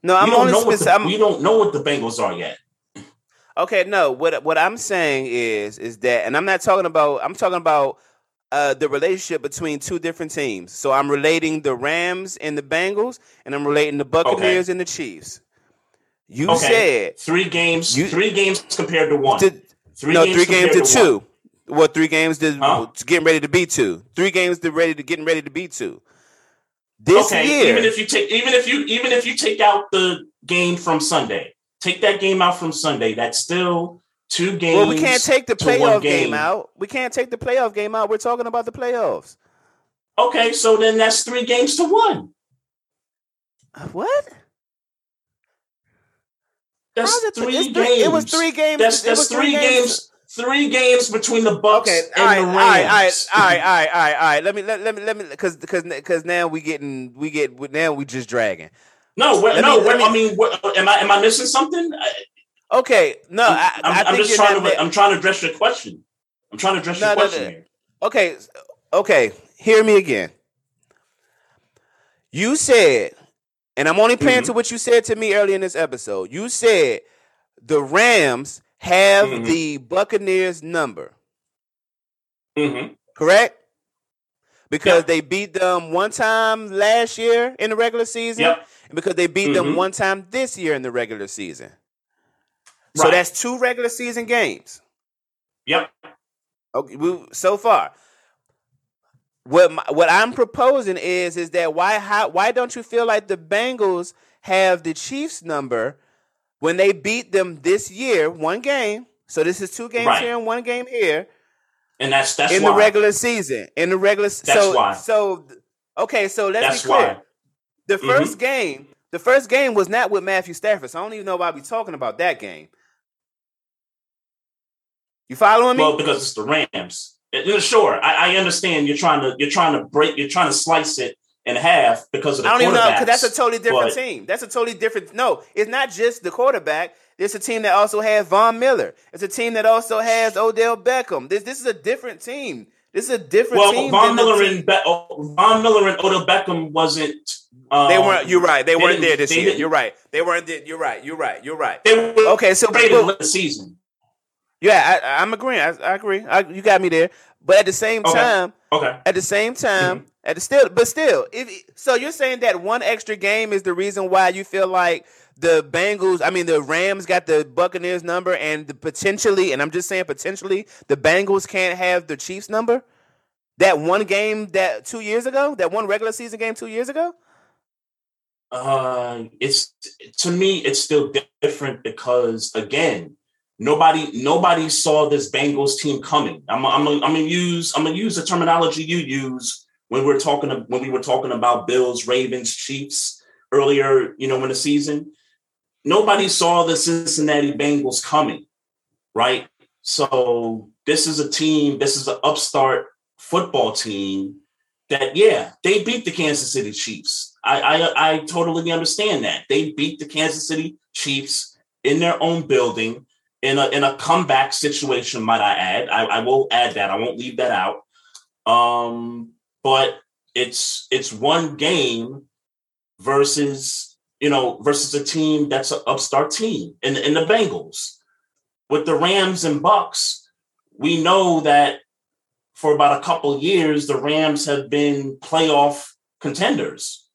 No, we I'm don't only know what the, I'm- we don't know what the Bengals are yet. Okay, no. What what I'm saying is is that, and I'm not talking about. I'm talking about uh, the relationship between two different teams. So I'm relating the Rams and the Bengals, and I'm relating the Buccaneers and the Chiefs. You Okay. said Three games, You- three games compared to one. to, three no games three games to to one. two. Well, three games to, Huh? getting ready to be two. Three games to ready to getting ready to be two. This okay, year, even if you take even if you even if you take out the game from Sunday, take that game out from Sunday, that's still two games. well, we can't take the playoff game game. out. We can't take the playoff game out. We're talking about the playoffs. Okay, so then that's three games to one. Uh, what? That's it three it's games. it was three games- That's that's three three games. games. Three games between the Bucks Okay, and right, the right, all right, Rams. all right, all right, all right, all right. Let me let, let me let me because because because now we getting we get now we just dragging. No, Let no. me- we're, I mean, am I am I missing something? Okay, no, I, I'm, I I'm just trying to. I'm trying to address your question. I'm trying to address No, your no, question no. here. Okay, okay. Hear me again. You said, and I'm only paying Mhm. to what you said to me earlier in this episode. You said the Rams have Mhm. the Buccaneers number, hmm correct? Because Yeah. they beat them one time last year in the regular season, Yep. and because they beat them Mhm. one time this year in the regular season. So Right. that's two regular season games. Yep. Okay, we, so far. What my, what I'm proposing is is that why how, why don't you feel like the Bengals have the Chiefs number when they beat them this year one game? So this is two games Right. here and one game here And that's that's in why. the regular season. In the regular That's so why. so okay, so let's That's be clear. why. The Mhm. 1st game, the first game was not with Matthew Stafford. So I don't even know why we're talking about that game. You following me? Well, because it's the Rams. Sure, I, I understand. You're trying to you're trying to break. You're trying to slice it in half because of the I don't even know because that's a totally different but- team. That's a totally different. No, it's not just the quarterback. It's a team that also has Von Miller. It's a team that also has Odell Beckham. This this is a different team. This is a different Well, team. Von Miller and Be- oh, Von Miller and Odell Beckham wasn't. Um, they weren't. You're right. They, weren't there this year. You're right. They weren't there. You're right. You're right. You're right. They were Okay, so but- season. Yeah, I, I'm agreeing. I, I agree. I, you got me there. But at the same Okay. time, Okay. At the same time, at the still, but still, if so, you're saying that one extra game is the reason why you feel like the Bengals, I mean, the Rams got the Buccaneers number, and the potentially, and I'm just saying potentially, the Bengals can't have the Chiefs number. That one game that two years ago, that one regular season game two years ago. Uh, it's to me, it's still different because again, nobody nobody saw this Bengals team coming. I'm I'm I'm gonna use I'm gonna use the terminology you use when we're talking when we were talking about Bills, Ravens, Chiefs earlier, you know, in the season. Nobody saw the Cincinnati Bengals coming, right? So this is a team. This is an upstart football team that yeah they beat the Kansas City Chiefs. I, I I totally understand that they beat the Kansas City Chiefs in their own building in a in a comeback situation. Might I add? I, I will add that. I won't leave that out. Um, but it's it's one game versus you know versus a team that's an upstart team in, in the Bengals. With the Rams and Bucks, we know that for about a couple years, the Rams have been playoff contenders.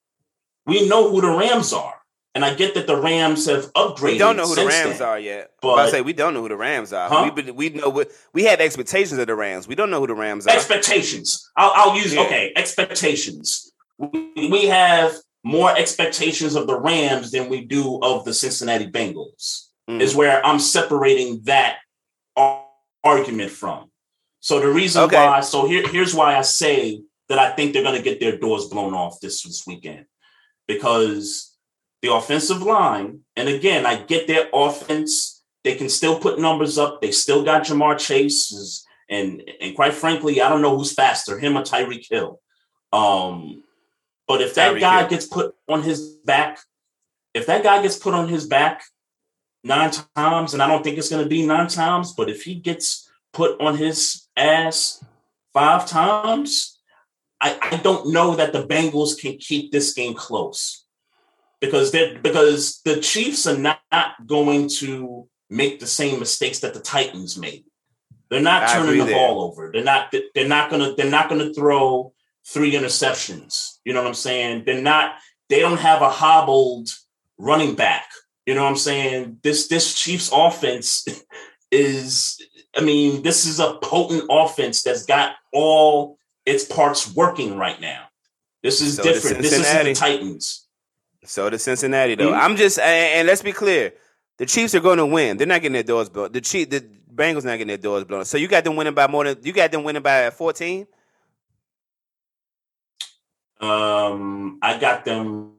We know who the Rams are. And I get that the Rams have upgraded. We don't know who the Rams then. are yet. But- I say we don't know who the Rams are. Huh? We we know what we have expectations of the Rams. We don't know who the Rams are. expectations. I'll, I'll use Yeah. okay expectations. We, we have more expectations of the Rams than we do of the Cincinnati Bengals. Mhm. Is where I'm separating that argument from. So the reason Okay. why, so here, here's why I say that I think they're going to get their doors blown off this, this weekend because the offensive line, and again, I get their offense. They can still put numbers up. They still got Ja'Marr Chase, and and quite frankly, I don't know who's faster, him or Tyreek Hill. Um, but if that Tyreek guy Hill. gets put on his back, if that guy gets put on his back nine times, and I don't think it's going to be nine times, but if he gets put on his ass five times, I, I don't know that the Bengals can keep this game close because they because the Chiefs are not going to make the same mistakes that the Titans made. They're not I turning the there. ball over. They're not. They're not gonna. They're not gonna throw three interceptions. You know what I'm saying? They're not. They don't have a hobbled running back. You know what I'm saying? This this Chiefs offense is. I mean, this is a potent offense that's got all its parts working right now. This is So different. This isn't the Titans. So does Cincinnati though. Mhm. I'm just and, and let's be clear. The Chiefs are going to win. They're not getting their doors blown. The Chief, the Bengals not getting their doors blown. So you got them winning by more than you got them winning by 14. Um, I got them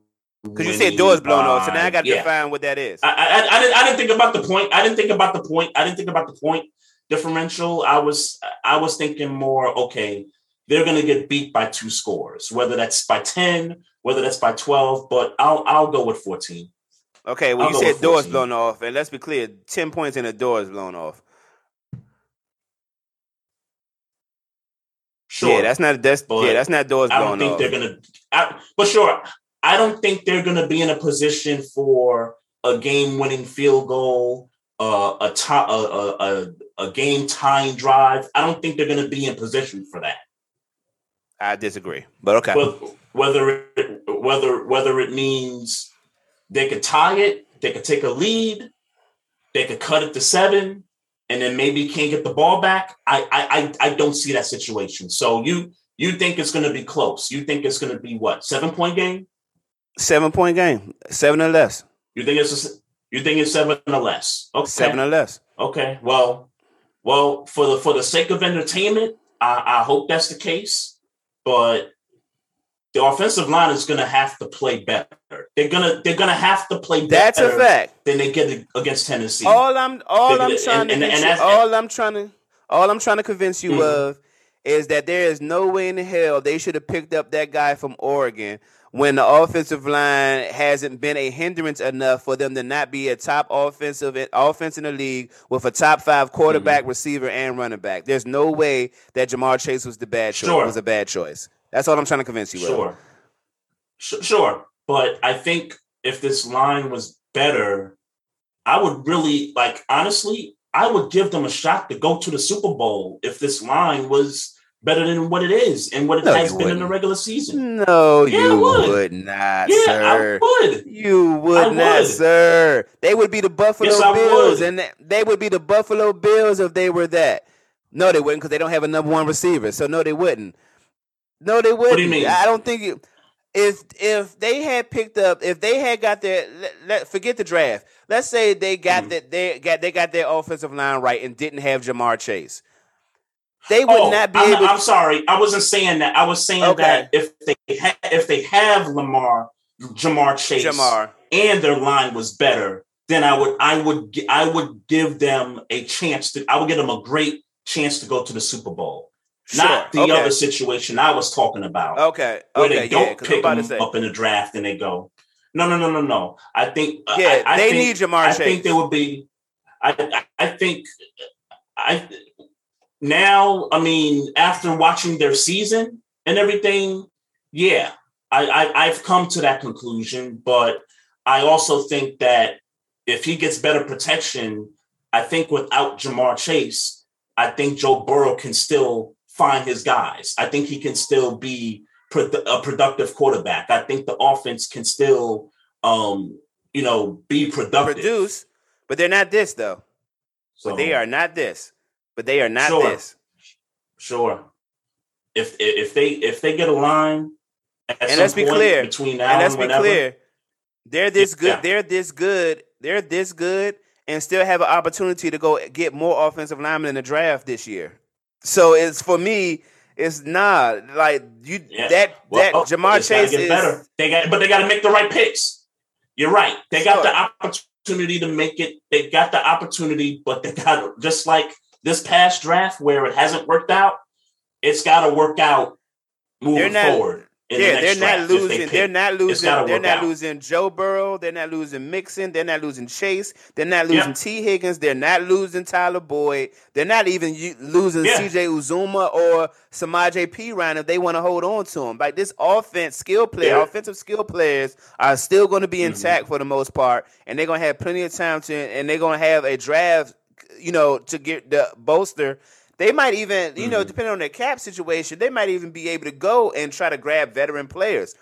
Because you said doors blown off. So now I got to yeah. define what that is. I, I, I, didn't, I didn't think about the point. I didn't think about the point. I didn't think about the point differential. I was I was thinking more. Okay, they're going to get beat by two scores, whether that's by ten, whether that's by twelve. But I'll I'll go with fourteen. Okay, well I'll you said doors blown off, and let's be clear: ten points and the doors blown off. Sure, Yeah, that's not that's But yeah, that's not doors I don't think off. they're going to. But sure, I don't think they're going to be in a position for a game-winning field goal, uh, a, ti- a, a, a, a game tying drive. I don't think they're going to be in position for that. I disagree, but okay. But whether it, whether whether it means they could tie it, they could take a lead, they could cut it to seven, and then maybe can't get the ball back. I I I, I don't see that situation. So you you think it's going to be close? You think it's going to be what seven point game? Seven point game, seven or less, You think it's a, you think it's seven or less? Okay, seven or less. Okay. Well, well, for the for the sake of entertainment, I, I hope that's the case. But the offensive line is going to have to play better. They're gonna they're gonna have to play That's better a fact. than they get against Tennessee. All I'm all I'm And- trying to and- and convince you- all I'm trying to all I'm trying to convince you Mhm. of is that there is no way in hell they should have picked up that guy from Oregon when the offensive line hasn't been a hindrance enough for them to not be a top offensive offense in the league with a top five quarterback, Mm-hmm. receiver, and running back. There's no way that Ja'Marr Chase was the bad choice. Sure. Was a bad choice. That's all I'm trying to convince you. Sure. Sh- Sure. But I think if this line was better, I would really like honestly, I would give them a shot to go to the Super Bowl if this line was better than what it is and what it No, has been in the regular season. No, Yeah, you would. would. not, Yeah, sir. I would. You would I not, would. sir. They would be the Buffalo Yes, Bills, and they would be the Buffalo Bills if they were that. No, they wouldn't because they don't have a number one receiver. So no, they wouldn't. No, they wouldn't. do you mean? I don't think you. If if they had picked up, if they had got their, let, let- forget the draft. Let's say they got Mhm. that they got they got their offensive line right and didn't have Ja'Marr Chase. They would Oh, not be I'm, able. I'm sorry. I wasn't saying that. I was saying Okay. that if they ha- if they have Lamar, Ja'Marr Chase, Ja'Marr. and their line was better, then I would I would I would give them a chance to. I would give them a great chance to go to the Super Bowl. Not the okay. other situation I was talking about, Okay. where Okay. they Yeah. don't I'm pick about them to say. up in the draft and they go, no, no, no, no, no. I think Yeah, I, I they think, need Ja'Marr I Chase. think there would be. I I I think I now. I mean, after watching their season and everything, yeah, I, I I've come to that conclusion, but I also think that if he gets better protection, I think without Ja'Marr Chase, I think Joe Burrow can still find his guys. I think he can still be a productive quarterback. I think the offense can still, um, you know, be productive. Produce, but they're not this though. So but they are not this. But they are not sure, this. Sure. If if they if they get a line, and let's be clear between now and let's and be clear, they're this good. Yeah. They're this good. They're this good, and still have an opportunity to go get more offensive linemen in the draft this year. So it's for me. It's not like you yeah. that well, that oh, Ja'Marr Chase is better. They got, but they got to make the right picks. You're right. They got the opportunity to make it. They got the opportunity, but they got just like this past draft where it hasn't worked out. It's got to work out moving not, forward yeah, the they're not losing. They they're not losing. They're not out. losing Joe Burrow. They're not losing Mixon. They're not losing Chase. They're not losing yep. Tee Higgins. They're not losing Tyler Boyd. They're not even losing yeah. C.J. Uzomah or Samaje Perine. if they want to hold on to him. Like this offense skill player, yeah. offensive skill players are still going to be intact mm-hmm. for the most part, and they're going to have plenty of time to, and they're going to have a draft, you know, to get the bolster they might even, you mm-hmm. know, depending on their cap situation, they might even be able to go and try to grab veteran players.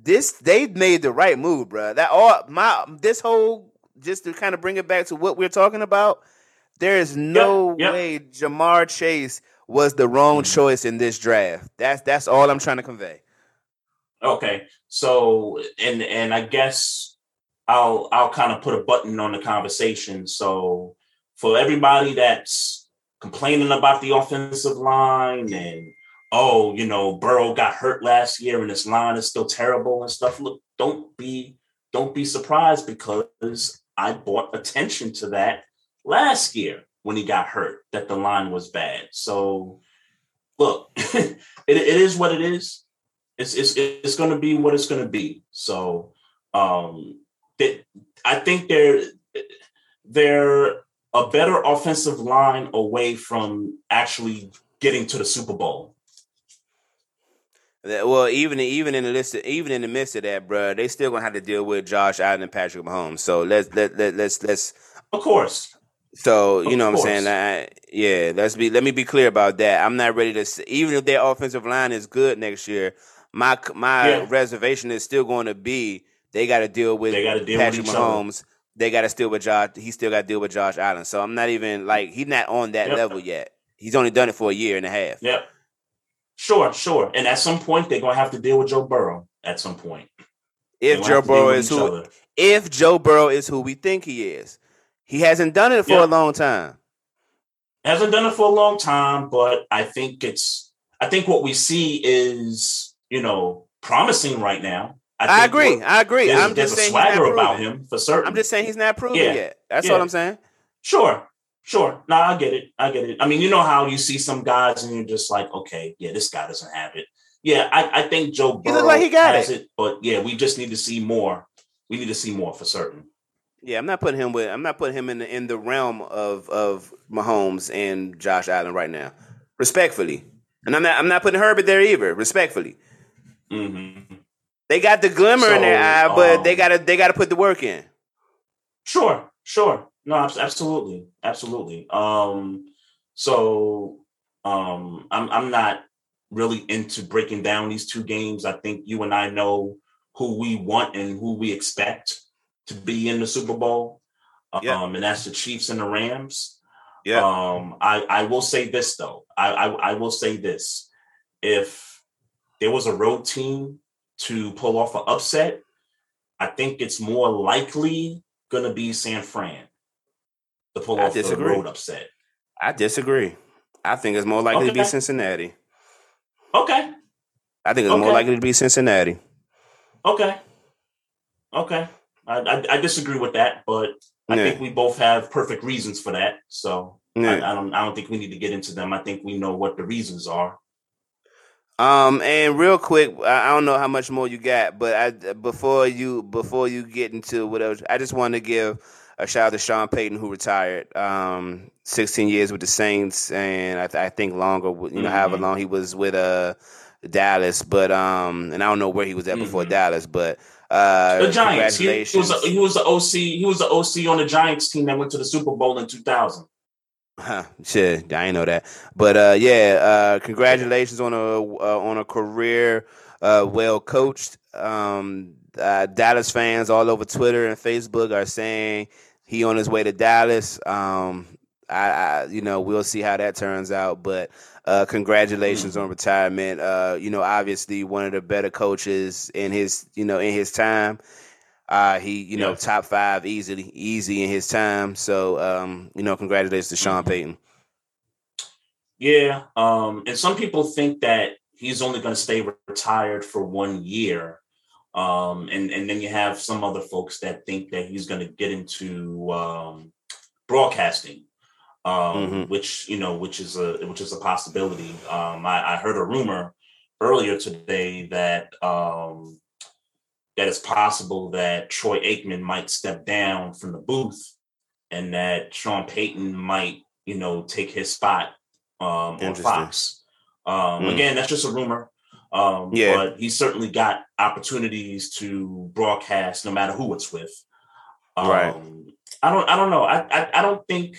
This they made the right move, bro. That all my this whole just to kind of bring it back to what we're talking about. There is no yep, yep. way Ja'Marr Chase was the wrong mm-hmm. choice in this draft. That's that's all I'm trying to convey. Okay, so and and I guess I'll I'll kind of put a button on the conversation. So for everybody that's complaining about the offensive line and oh, you know, Burrow got hurt last year and his line is still terrible and stuff. Look, don't be don't be surprised because I brought attention to that last year when he got hurt that the line was bad. So look, it, it is what it is. It's it's it's going to be what it's going to be. So um, that I think they're they're a better offensive line away from actually getting to the Super Bowl. Well, even even in the list, even in the midst of that, bro, they still gonna have to deal with Josh Allen and Patrick Mahomes. So let's let, let let's let's. Of course. So you of know course. what I'm saying? I, yeah, let's be let me be clear about that. I'm not ready to even if their offensive line is good next year. My my yeah. reservation is still going to be they got to deal with deal Patrick with Mahomes. Other they got to deal with Josh. He still got to deal with Josh Allen. So I'm not even like he's not on that yep. level yet. He's only done it for a year and a half. Yep. Sure, sure. And at some point, they're gonna have to deal with Joe Burrow. At some point, if Joe Burrow is who, other. if Joe Burrow is who we think he is, he hasn't done it for yep. a long time. Hasn't done it for a long time, but I think it's. I think what we see is, you know, promising right now. I, I agree. I agree. There's, I'm there's just saying swagger about him for certain. I'm just saying he's not proven yeah. yet. That's yeah. all I'm saying. Sure, sure. No, I get it. I get it. I mean, you know how you see some guys and you're just like, okay, yeah, this guy doesn't have it. Yeah, I, I think Joe Burrow he like he got has it. it, but yeah, we just need to see more. We need to see more for certain. Yeah, I'm not putting him with. I'm not putting him in the in the realm of of Mahomes and Josh Allen right now. Respectfully, and I'm not. I'm not putting Herbert there either. Respectfully. Mm-hmm. They got the glimmer so, in their eye, but um, they gotta they gotta put the work in. Sure, sure. No, absolutely, absolutely. Um, so um, I'm I'm not really into breaking down these two games. I think you and I know who we want and who we expect to be in the Super Bowl. Yeah. Um, and that's the Chiefs and the Rams. Yeah. Um, I, I will say this though. I, I I will say this. If there was a road team to pull off an upset, I think it's more likely going to be San Fran to pull I off disagree. the road upset. I disagree. I think it's more likely okay. to be Cincinnati. Okay. I think it's okay. more likely to be Cincinnati. Okay. Okay. I, I, I disagree with that, but I yeah. think we both have perfect reasons for that. So yeah. I, I, don't I don't think we need to get into them. I think we know what the reasons are. Um, and real quick, I don't know how much more you got, but I before you before you get into whatever, I just want to give a shout out to Sean Payton who retired. Um, 16 years with the Saints, and I, th- I think longer. You know, mm-hmm. however long he was with uh Dallas, but um, and I don't know where he was at before Mhm. Dallas, but uh, The Giants. He, he was a, he was the OC. He was the OC on the Giants team that went to the Super Bowl in 2000. Huh, shit, I ain't know that. But uh, yeah, uh, congratulations on a uh, on a career uh, well coached. Um, uh, Dallas fans all over Twitter and Facebook are saying he on his way to Dallas. Um, I, I you know we'll see how that turns out, but uh, congratulations on retirement. You know, obviously one of the better coaches in his you know in his time. Uh, he, you know, Yeah. top five easily, easy in his time. So, um, you know, congratulations to Sean. Payton. Yeah. Um, and some people think that he's only going to stay retired for one year. Um, and, and then you have some other folks that think that he's going to get into um, broadcasting, um, Mhm. which you know, which is a which is a possibility. Um, I, I heard a rumor earlier today that um, that it's possible that Troy Aikman might step down from the booth, and that Sean Payton might, you know, take his spot um, on Fox. Um, Mm. Again, that's just a rumor. Um, Yeah. but he's certainly got opportunities to broadcast no matter who it's with. Um, Right. I don't. I don't know. I. I, I don't think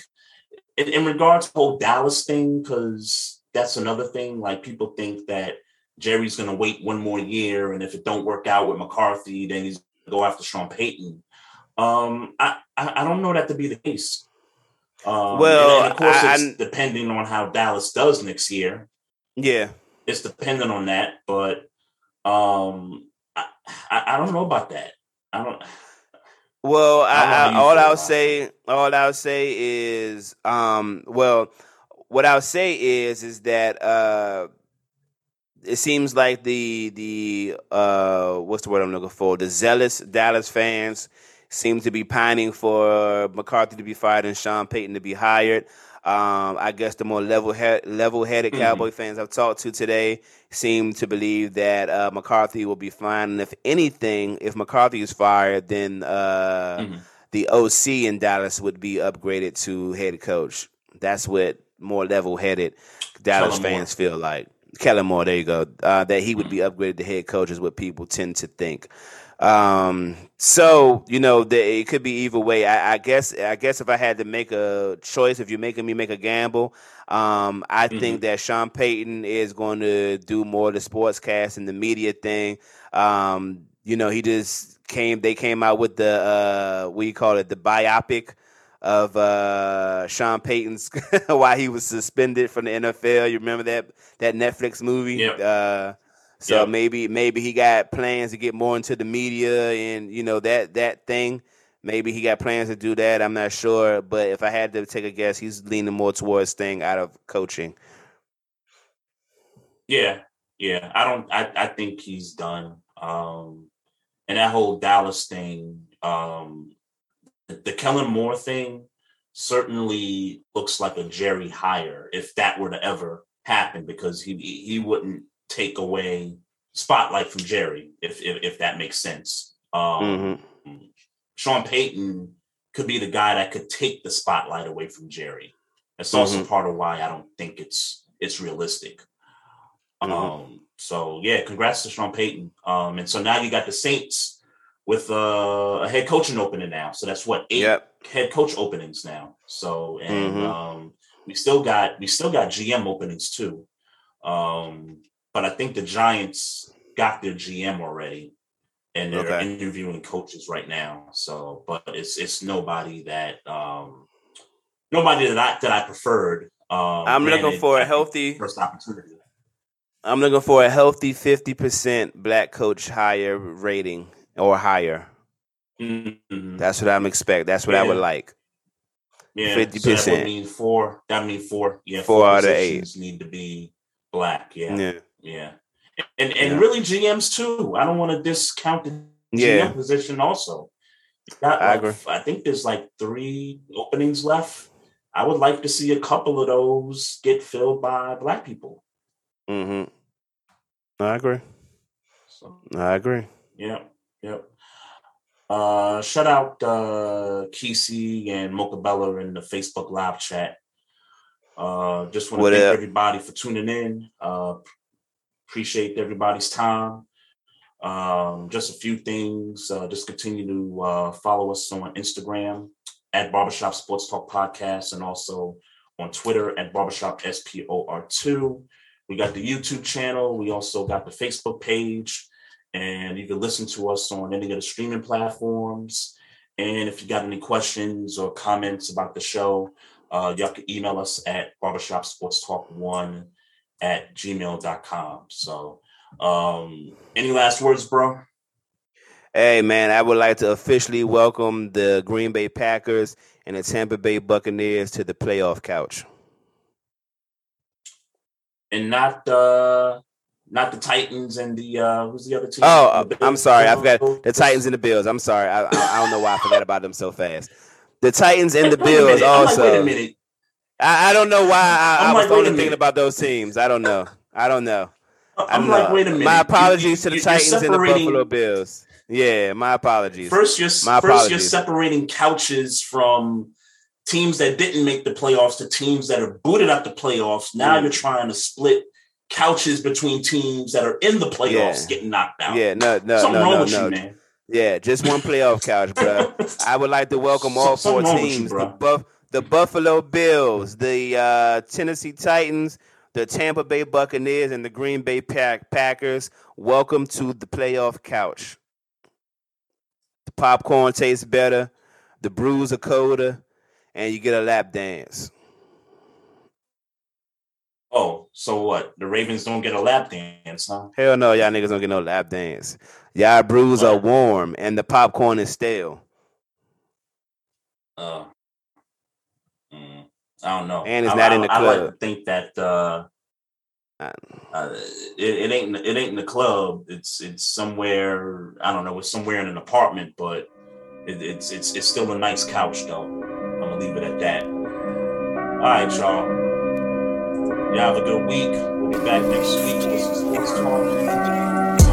in, in regards to the whole Dallas thing, because that's another thing. Like people think that Jerry's going to wait one more year, and if it don't work out with McCarthy, then he's going to go after Sean Payton. Um, I, I I don't know that to be the case. Um, Well, of course, I- it's depending on how Dallas does next year. Yeah. It's dependent on that, but um, I, I I don't know about that. I don't. Well, I I, how I, you all I'll say, all I'll say is, um, well, what I'll say is, is that uh, it seems like the the uh, what's the word I'm looking for? The zealous Dallas fans seem to be pining for McCarthy to be fired and Sean Payton to be hired. Um, I guess the more level head, level headed Mhm. Cowboy fans I've talked to today seem to believe that uh, McCarthy will be fine. And if anything, if McCarthy is fired, then uh, Mhm. the OC in Dallas would be upgraded to head coach. That's what more level headed Dallas fans feel like. Kellen Moore, there you go. Uh, that he would be upgraded to head coach is what people tend to think. Um, so you know, the, it could be either way. I, I guess. I guess if I had to make a choice, if you're making me make a gamble, um, I think that Sean Payton is going to do more of the sportscast and the media thing. Um, you know, he just came. They came out with the uh, what do you call it, the biopic of uh, Sean Payton's why he was suspended from the NFL. You remember that that Netflix movie? Yep. Uh, so maybe maybe he got plans to get more into the media and you know that that thing. Maybe he got plans to do that. I'm not sure, but if I had to take a guess, he's leaning more towards staying out of coaching. Yeah, yeah. I don't. I I think he's done. Um, and that whole Dallas thing, um, the, Kellen Moore thing, certainly looks like a Jerry hire if that were to ever happen, because he he wouldn't take away spotlight from Jerry if if, if that makes sense. Um, Sean Payton could be the guy that could take the spotlight away from Jerry. That's also part of why I don't think it's it's realistic. Mhm. Um, so yeah, congrats to Sean Payton. Um, and so now you got the Saints with uh, a head coaching opening now. So that's what eight Yep. head coach openings now. So and Mhm. um, we still got we still got GM openings too. Um, but I think the Giants got their GM already, and they're Okay. interviewing coaches right now. So, but it's it's nobody that um, nobody that I that I preferred. Um, I'm looking for a healthy. first opportunity. I'm looking for a healthy 50% black coach hire rating or higher. Mhm. That's what I'm expect. That's what I would like. Yeah, 50%. So that would mean four. That mean four. Yeah, Four out of eight. need to be black. Yeah, Yeah. yeah, and and Yeah. really GMs too. I don't want to discount the Yeah. GM position also. I agree. I think there's like three openings left. I would like to see a couple of those get filled by black people. Mm-hmm. I agree. So I agree. yeah, yep. Uh, shout out uh, Kesey and Mokabella in the Facebook live chat. Uh, just want to thank up? everybody for tuning in. Uh, appreciate everybody's time. Um, just a few things. Uh, just continue to uh, follow us on Instagram at Barbershop Sports Talk Podcast and also on Twitter at Barbershop SPOR2. We got the YouTube channel. We also got the Facebook page. And you can listen to us on any of the streaming platforms. And if you got any questions or comments about the show, uh, y'all can email us at barbershopsportstalk1 at gmail.com. So, um, any last words, bro? Hey, man, I would like to officially welcome the Green Bay Packers and the Tampa Bay Buccaneers to the playoff couch. And not uh not the Titans and the uh who's the other team? Oh, uh, I'm sorry. I forgot the Titans and the Bills. I'm sorry. I, I, I don't know why I forgot about them so fast. The Titans and the. Bills I'm like, wait a also. minute. I, I don't know why I, I was like, only thinking about those teams. I don't know. I don't know. I'm don't like, know. wait a minute. My apologies you- to the Titans and the Buffalo Bills. Yeah, my apologies. First, you're My first you're separating couches from teams that didn't make the playoffs to teams that are booted out the playoffs. Now Mm. you're trying to split couches between teams that are in the playoffs Yeah. getting knocked out. yeah, no, no, Something no, wrong no, with no. you, man. Yeah, just one playoff couch, bro. I would like to welcome all four with you, teams: the. Buff, the Buffalo Bills, the uh, Tennessee Titans, the Tampa Bay Buccaneers, and the Green Bay Pack- Packers. Welcome to the playoff couch. The popcorn tastes better, the brews are colder, and you get a lap dance. Oh, so what? The Ravens don't get a lap dance, huh? Hell no, y'all niggas don't get no lap dance. Y'all brews are warm, and the popcorn is stale. Uh, mm, I don't know. And it's I, not I- in the I like club. to think that uh, Uh, uh, it, it ain't it ain't in the club. It's it's somewhere. I don't know. It's somewhere in an apartment, but it, it's it's it's still a nice couch though. I'm gonna leave it at that. All right, y'all. Y'all have a good week. We'll be back next week sports talk.